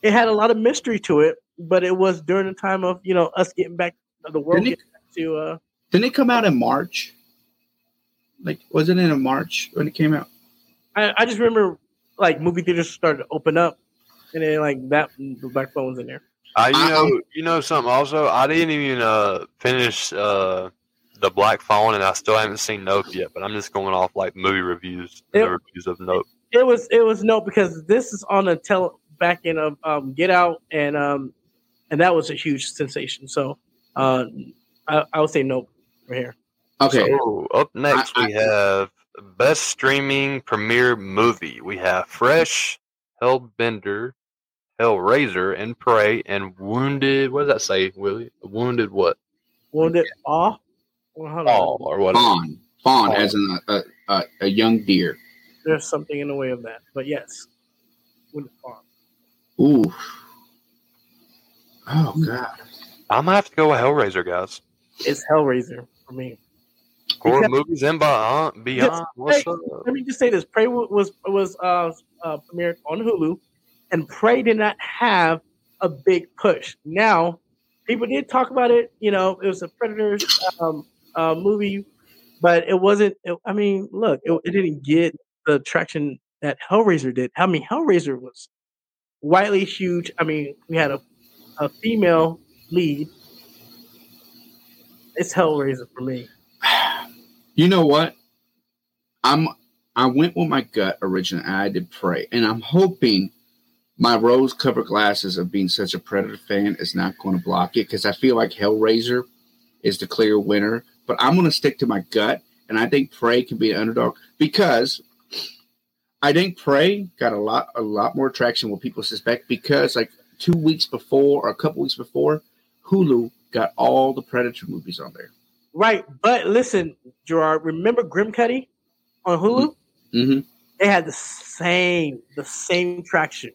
It had a lot of mystery to it, but it was during the time of you know us getting back the world Didn't it- back to uh Didn't it come out in March? Like, wasn't it in March when it came out? I, I just remember like movie theaters started to open up, and then like that the Black Phone was in there. I you know, you know something. Also, I didn't even uh, finish uh, the Black Phone, and I still haven't seen Nope yet. But I'm just going off like movie reviews, and the reviews of Nope. It was it was no because this is on a tele back in of um, Get Out and um and that was a huge sensation. So uh, I, I would say nope right here. Okay. So up next we have best streaming premiere movie. We have Fresh, Hellbender, Hellraiser, and Prey, and Wounded. What does that say, Willie? Wounded what? Wounded Awe. Well, hold on. Fall or what? Fawn. Fawn, Fawn. as in a, a, a, a young deer. There's something in the way of that, but yes, Wounded Awe. Ooh. Oh God. I'm gonna have to go with Hellraiser, guys. It's Hellraiser for me. Horror Because- movies and beyond. beyond. What's Prey- up? Let me just say this: Prey was was uh, uh, premiered on Hulu, and Prey did not have a big push. Now, people did talk about it. You know, it was a Predator um, uh, movie, but it wasn't. It, I mean, look, it, it didn't get the traction that Hellraiser did. I mean, Hellraiser was widely huge. I mean, we had a a female lead. It's Hellraiser for me. You know what? I'm I went with my gut originally. I did Prey, and I'm hoping my rose-colored glasses of being such a Predator fan is not going to block it because I feel like Hellraiser is the clear winner. But I'm going to stick to my gut, and I think Prey can be an underdog because I think Prey got a lot a lot more traction what people suspect because like two weeks before or a couple weeks before, Hulu got all the Predator movies on there. Right, but listen, Jarrord. Remember Grimcutty on Hulu? Mm-hmm. They had the same the same traction,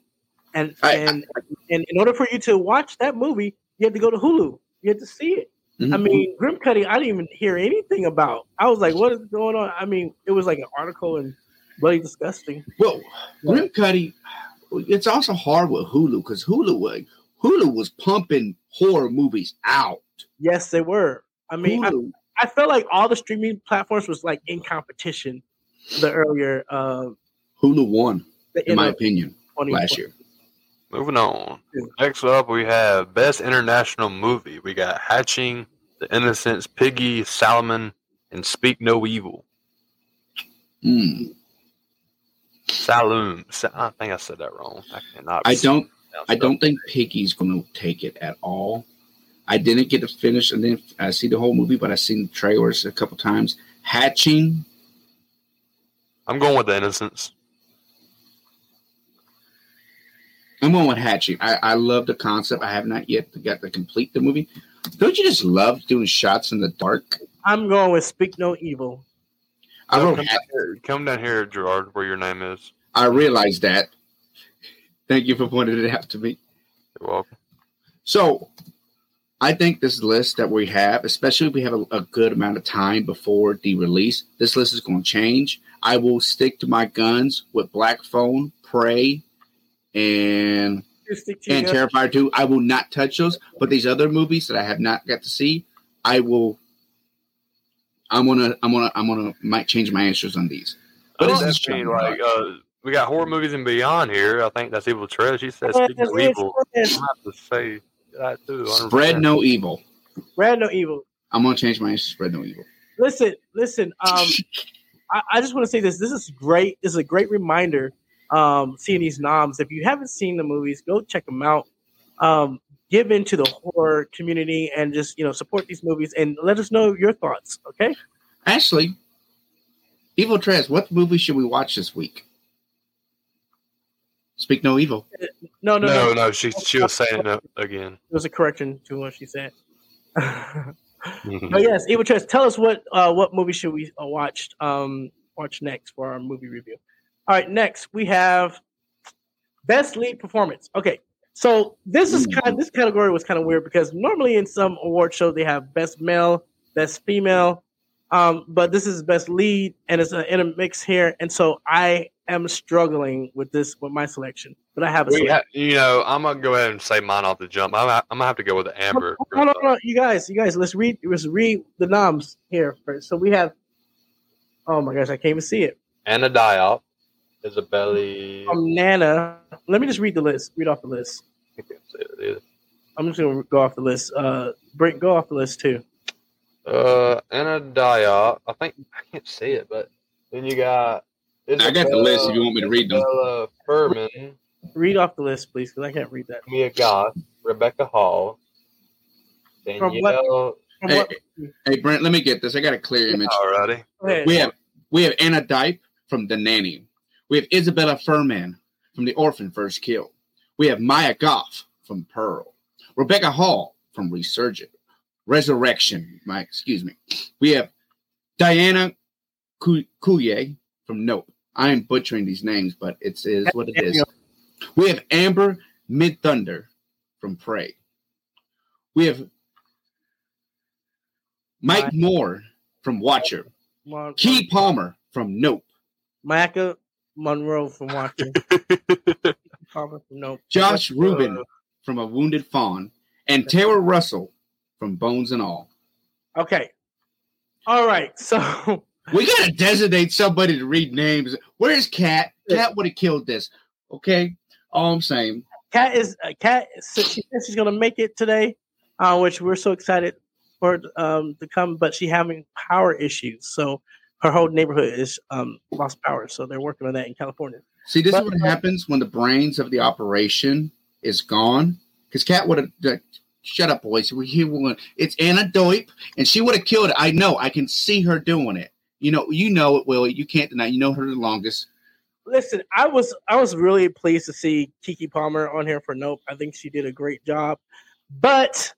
and and and in order for you to watch that movie, you had to go to Hulu. You had to see it. I Mhm. mean, Grimcutty, I didn't even hear anything about. I was like, "What is going on?" I mean, it was like an article and bloody disgusting. Well, Grimcutty, it's also hard with Hulu because Hulu was Hulu was pumping horror movies out. Yes, they were. I mean, I, I felt like all the streaming platforms was like in competition. The earlier, uh, Hulu won, in my opinion, last year. Moving on. Next up, we have Best International Movie. We got Hatching, The Innocents, Piggy, Saloum, and Speak No Evil. Hmm. Saloon. I think I said that wrong. I cannot. I don't. I don't think Piggy's going to take it at all. I didn't get to finish and then I see the whole movie, but I've seen the trailers a couple times. Hatching, I'm going with The Innocents. I'm going with Hatching. I, I love the concept. I have not yet got to complete the movie. Don't you just love doing shots in the dark? I'm going with Speak No Evil. I wrote come, down here, come down here, Jarrord, where your name is. I realized that. Thank you for pointing it out to me. You're welcome. So, I think this list that we have, especially if we have a, a good amount of time before the release, this list is going to change. I will stick to my guns with Black Phone, Prey, and Stick to and Terrifier 2. I will not touch those. But these other movies that I have not got to see, I will. I'm gonna, I'm gonna, I'm gonna might change my answers on these. But But it's it's mean, like uh, we got horror movies and beyond here. I think that's Evil Treasure. She says Yeah, speaking it's- evil. I have to say that too. 100%. spread no evil. Spread no evil. I'm gonna change my answer. Spread no evil. Listen, listen. Um, I, I just want to say this. This is great. This is a great reminder. Um, seeing these noms. If you haven't seen the movies, go check them out. Um, give into the horror community and just you know support these movies and let us know your thoughts. Okay. Ashley, Evil Trez, what movie should we watch this week? Speak no evil. No, no, No, no. no, she she was saying it again. There was a correction to what she said. But yes, Evil Tress, tell us what uh, what movie should we uh, watch um, watch next for our movie review. All right, next we have best lead performance. Okay, so this is kind of, this category was kind of weird because normally in some award shows they have best male, best female, um, but this is best lead and it's a, in a mix here, and so I am struggling with this with my selection, but I have a ha- you know, I'm gonna go ahead and say mine off the jump. I'm, I'm gonna have to go with Amber. No, no, no, you guys, you guys, let's read, let's read the noms here first. So we have, oh my gosh, I can't even see it. Anna Diop, Isabelle. From Nana, let me just read the list. Read off the list. I'm just gonna go off the list. Uh, Brent, go off the list too. Uh, Anna Diop. I think I can't see it, but then you got. I got the list if you want me to read them. Isabella Fuhrman, Read off the list, please, because I can't read that. Mia Goth, Rebecca Hall, From what- Danielle. from Hey, what- hey, Brent, let me get this. I got a clear image. Alrighty. We have we have Anna Dipe from The Nanny. We have Isabella Fuhrman from The Orphan First Kill. We have Maya Goff from Pearl. Rebecca Hall from Resurgent. Resurrection. My excuse me. We have Diana Ku- from Nope. I am butchering these names, but it is what it is. We have Amber Midthunder from Prey. We have Mike Moore from Watcher. Key Palmer from Nope. Micah Monroe from Watching. Palmer from Nope. Josh Uh, Ruben from A Wounded Fawn. And Tara Russell from Bones and All. Okay. All right. So We gotta designate somebody to read names. Where's Cat? Cat would have killed this. Okay, all I'm saying. Kat is uh, Kat. So she says she's gonna make it today, uh, which we're so excited for um, to come. But she having power issues, so her whole neighborhood is um, lost power. So they're working on that in California. See, this But- is what happens when the brains of the operation is gone. Because Cat would have uh, shut up, boys. We here one. It's Anna Doip, and she would have killed it. I know. I can see her doing it. You know, you know it, Willie. You can't deny. You know her the longest. Listen, I was I was really pleased to see Keke Palmer on here for Nope. I think she did a great job, but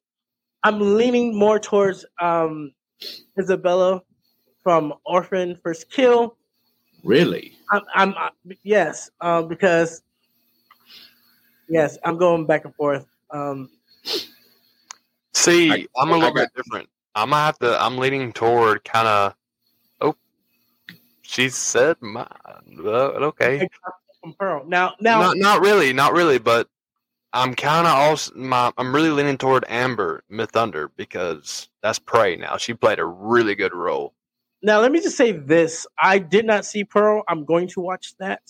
I'm leaning more towards um, Isabella from Orphan First Kill. Really? I'm, I'm I- yes, um, because yes, I'm going back and forth. Um, See, I- I'm a little got- bit different. I'm gonna have to. I'm leaning toward kind of. Oh, she said my. Uh, okay. from Pearl. Now, now, not not really, not really, but I'm kind of also my. I'm really leaning toward Amber Midthunder because that's Prey. Now she played a really good role. Now, let me just say this: I did not see Pearl. I'm going to watch that,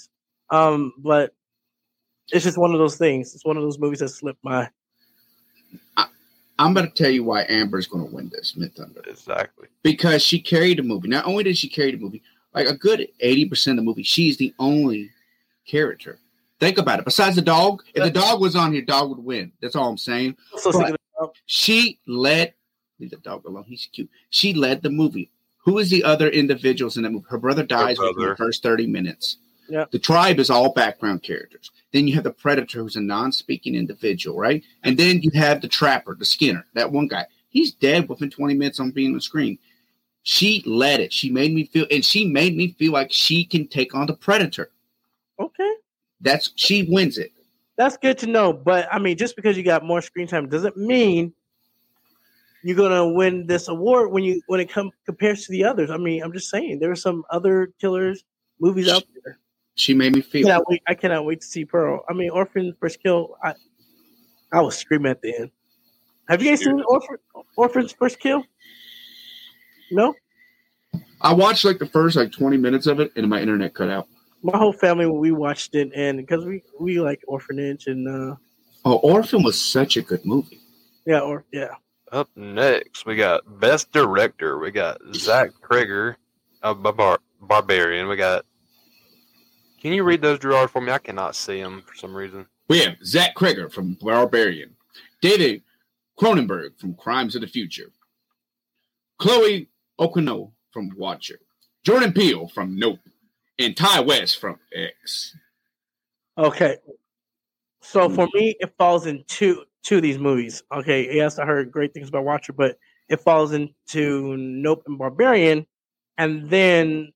um, but it's just one of those things. It's one of those movies that slipped my. I'm going to tell you why Amber's going to win this Midthunder. Exactly. Because she carried the movie. Not only did she carry the movie, like a good 80% of the movie, she's the only character. Think about it. Besides the dog, if the dog was on here, dog would win. That's all I'm saying. So But sick of the dog. she led leave the dog alone. He's cute. She led the movie. Who is the other individuals in that movie? Her brother dies within brother. the first 30 minutes. Yeah. The tribe is all background characters. Then you have the predator, who's a non-speaking individual, right? And then you have the trapper, the Skinner, that one guy. He's dead within 20 minutes on being on the screen. She led it. She made me feel, and she made me feel like she can take on the predator. Okay, That's she wins it. that's good to know. But I mean, just because you got more screen time doesn't mean you're gonna win this award when you when it comes compares to the others. I mean, I'm just saying there are some other killers movies out there. She made me I feel. cannot wait. I cannot wait to see Pearl. I mean, Orphan First Kill. I I was screaming at the end. Have you guys seen Orphan Orphan's First Kill? No, I watched like the first like 20 minutes of it, and my internet cut out. my whole family we watched it, and because we we like Orphanage and uh Oh, Orphan was such a good movie. yeah or yeah Up next, we got Best Director. We got Zach Cregger of Barbar- Barbarian. We got. Can you read those, Jarrord, for me? I cannot see them for some reason. We have Zach Cregger from Barbarian, David Cronenberg from Crimes of the Future, Chloe Okuno from Watcher, Jordan Peele from Nope, and Ti West from X. Okay. So for me, it falls in two two of these movies. Okay, yes, I heard great things about Watcher, but it falls into Nope and Barbarian, and then,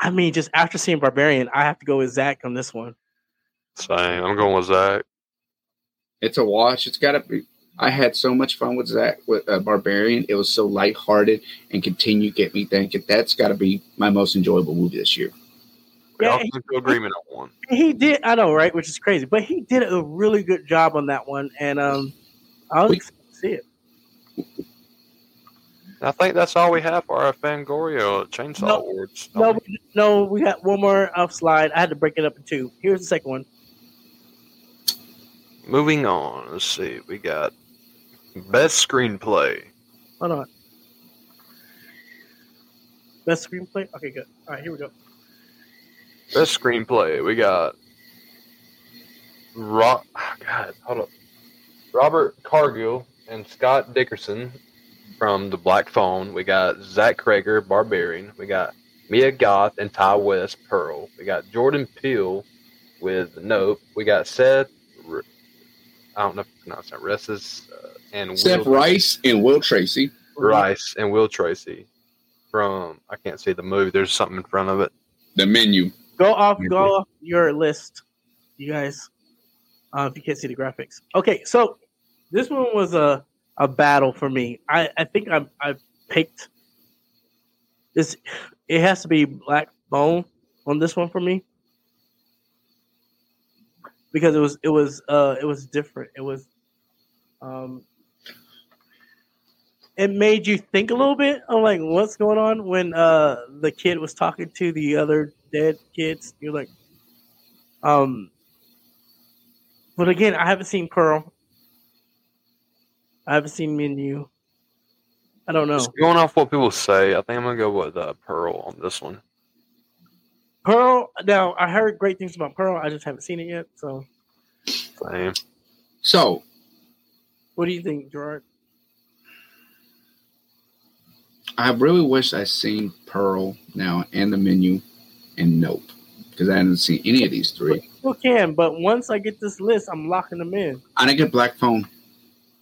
I mean, just after seeing Barbarian, I have to go with Zach on this one. Same. I'm going with Zach. It's a watch. It's got to be. I had so much fun with Zach with uh, Barbarian. It was so lighthearted and continue get me thinking. That's got to be my most enjoyable movie this year. We all Yeah, to agreement on one. He did, I know, right? Which is crazy, but he did a really good job on that one, and um, I was excited to see it. I think that's all we have for our Fangoria Chainsaw No, Awards. No, we- no, we got one more off slide. I had to break it up in two. Here's the second one. Moving on. Let's see. We got Best Screenplay. Hold on. Best screenplay. Okay, good. All right, here we go. Best Screenplay. We got. Ro- God, hold up. Robert Cargill and Scott Derrickson from The Black Phone. We got Zach Cregger, Barbarian. We got Mia Goth and Ti West, Pearl. We got Jordan Peele with Nope. We got Seth. I don't know if I pronounce that. Resses uh, and Seth Will- Rice and Will Tracy. Rice and Will Tracy from. I can't see the movie. There's something in front of it. The menu. Go off, go off your list, you guys. Uh, if you can't see the graphics, okay. So this one was a a battle for me. I I think I I picked this. It has to be Black Phone on this one for me because it was it was uh it was different. It was um it made you think a little bit of like what's going on when uh the kid was talking to the other dead kids. You're like, um, but again, I haven't seen Pearl. I haven't seen Menu. I don't know. Just going off what people say, I think I'm gonna go with uh, Pearl on this one. Pearl. Now I heard great things about Pearl. I just haven't seen it yet. So, Same. So, what do you think, Jarrord? I really wish I seen Pearl now and the menu and Nope because I hadn't seen any of these three. Still can, but once I get this list, I'm locking them in. I didn't get Black Phone.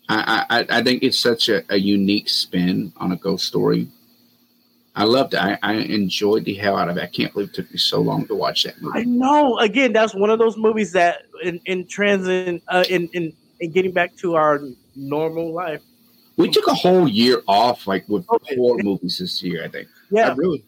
I I, I think it's such a, a unique spin on a ghost story. I loved it. I, I enjoyed the hell out of it. I can't believe it took me so long to watch that movie. I know. Again, that's one of those movies that in in transit, uh, in in in getting back to our normal life. We took a whole year off, like with horror movies this year. I think. Yeah, I really.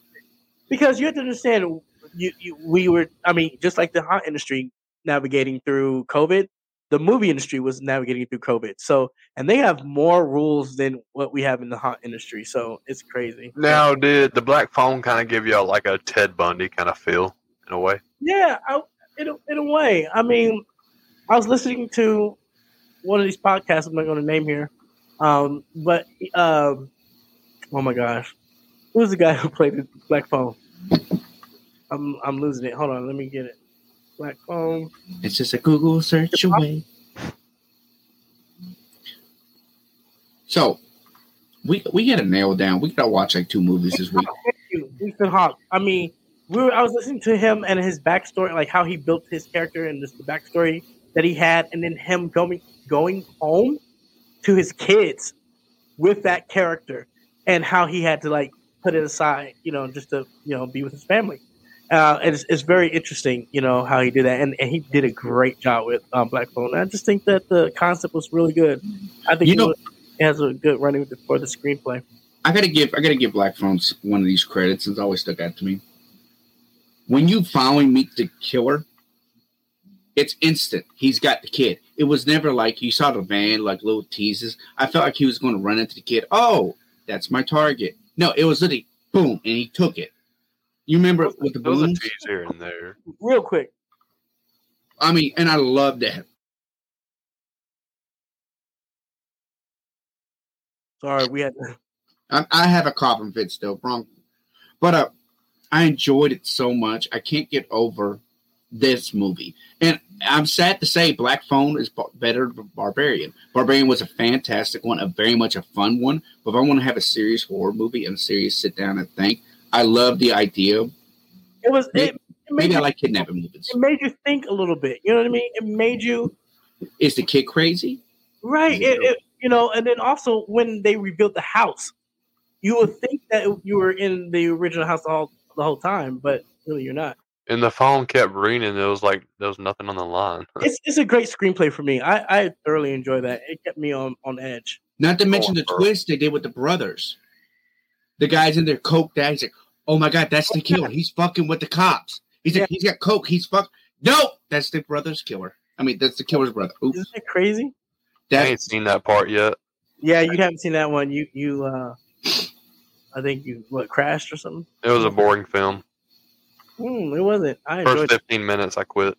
because you have to understand you, you we were i mean just like the haunt industry navigating through covid the movie industry was navigating through covid so and they have more rules than what we have in the haunt industry so it's crazy Now, did the Black Phone kind of give you a, like a Ted Bundy kind of feel in a way? yeah I, in, a, in a way i mean i was listening to one of these podcasts i'm not going to name here um but um oh my gosh who's the guy who played the black phone i'm i'm losing it hold on let me get it black phone It's just a Google search away. So, we we got to nail down. We got to watch like two movies this week. Thank you, Ethan Hawke. I mean, we were, I was listening to him and his backstory, like how he built his character and just the backstory that he had, and then him going going home to his kids with that character, and how he had to like put it aside, you know, just to you know be with his family. Uh, and it's, it's very interesting, you know, how he did that, and, and he did a great job with um, Black Phone. I just think that the concept was really good. I think You know- was- he has a good running for the screenplay. I gotta give I gotta give Black Phones one of these credits. It's always stuck out to me. when you finally meet the killer, it's instant. He's got the kid. It was never like you saw the van, like little teases. I felt like he was going to run into the kid. Oh, that's my target. No, it was literally boom, and he took it. You remember with the There was a balloons? here and there. Real quick. I mean, and I love that. Sorry, we had. I, I have a coughing fit still, wrong. But uh, I enjoyed it so much. I can't get over this movie. And I'm sad to say, Black Phone is better than Barbarian. Barbarian was a fantastic one, a very much a fun one. But if I want to have a serious horror movie and a serious sit down and think, I love the idea. It was. It, it made Maybe I like kidnapping movies. it made you think a little bit. You know what I mean? It made you Is the kid crazy? right. It, it, you know, and then also when they rebuilt the house, you would think that you were in the original house all the whole time, but really you're not. And the phone kept ringing. It was like there was nothing on the line. It's it's a great screenplay for me. I I thoroughly enjoy that. It kept me on on edge. Not to mention the twist they did with the brothers. The guy's in there coke out. He's like, "Oh my god, that's the killer. He's fucking with the cops. He's like, he's got coke. He's fuck. No, that's the brother's killer. I mean, that's the killer's brother. Oops. Isn't that crazy? I ain't seen that part yet. Yeah, you haven't seen that one. You you uh I think you what crashed or something. It was a boring film. Hmm, it wasn't. I First enjoyed it. 15 minutes, I quit.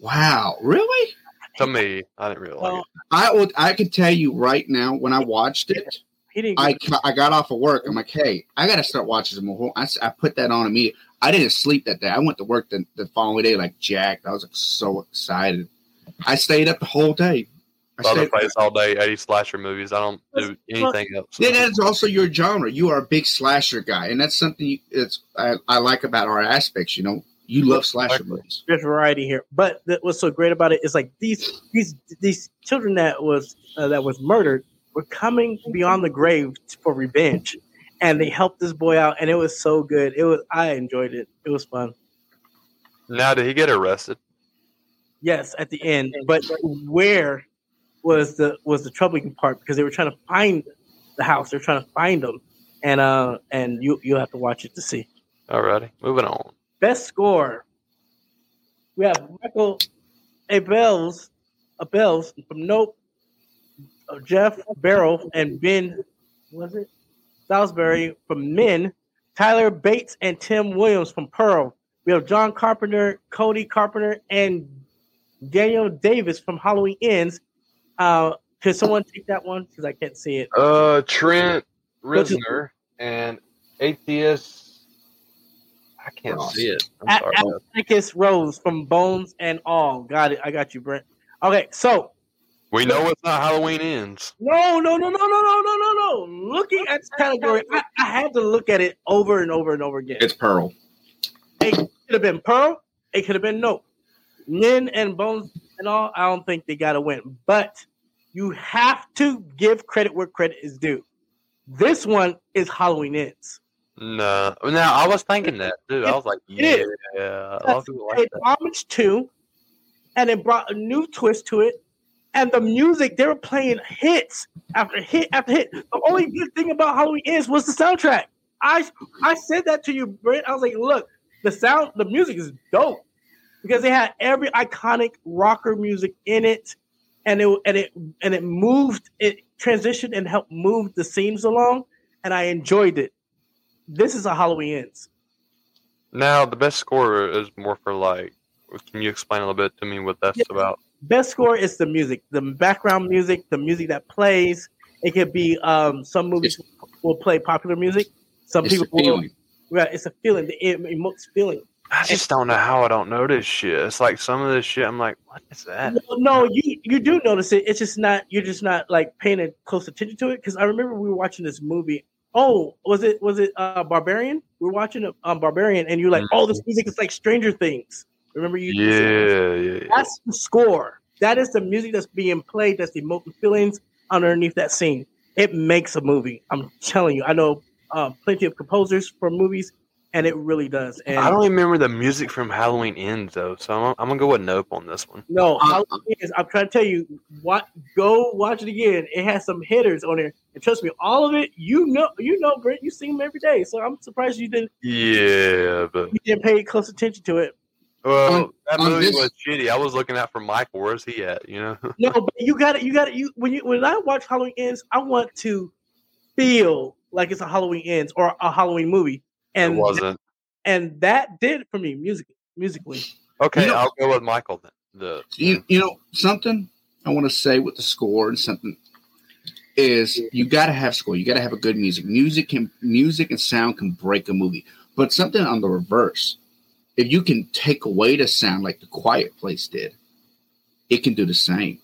Wow, really? To me, I didn't really like it. I would. I can tell you right now. When I watched it, he didn't. I ca- I got off of work. I'm like, hey, I got to start watching some more. I, s- I put that on immediately. I didn't sleep that day. I went to work the, the following day like jacked. I was like so excited. I stayed up the whole day. I Other stayed, place all day, 80 slasher movies. I don't do anything else. Yeah, that's also your genre. You are a big slasher guy, and that's something you, it's I, I like about our aspects. You know, you love slasher movies. There's variety here, but th- what's so great about it is like these these these children that was uh, that was murdered were coming beyond the grave for revenge, and they helped this boy out, and it was so good. It was I enjoyed it. It was fun. Now, did he get arrested? Yes, at the end, but where was the was the troubling part because they were trying to find the house. They're trying to find them, and uh and you you'll have to watch it to see. Alrighty, moving on. Best score. We have Michael Abels, Abels from Nope, uh, Jeff Barrow, and Ben, was it? Salisbury from Min, Tyler Bates and Tim Williams from Pearl. We have John Carpenter, Cody Carpenter, and Daniel Davis from Halloween Ends. Uh, could someone take that one? Because I can't see it. Uh, Trent Reznor and Atheist. I can't see it. I'm A- sorry. man. Atticus Ross from Bones and All. Got it. I got you, Brent. Okay, so We know it's not Halloween ends. No, no, no, no, no, no, no, no, no. Looking at this category, I, I had to look at it over and over and over again. It's Pearl. It could have been Pearl. It could have been Nope. Nin and Bones and all, I don't think they got to win. But you have to give credit where credit is due. This one is Halloween Ends. No, now I was thinking that too. I was like, It yeah, like It homage to, and it brought a new twist to it. And the music, they were playing hits after hit after hit. The only good thing about Halloween Ends was the soundtrack. I I said that to you, Brent. I was like, look, the sound, the music is dope because they had every iconic rocker music in it, and it and it and it moved, it transitioned and helped move the scenes along, and I enjoyed it. This is a Halloween Ends. Now the best score is more for like. Can you explain a little bit to me what that's about? Best score is the music, the background music, the music that plays. It could be um, some movies will play popular music. Some people will. Yeah, it's a feeling. It emotes feeling. I just don't know how I don't notice shit. It's like some of this shit. I'm like, what is that? No, no, you you do notice it. It's just not you're just not like paying close attention to it. Because I remember we were watching this movie. Oh, was it was it uh, Barbarian? We are watching a um, Barbarian, and you're like, oh, this music is like Stranger Things. Remember you? you said that? Yeah, yeah, yeah. That's the score. That is the music that's being played. That's the emotional feelings underneath that scene. It makes a movie. I'm telling you. I know uh, plenty of composers for movies. And it really does. And I don't remember the music from Halloween Ends though, so I'm, I'm gonna go with Nope on this one. No, uh, Halloween uh. is, I'm trying to tell you, what go watch it again. It has some hitters on there, and trust me, all of it, you know, you know, Brent, you see them every day. So I'm surprised you didn't Yeah, but you didn't pay close attention to it. well, On- that movie this- was shitty. I was looking out for Michael. Where's he at? You know. No, but you got it. You got it. You when you when I watch Halloween ends, I want to feel like it's a Halloween ends or a Halloween movie, and it wasn't. and that did it for me music musically. Okay, You know- I'll go with Michael then. The You, you know something I want to say with the score and something is you got to have score. You got to have a good music. Music can music and sound can break a movie, but something on the reverse. If you can take away the sound like the Quiet Place did, it can do the same.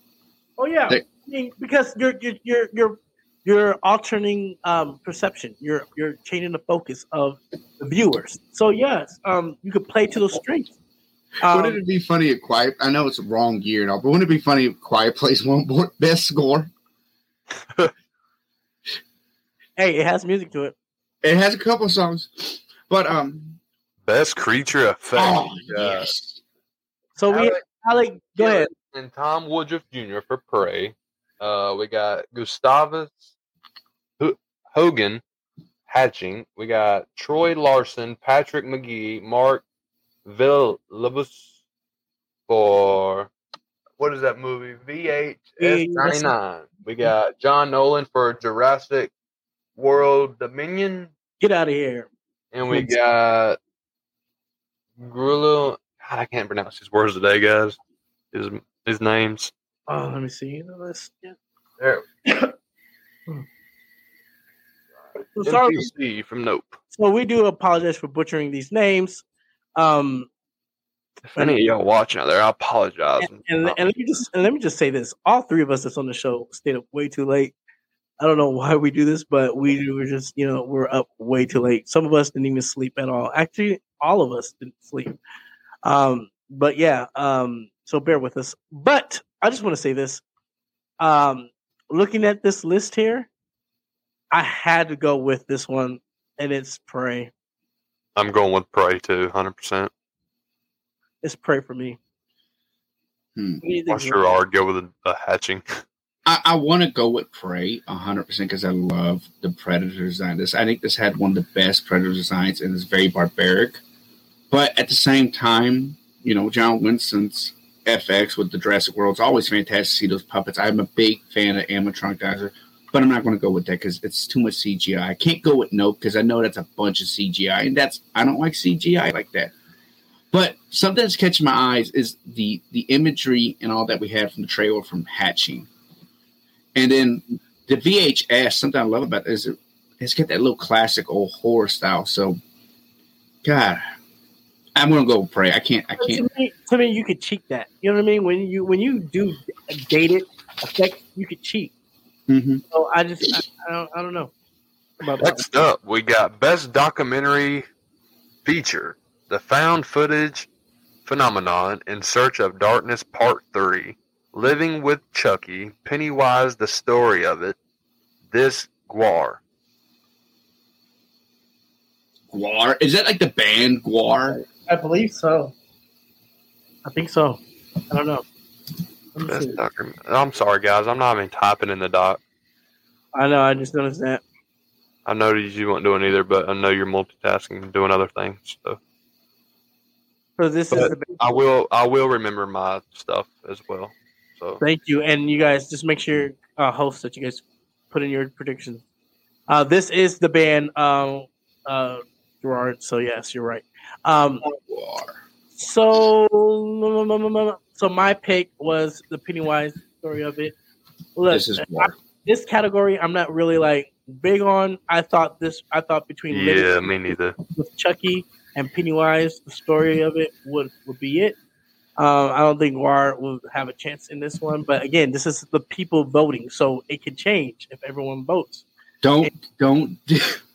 Oh yeah, They- I mean, because you're you're you're you're you're altering um, perception. You're you're changing the focus of the viewers. So yes, um, you could play to those strengths. Um, wouldn't it be funny if Quiet? I know it's a wrong year and all, but wouldn't it be funny if Quiet Place won bo- best score? hey, it has music to it. It has a couple songs, but um, best creature effect. oh Yeah. yes, So we, Alec- Alec, go ahead. And Tom Woodruff Jr. for Prey. Uh, we got Gustavus Ho- Hogan Hatching. We got Troy Larson, Patrick McGee, Mark Villabus for what is that movie? VHS 99. We got John Nolan for Jurassic World Dominion. Get out of here. And we got Grillo. God, I can't pronounce his words today, guys. His his names. Oh, let me see the list. Yeah. There. Hmm. So sorry. NPC from Nope. So we do apologize for butchering these names. Um, If any of y'all watching out there, I apologize. and, and, and let me just and let me just say this: all three of us that's on the show stayed up way too late. I don't know why we do this, but we were just you know we're up way too late. Some of us didn't even sleep at all. Actually, all of us didn't sleep. Um, but yeah, um, so bear with us. But I just want to say this: um, looking at this list here, I had to go with this one, and it's Prey. I'm going with Prey too, hundred percent. It's Prey for me. Hmm. What do I think, sure are go with a, a hatching. I, I want to go with Prey 100% because I love the Predator design. This I think this had one of the best Predator designs and it's very barbaric. But at the same time, you know, John Winston's FX with the Jurassic World, it's always fantastic to see those puppets. I'm a big fan of animatronic dinosaurs, but I'm not going to go with that because it's too much CGI. I can't go with Nope because I know that's a bunch of CGI, and that's I don't like CGI like that. But something that's catching my eyes is the the imagery and all that we had from the trailer from Hatching. And then the VHS, something I love about it is it, it's got that little classic old horror style. So, God, I'm gonna go pray. I can't. I can't. To me, to me, you could cheat that. You know what I mean? When you when you do dated effect, you could cheat. Mhm. So I just I, I don't I don't know. About that. Next up, we got Best Documentary Feature The Found Footage Phenomenon in Search of Darkness Part 3. Living with Chucky, Pennywise, the story of it. This Gwar. Gwar is that like the band Gwar? I believe so. I think so. I don't know. Best document. I'm sorry, guys. I'm not even typing in the doc. I know. I just noticed that. I know that you weren't doing either, but I know you're multitasking and doing other things. So, So this is the I will. I will remember my stuff as well. So Thank you, and you guys just make sure uh, hosts that you guys put in your predictions. Uh, this is the band um, uh, Jarrord. So yes, you're right. Um, so so my pick was the Pennywise story of it. Look, This is I- this category I'm not really like big on. I thought this. I thought between Living yeah, me neither. with Chucky and Pennywise, the story of it would would be it. Um, I don't think Gwar will have a chance in this one, but again, this is the people voting, so it can change if everyone votes. Don't don't.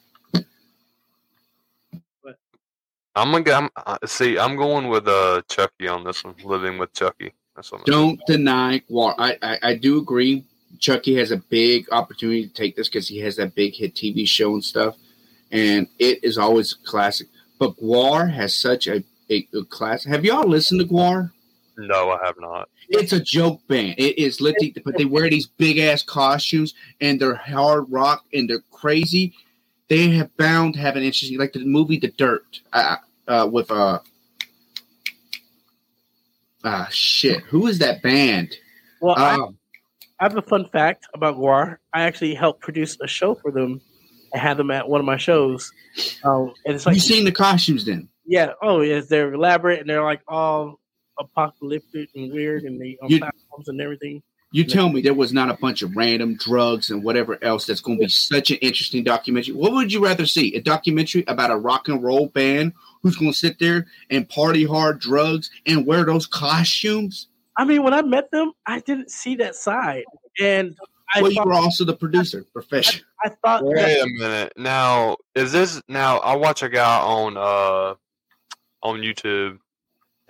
I'm gonna. go- I'm, uh, see. I'm going with uh Chucky on this one. Living with Chucky. That's what I'm Don't deny Gwar. I, I I do agree. Chucky has a big opportunity to take this because he has that big hit TV show and stuff, and it is always classic. but Gwar has such a, a, a class. Have y'all listened to Gwar? No, I have not. It's a joke band. It is literally, but they wear these big ass costumes and they're hard rock and they're crazy. They have bound to have an interesting, like the movie The Dirt, uh, uh, with uh, ah shit. Who is that band? Well, I, Um, I have a fun fact about Gwar. I actually helped produce a show for them. I had them at one of my shows. Um, and it's like you seen the costumes then? Yeah. Oh, yes. They're elaborate and they're like all apocalyptic and weird, and they on You- platforms and everything. You tell me there was not a bunch of random drugs and whatever else that's going to be such an interesting documentary. What would you rather see? A documentary about a rock and roll band who's going to sit there and party hard drugs and wear those costumes? I mean, when I met them, I didn't see that side, and I well, you were also the producer, professional. I thought Wait that- a minute. Now, is this now? I watch a guy on uh on YouTube.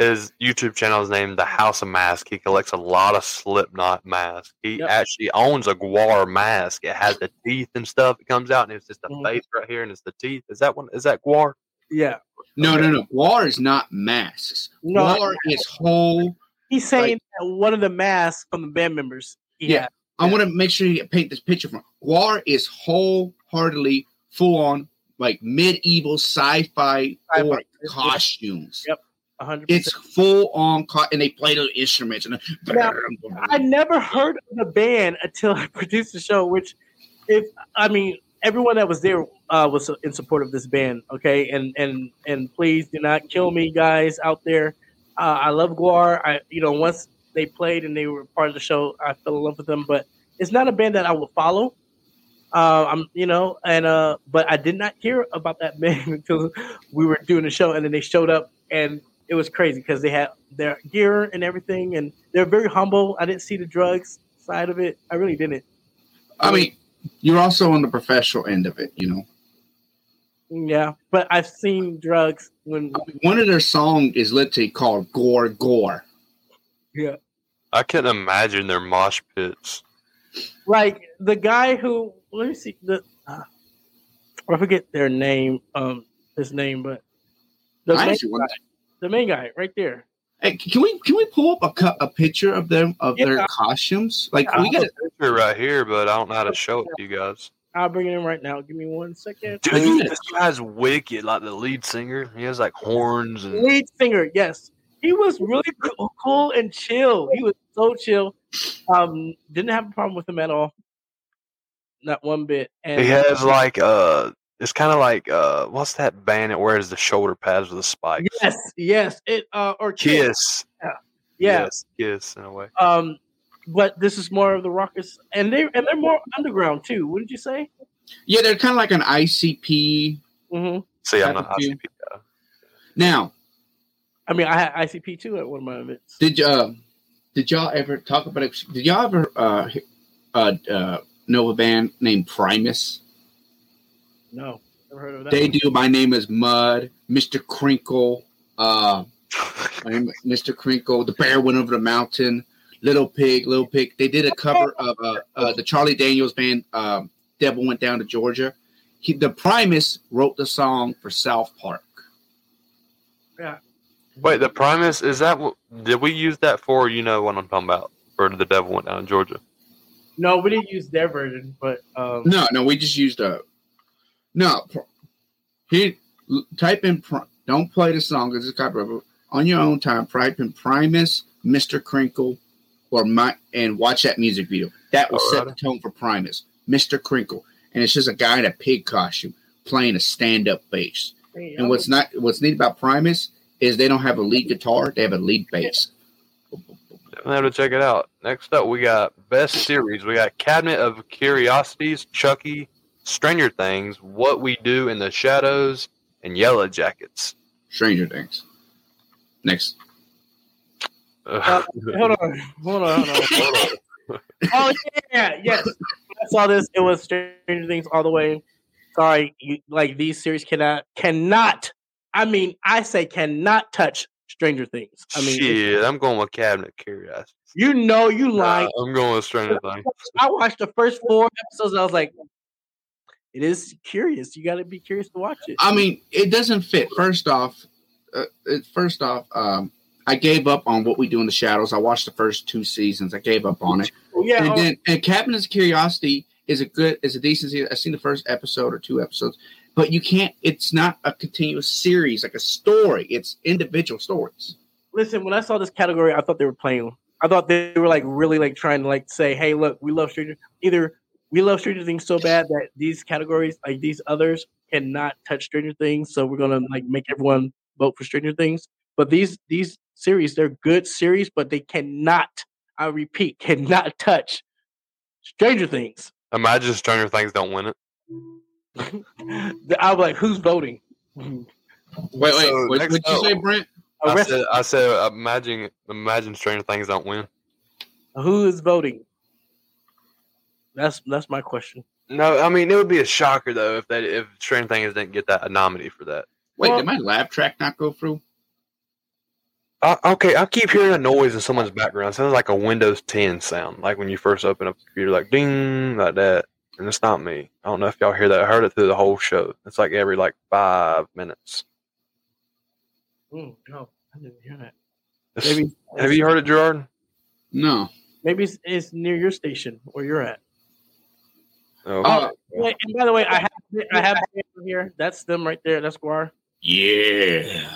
His YouTube channel is named The House of Mask. He collects a lot of Slipknot masks. He Yep. actually owns a Gwar mask. It has the teeth and stuff. It comes out and it's just the Mhm. face right here and it's the teeth. Is that one? Is that Gwar? yeah. No, no, no. Gwar is not masks. No, Gwar is whole. He's saying that one of the masks from the band members. He Yeah. had. I want to make sure you paint this picture from Gwar is wholeheartedly full on like medieval sci-fi Sci-fi. or costumes. Yep. Hundred It's full on, and they play the instruments. And Now, I never heard of the band until I produced the show. Which, if I mean, everyone that was there uh, was in support of this band. Okay, and and and please do not kill me, guys out there. Uh, I love Gwar. I you know once they played and they were part of the show, I fell in love with them. But it's not a band that I would follow. Uh, I'm you know, and uh, but I did not hear about that band until we were doing the show, and then they showed up, and it was crazy because they had their gear and everything, and they're very humble. I didn't see the drugs side of it. I really didn't. I mean, you're also on the professional end of it, you know. Yeah, but I've seen drugs when. One of their songs is literally called "Gore Gore." Yeah, I can't imagine their mosh pits. like the guy who let me see the uh, I forget their name, um, his name, but the I main, actually want guy, the main guy right there. Hey, can we can we pull up a cu- a picture of them of their Yeah. costumes? Like I we have got a picture right here, but I don't know how to show it to you guys. I'll bring it in right now. Give me one second. Dude, this guy's wicked. Like the lead singer, he has like horns and lead singer, yes, he was really cool, cool and chill. He was so chill. Um, didn't have a problem with him at all, not one bit. And he has like uh, it's kind of like uh, what's that band that wears the shoulder pads with the spikes? yes, yes, it uh or Kiss. Yeah, yeah. Yes, Kiss in a way. Um, but this is more of the rockers, and they and they're more underground too. Wouldn't you say? yeah, they're kind of like an ICP. Mm-hmm. See, I'm Type not of ICP tune. Now, I mean, I had ICP too at one of my events. did you uh, did y'all ever talk about it? Did y'all ever uh, he- uh, uh, know a band named Primus? No, never heard of that. They do. My name is Mud, Mr. Krinkle, uh, my name is Mr. Krinkle, The Bear Went Over the Mountain, Little Pig, Little Pig. They did a cover of uh, uh, the Charlie Daniels band, um, Devil Went Down to Georgia. He, the Primus wrote the song for South Park. Yeah. Wait, the Primus is that? What, did we use that for? You know what I'm talking about? For the devil went down in Georgia. No, we didn't use their version, but um, No, no, we just used a. No, pr- he type in. Pri- Don't play the song because it's copyright. On your own time, type in Primus, Mr. Krinkle, or my and watch that music video. That will set the tone for Primus, Mr. Krinkle, and it's just a guy in a pig costume playing a stand-up bass. Hey, And what's not what's neat about Primus is they don't have a lead guitar; they have a lead bass. Definitely have to check it out. Next up, we got best series. We got Cabinet of Curiosities, Chucky, Stranger Things, What We Do in the Shadows, and Yellow Jackets. Stranger Things. Next. uh, hold on, hold on, hold on. Hold on. oh yeah, yes. I saw this. It was Stranger Things all the way. Sorry, you, like these series cannot cannot. I mean, I say cannot touch Stranger Things. I mean, Shit, I'm going with Cabinet of Curiosities. you know, you Nah. I'm going with Stranger Things. I watched the first four episodes. And I was like, it is curious. You got to be curious to watch it. I mean, it doesn't fit. First off, uh, it, first off, um, I gave up on what we do in the shadows. I watched the first two seasons. I gave up on it. Oh, yeah, and oh. then and Cabinets of Curiosity is a good, is a decent. season. I've seen the first episode or two episodes, but you can't. It's not a continuous series like a story. It's individual stories. Listen, when I saw this category, I thought they were playing. I thought they were like really like trying to like say, "Hey, look, we love Stranger." Either we love Stranger Things so bad that these categories, like these others, cannot touch Stranger Things, so we're gonna like make everyone vote for Stranger Things. But these these series, they're good series, but they cannot. I repeat, cannot touch Stranger Things. Imagine Stranger Things don't win it. I'm like, who's voting? Wait, wait, So, what, next what'd you say, up- Brent? I said, I said, imagine, imagine Stranger Things don't win. Who is voting? That's that's my question. No, I mean it would be a shocker though if that if Stranger Things didn't get that a nominee for that. Wait, Well- did my lab track not go through? Uh, okay, I keep hearing a noise in someone's background. It sounds like a Windows 10 sound, like when you first open up a computer, like ding, like that. And it's not me. I don't know if y'all hear that. I heard it through the whole show. It's like every like five minutes. Oh no, I didn't hear that. It's- Maybe have you heard it, Jarrord? No. maybe it's, it's near your station where you're at. Oh, Uh, Wait, and by the way, I have I have here. That's them right there. That's Gwar. Yeah.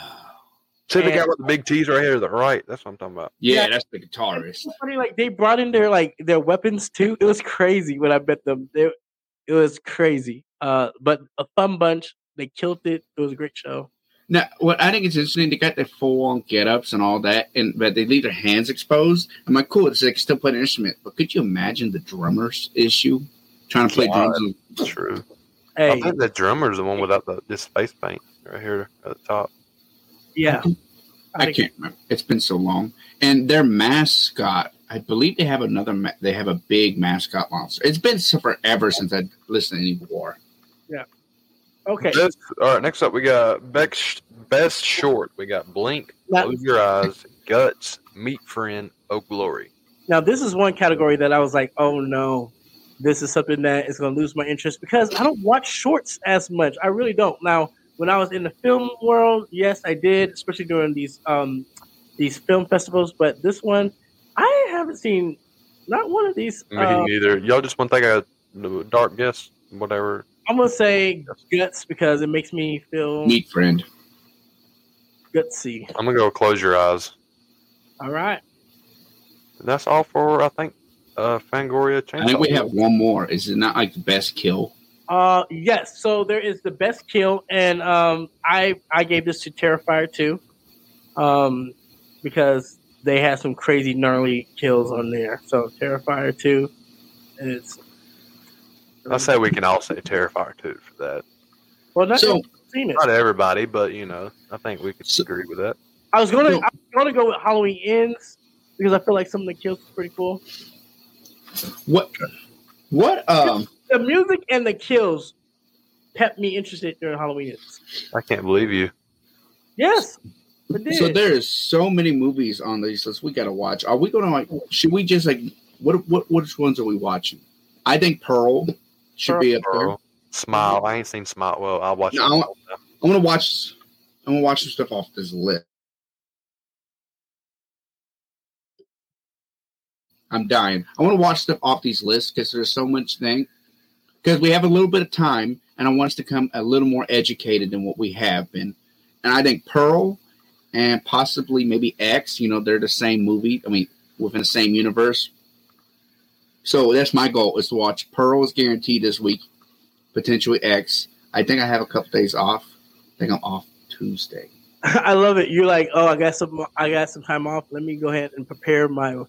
see the guy with the big T's right here to the right. That's what I'm talking about. Yeah, Yeah. that's the guitarist. It's funny, like they brought in their like their weapons too. It was crazy when I met them. They, it was crazy. Uh, but a fun bunch. They killed it. It was a great show. Now, what I think is interesting, they got their full on get ups and all that, and but they leave their hands exposed. I'm like, cool, it's like still play an instrument, but could you imagine the drummer's issue trying to play God. drums? and- True. I Hey, think the drummer's the one without the this face paint right here at the top. yeah. I think- can't remember. It's been so long. And their mascot, I believe they have another. Ma- they have a big mascot monster. It's been so forever since I listened to any Gwar. Yeah. Okay. Best, all right, next up we got best, best short. We got Blink, Now- Close Your Eyes, Guts, Meet Friend, Oh Glory. Now this is one category that I was like, oh no, this is something that is going to lose my interest because I don't watch shorts as much. I really don't. Now, when I was in the film world, yes, I did, especially during these um these film festivals. But this one, I haven't seen not one of these. Me uh, neither. Y'all just want to think I a dark guess, whatever. I'm gonna say guts because it makes me feel Meet friend. gutsy. I'm gonna go Close Your Eyes. All right. That's all for I think uh Fangoria Chainsaw. I think we have one more. Is it not like the best kill? Uh, yes. So there is the best kill, and um, I I gave this to Terrifier too, um, because they had some crazy gnarly kills on there. So Terrifier two, and it's I say we can all say Terrifier too for that. well not So- seen it. Not everybody, but you know, I think we could agree with that. I was gonna I was gonna go with Halloween ends because I feel like some of the kills were pretty cool. What? What? Um. The music and the kills kept me interested during Halloween. I can't believe you. Yes. So there's so many movies on these lists we got to watch. Are we going to like? Should we just like? What? What? Which ones are we watching? I think Pearl should be up there. Pearl. Smile. I ain't seen Smile. Well, I'll watch No, it. I want- I'm gonna watch. I'm gonna watch some stuff off this list. I'm dying. I want to watch stuff off these lists because there's so much thing. Because we have a little bit of time, and I want us to come a little more educated than what we have been. And I think Pearl and possibly maybe X. You know, they're the same movie. I mean, within the same universe. So that's my goal is to watch Pearl is guaranteed this week, potentially X. I think I have a couple days off. I think I'm off Tuesday. I love it. You're like, oh, I got some, I got some time off. Let me go ahead and prepare my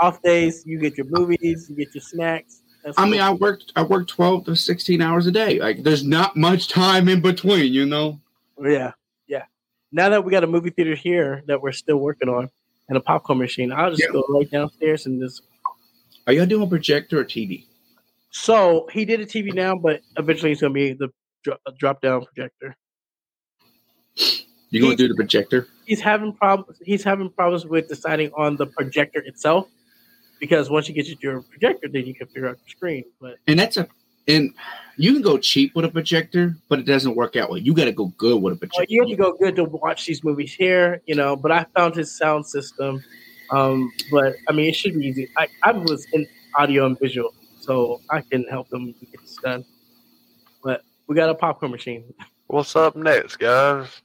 off days. You get your movies, you get your snacks. That's I mean. I worked I work twelve to sixteen hours a day. Like, there's not much time in between, you know. yeah, yeah. Now that we got a movie theater here that we're still working on and a popcorn machine, I'll just Yeah. go right downstairs and just. Are y'all doing a projector or TV? So he did a TV now, but eventually it's gonna be the drop down projector. You gonna do the projector? He's having problems. He's having problems with deciding on the projector itself because once you get your projector, then you can figure out your screen. But And that's a and you can go cheap with a projector, but it doesn't work out well. You got to go good with a projector. Well, you have to go good to watch these movies here, you know. But I found his sound system. Um, but I mean, it should be easy. I, I was in audio and visual, so I can help them get this done. But we got a popcorn machine. What's up next, guys?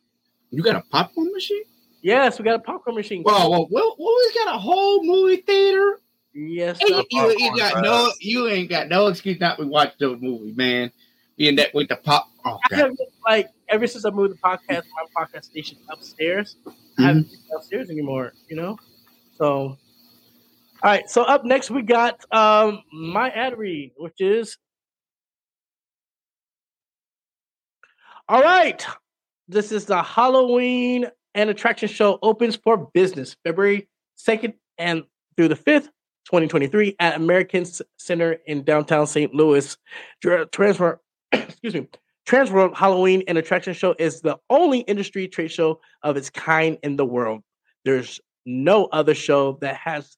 You got a popcorn machine? Yes, we got a popcorn machine. Well, well, well, well we got a whole movie theater. Yes, Hey, sir. you, you got no, you ain't got no excuse not to watch the movie, man. Being that with the pop, oh I haven't, like ever since I moved the podcast, my podcast station upstairs, I haven't been upstairs anymore. You know, so all right. So up next we got um my ad read, which is all right. This is the Halloween and attraction show opens for business February second and through the fifth. 2023 at American Center in downtown St. Louis. Tra- Transfer, excuse me, Transworld Halloween and Attraction Show is the only industry trade show of its kind in the world. There's no other show that has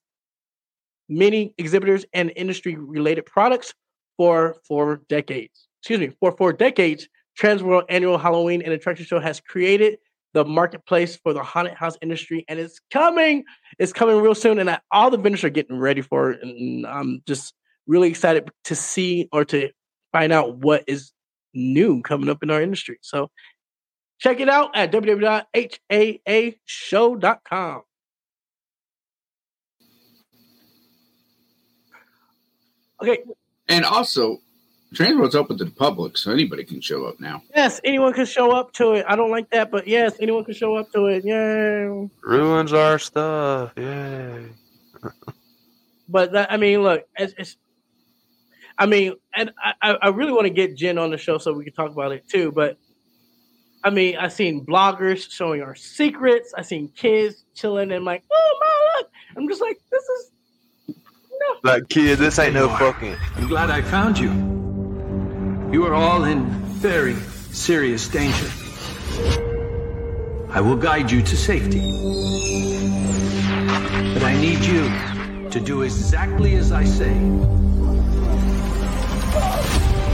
many exhibitors and industry related products for four decades. Excuse me, for four decades, Transworld Annual Halloween and Attraction Show has created the marketplace for the haunted house industry, and it's coming. It's coming real soon, and I, all the vendors are getting ready for it. And I'm just really excited to see or to find out what is new coming up in our industry. So check it out at www.haashow.com. Okay. and also Transworld's open to the public, so anybody can show up now. Yes, anyone can show up to it. I don't like that, but yes, anyone can show up to it. Yay. Ruins our stuff. Yay. But that, I mean, look, it's, it's I mean, and I, I I really want to get Jen on the show so we can talk about it too. But I mean, I've seen bloggers showing our secrets. I've seen kids chilling and like, oh my look. I'm just like, this is no. Like, kid, this ain't no fucking. I'm glad I found you. You are all in very serious danger. I will guide you to safety. But I need you to do exactly as I say.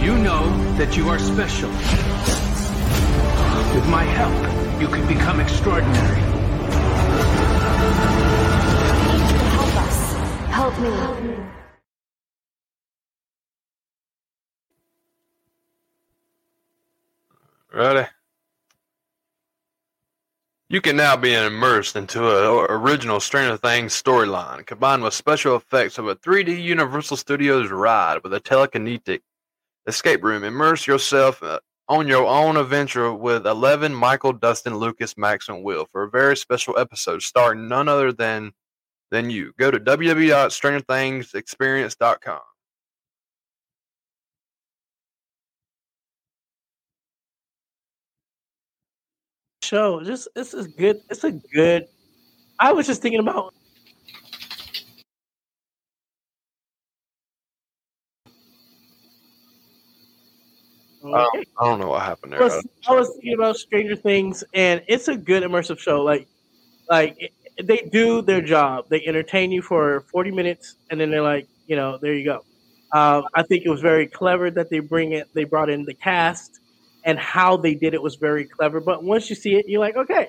You know that you are special. With my help, you can become extraordinary. Help us. Help me. Ready? You can now be immersed into an original Stranger Things storyline, combined with special effects of a 3D Universal Studios ride with a telekinetic escape room. Immerse yourself uh, on your own adventure with 11 Michael, Dustin, Lucas, Max, and Will for a very special episode starring none other than than you. Go to www.strangerthingsexperience.com. show. Just this is good. It's a good. I was just thinking about I don't, I don't know what happened I there. was, I was thinking about Stranger Things, and it's a good immersive show. Like, like it- they do their job. They entertain you for forty minutes, and then they're like, you know, there you go. Um, I think it was very clever that they bring it. They brought in the cast, and how they did it was very clever. But once you see it, you're like, okay.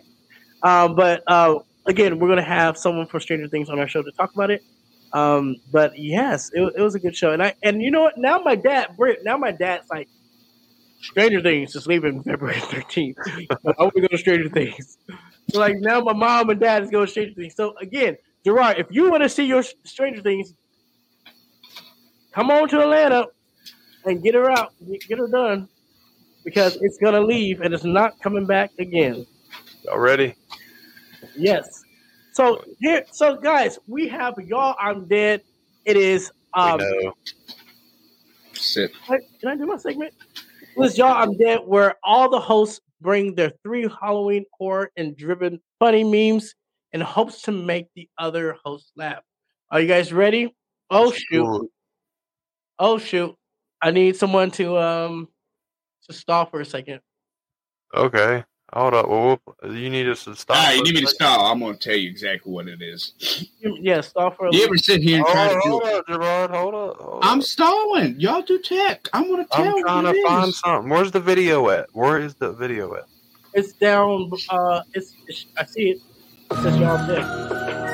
Um, but uh, again, we're gonna have someone from Stranger Things on our show to talk about it. Um, but yes, it, it was a good show, and I and you know what? Now my dad, now my dad's like, Stranger Things is leaving February 13th. I want to go to Stranger Things. So like now my mom and dad is going to Stranger Things. So again, Jarrord, if you want to see your Stranger Things, come on to Atlanta and get her out, get get her done, because it's gonna leave and it's not coming back again. Y'all ready? Yes. So here, so guys, we have y'all. I'm dead. It is. Um. Sit. Can I do my segment? This y'all, I'm dead. Where all the hosts bring their three Halloween horror and driven funny memes in hopes to make the other hosts laugh. Are you guys ready? Oh shoot! Oh shoot! I need someone to um to stall for a second. Okay. Hold up. Well, you need us to stop. All right, you need me to stop. I'm going to tell you exactly what it is. Yeah, stop for a You ever sit here and try to do hold up, Jarrord. Hold up. Hold I'm up. stalling. Y'all do tech. I'm going to tell I'm you trying to find is. something. Where's the video at? Where is the video at? It's down. Uh, it's, it's I see it. It says y'all dick.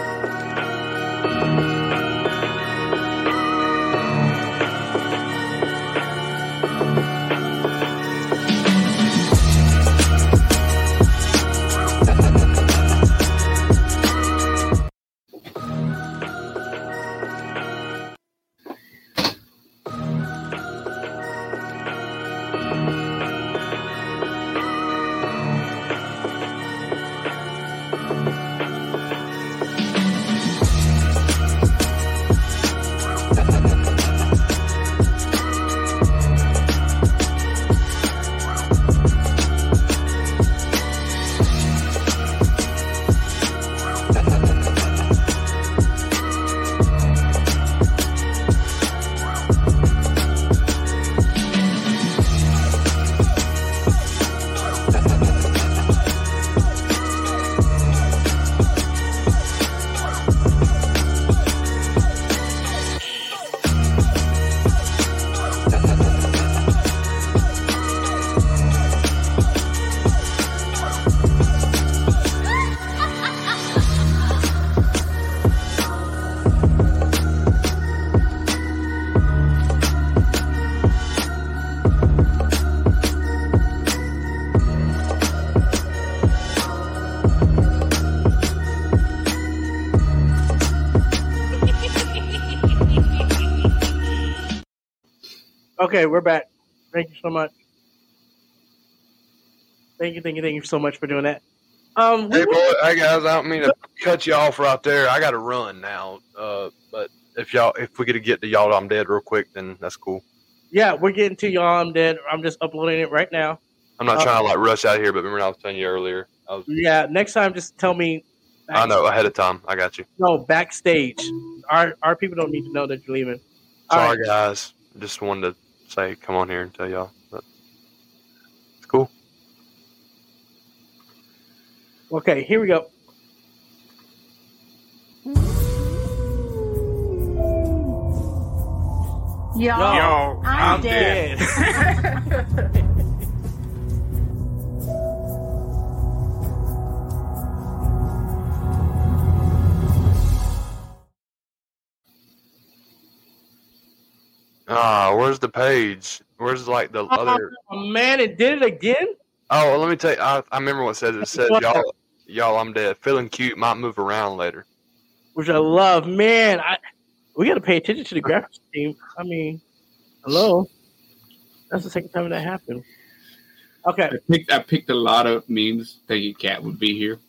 Okay, we're back. Thank you so much. Thank you, thank you, thank you so much for doing that. Um, Hey, boy, hey guys, I don't mean to cut you off right there. I got to run now. Uh, but if y'all, if we could get to y'all, I'm dead real quick, then that's cool. yeah, we're getting to y'all. I'm dead. I'm just uploading it right now. I'm not Uh, trying to like rush out of here, but remember I was telling you earlier. I was, Yeah, next time just tell me. I know ahead of time. I got you. No, backstage. Our our people don't need to know that you're leaving. All Sorry, right. guys. Just wanted to say, come on here and tell y'all. But it's cool. Okay, here we go. Yo, Yo, I'm, I'm dead. Ah, where's the page? Where's like the other? Oh, man, it did it again. Oh, well, let me tell you. I, I remember what it says. It said, y'all, y'all, I'm dead. Feeling cute. Might move around later. which I love. Man, I we got to pay attention to the graphics team. I mean, hello, that's the second time that happened. Okay, I picked I picked a lot of memes thinking Cat would be here.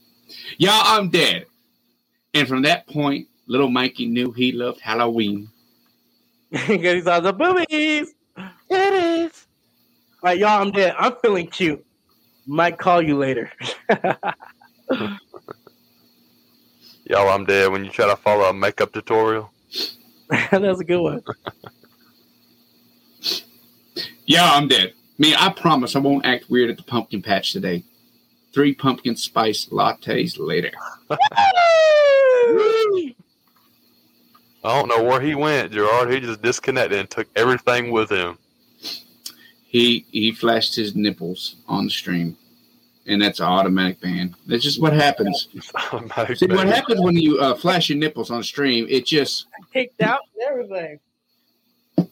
Y'all, I'm dead. And from that point, little Mikey knew he loved Halloween. because he saw the boobies. It is. All right, y'all, I'm dead. I'm feeling cute. Might call you later. Y'all, I'm dead. When you try to follow a makeup tutorial. That's a good one. Yeah, I'm dead. Me, I promise I won't act weird at the pumpkin patch today. Three pumpkin spice lattes later. I don't know where he went, Jarrord. He just disconnected and took everything with him. He he flashed his nipples on the stream, and that's an automatic ban. That's just what happens. See, what happens when you uh, flash your nipples on stream? It just Kicked out everything.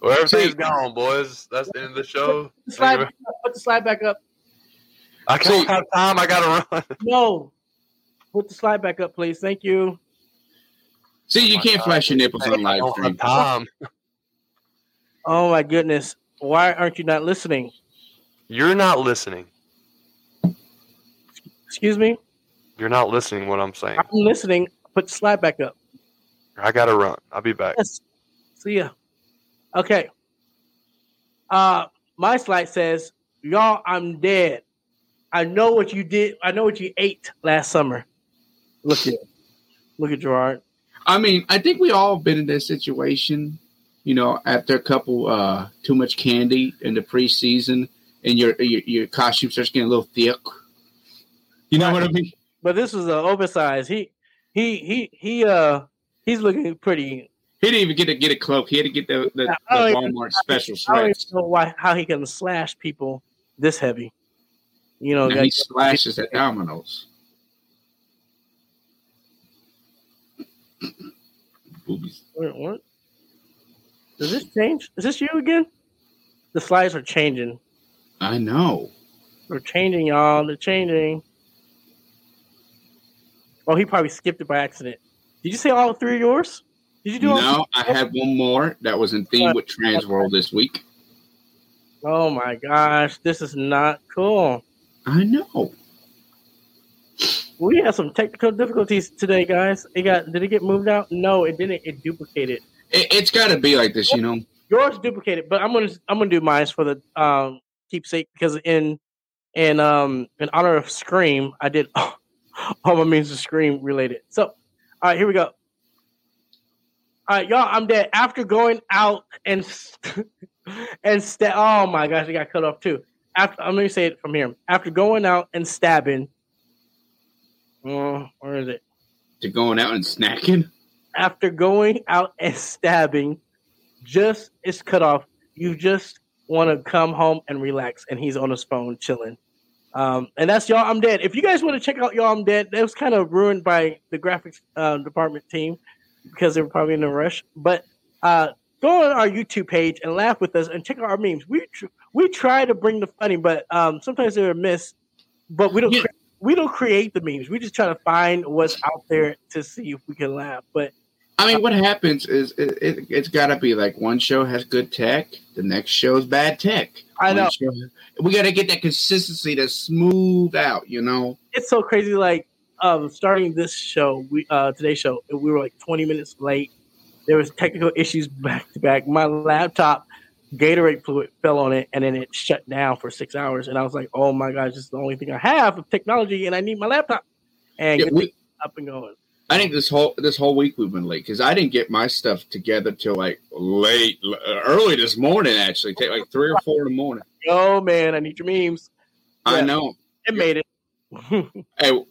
Well, everything's gone, boys. That's the end of the show. Slide, back up. put the slide back up. I can't have time. I gotta run. No, put the slide back up, please. Thank you. See you can't flash your nipples on live stream. have time. Oh my goodness, why aren't you not listening? You're not listening. Excuse me, You're not listening. What I'm saying. I'm listening. Put the slide back up. I gotta run. I'll be back. Yes. See ya. Okay. Uh my slide says, Y'all, I'm dead. I know what you did. I know what you ate last summer. Look at look at Jarrord. I mean, I think we all been in this situation. You know, after a couple uh too much candy in the preseason, and your your, your costume starts getting a little thick. You know what I mean? But this was an oversized. He he he he uh he's looking pretty. He didn't even get to get a cloak. He had to get the, the, the I even- Walmart special I don't even know why how he can slash people this heavy. You know, he slashes at Domino's. Boobies. Wait, what? Does this change? Is this you again? The slides are changing. I know. They're changing, y'all. They're changing. Oh, he probably skipped it by accident. Did you say all three of yours? Did you do all No, I had one more that was in theme with Transworld this week. Oh my gosh, this is not cool. I know. We had some technical difficulties today, guys. It got did it get moved out? No, it didn't. It duplicated. It, it's got to be like this, you know. Yours duplicated, but I'm gonna I'm gonna do mine for the um keepsake because in in um in honor of Scream, I did all my means of Scream related. So, all right, here we go. All right, y'all, I'm dead. After going out and st- and sta- oh my gosh, it got cut off too. After I'm gonna say it from here. After going out and stabbing, uh, where is it? To going out and snacking. after going out and stabbing, just is cut off. You just want to come home and relax, and he's on his phone chilling. Um, and that's y'all. I'm dead. If you guys want to check out y'all, I'm dead. That was kind of ruined by the graphics uh, department team because they were probably in a rush. But uh, go on our YouTube page and laugh with us and check out our memes. We tr- we try to bring the funny, but um, sometimes they're a miss. But we don't cre- we don't create the memes. We just try to find what's out there to see if we can laugh. But I mean, what happens is it, it, it's got to be like one show has good tech, the next show is bad tech. I know. show- we got to get that consistency to smooth out, you know. it's so crazy. Like um, starting this show, we uh, today's show, we were like 20 minutes late. There was technical issues back to back. My laptop, Gatorade fluid fell on it, and then it shut down for six hours. And I was like, "Oh my gosh, this is the only thing I have of technology, and I need my laptop." And Yeah, we- up and going. I think this whole this whole week we've been late because I didn't get my stuff together till like late, uh, early this morning. Actually, take like three or four in the morning. Oh man, I need your memes. I know. It made it. Hey,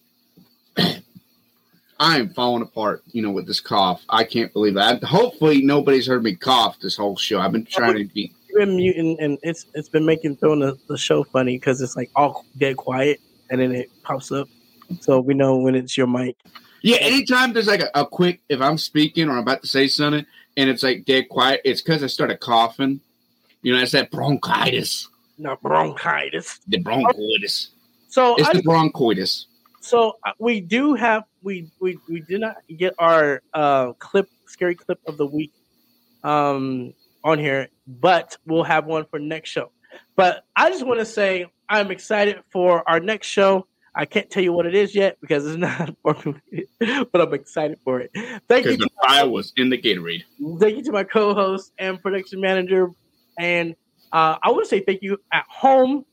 I am falling apart. You know, with this cough, I can't believe that. Hopefully, nobody's heard me cough this whole show. I've been trying to be. You've been muting, and it's it's been making throwing the, the show funny because it's like all dead quiet, and then it pops up, so we know when it's your mic. Yeah, anytime there's like a, a quick, if I'm speaking or I'm about to say something and it's like dead quiet, it's because I started coughing. You know, it's that bronchitis, Not bronchitis. the bronchitis. So It's I, the bronchitis. So uh, we do have we we we did not get our uh clip scary clip of the week um on here, but we'll have one for next show. But I just want to say I'm excited for our next show. I can't tell you what it is yet because it's not but I'm excited for it. Thank you the fire was in the Gatorade. thank you to my co-host and production manager and uh, i want to say thank you at home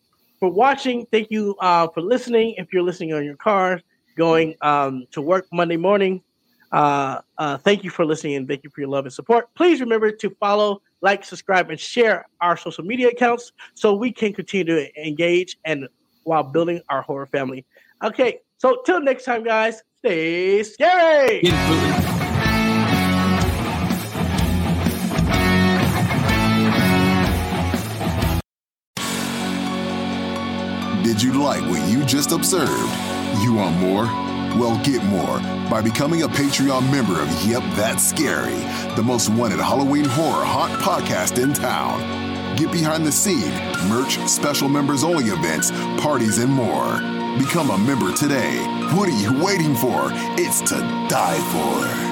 for watching. Thank you uh, for listening. If you're listening on your car going um, to work monday morning uh, uh, thank you for listening and thank you for your love and support. Please remember to follow like subscribe and share our social media accounts so we can continue to engage and while building our horror family. Okay so till next time guys stay scary Did you like what you just observed? You want more? Well, get more by becoming a Patreon member of Yup, That's Scary, the most wanted Halloween horror haunt podcast in town. Get behind the scene, merch, special members only events, parties, and more. Become a member today. What are you waiting for? It's to die for.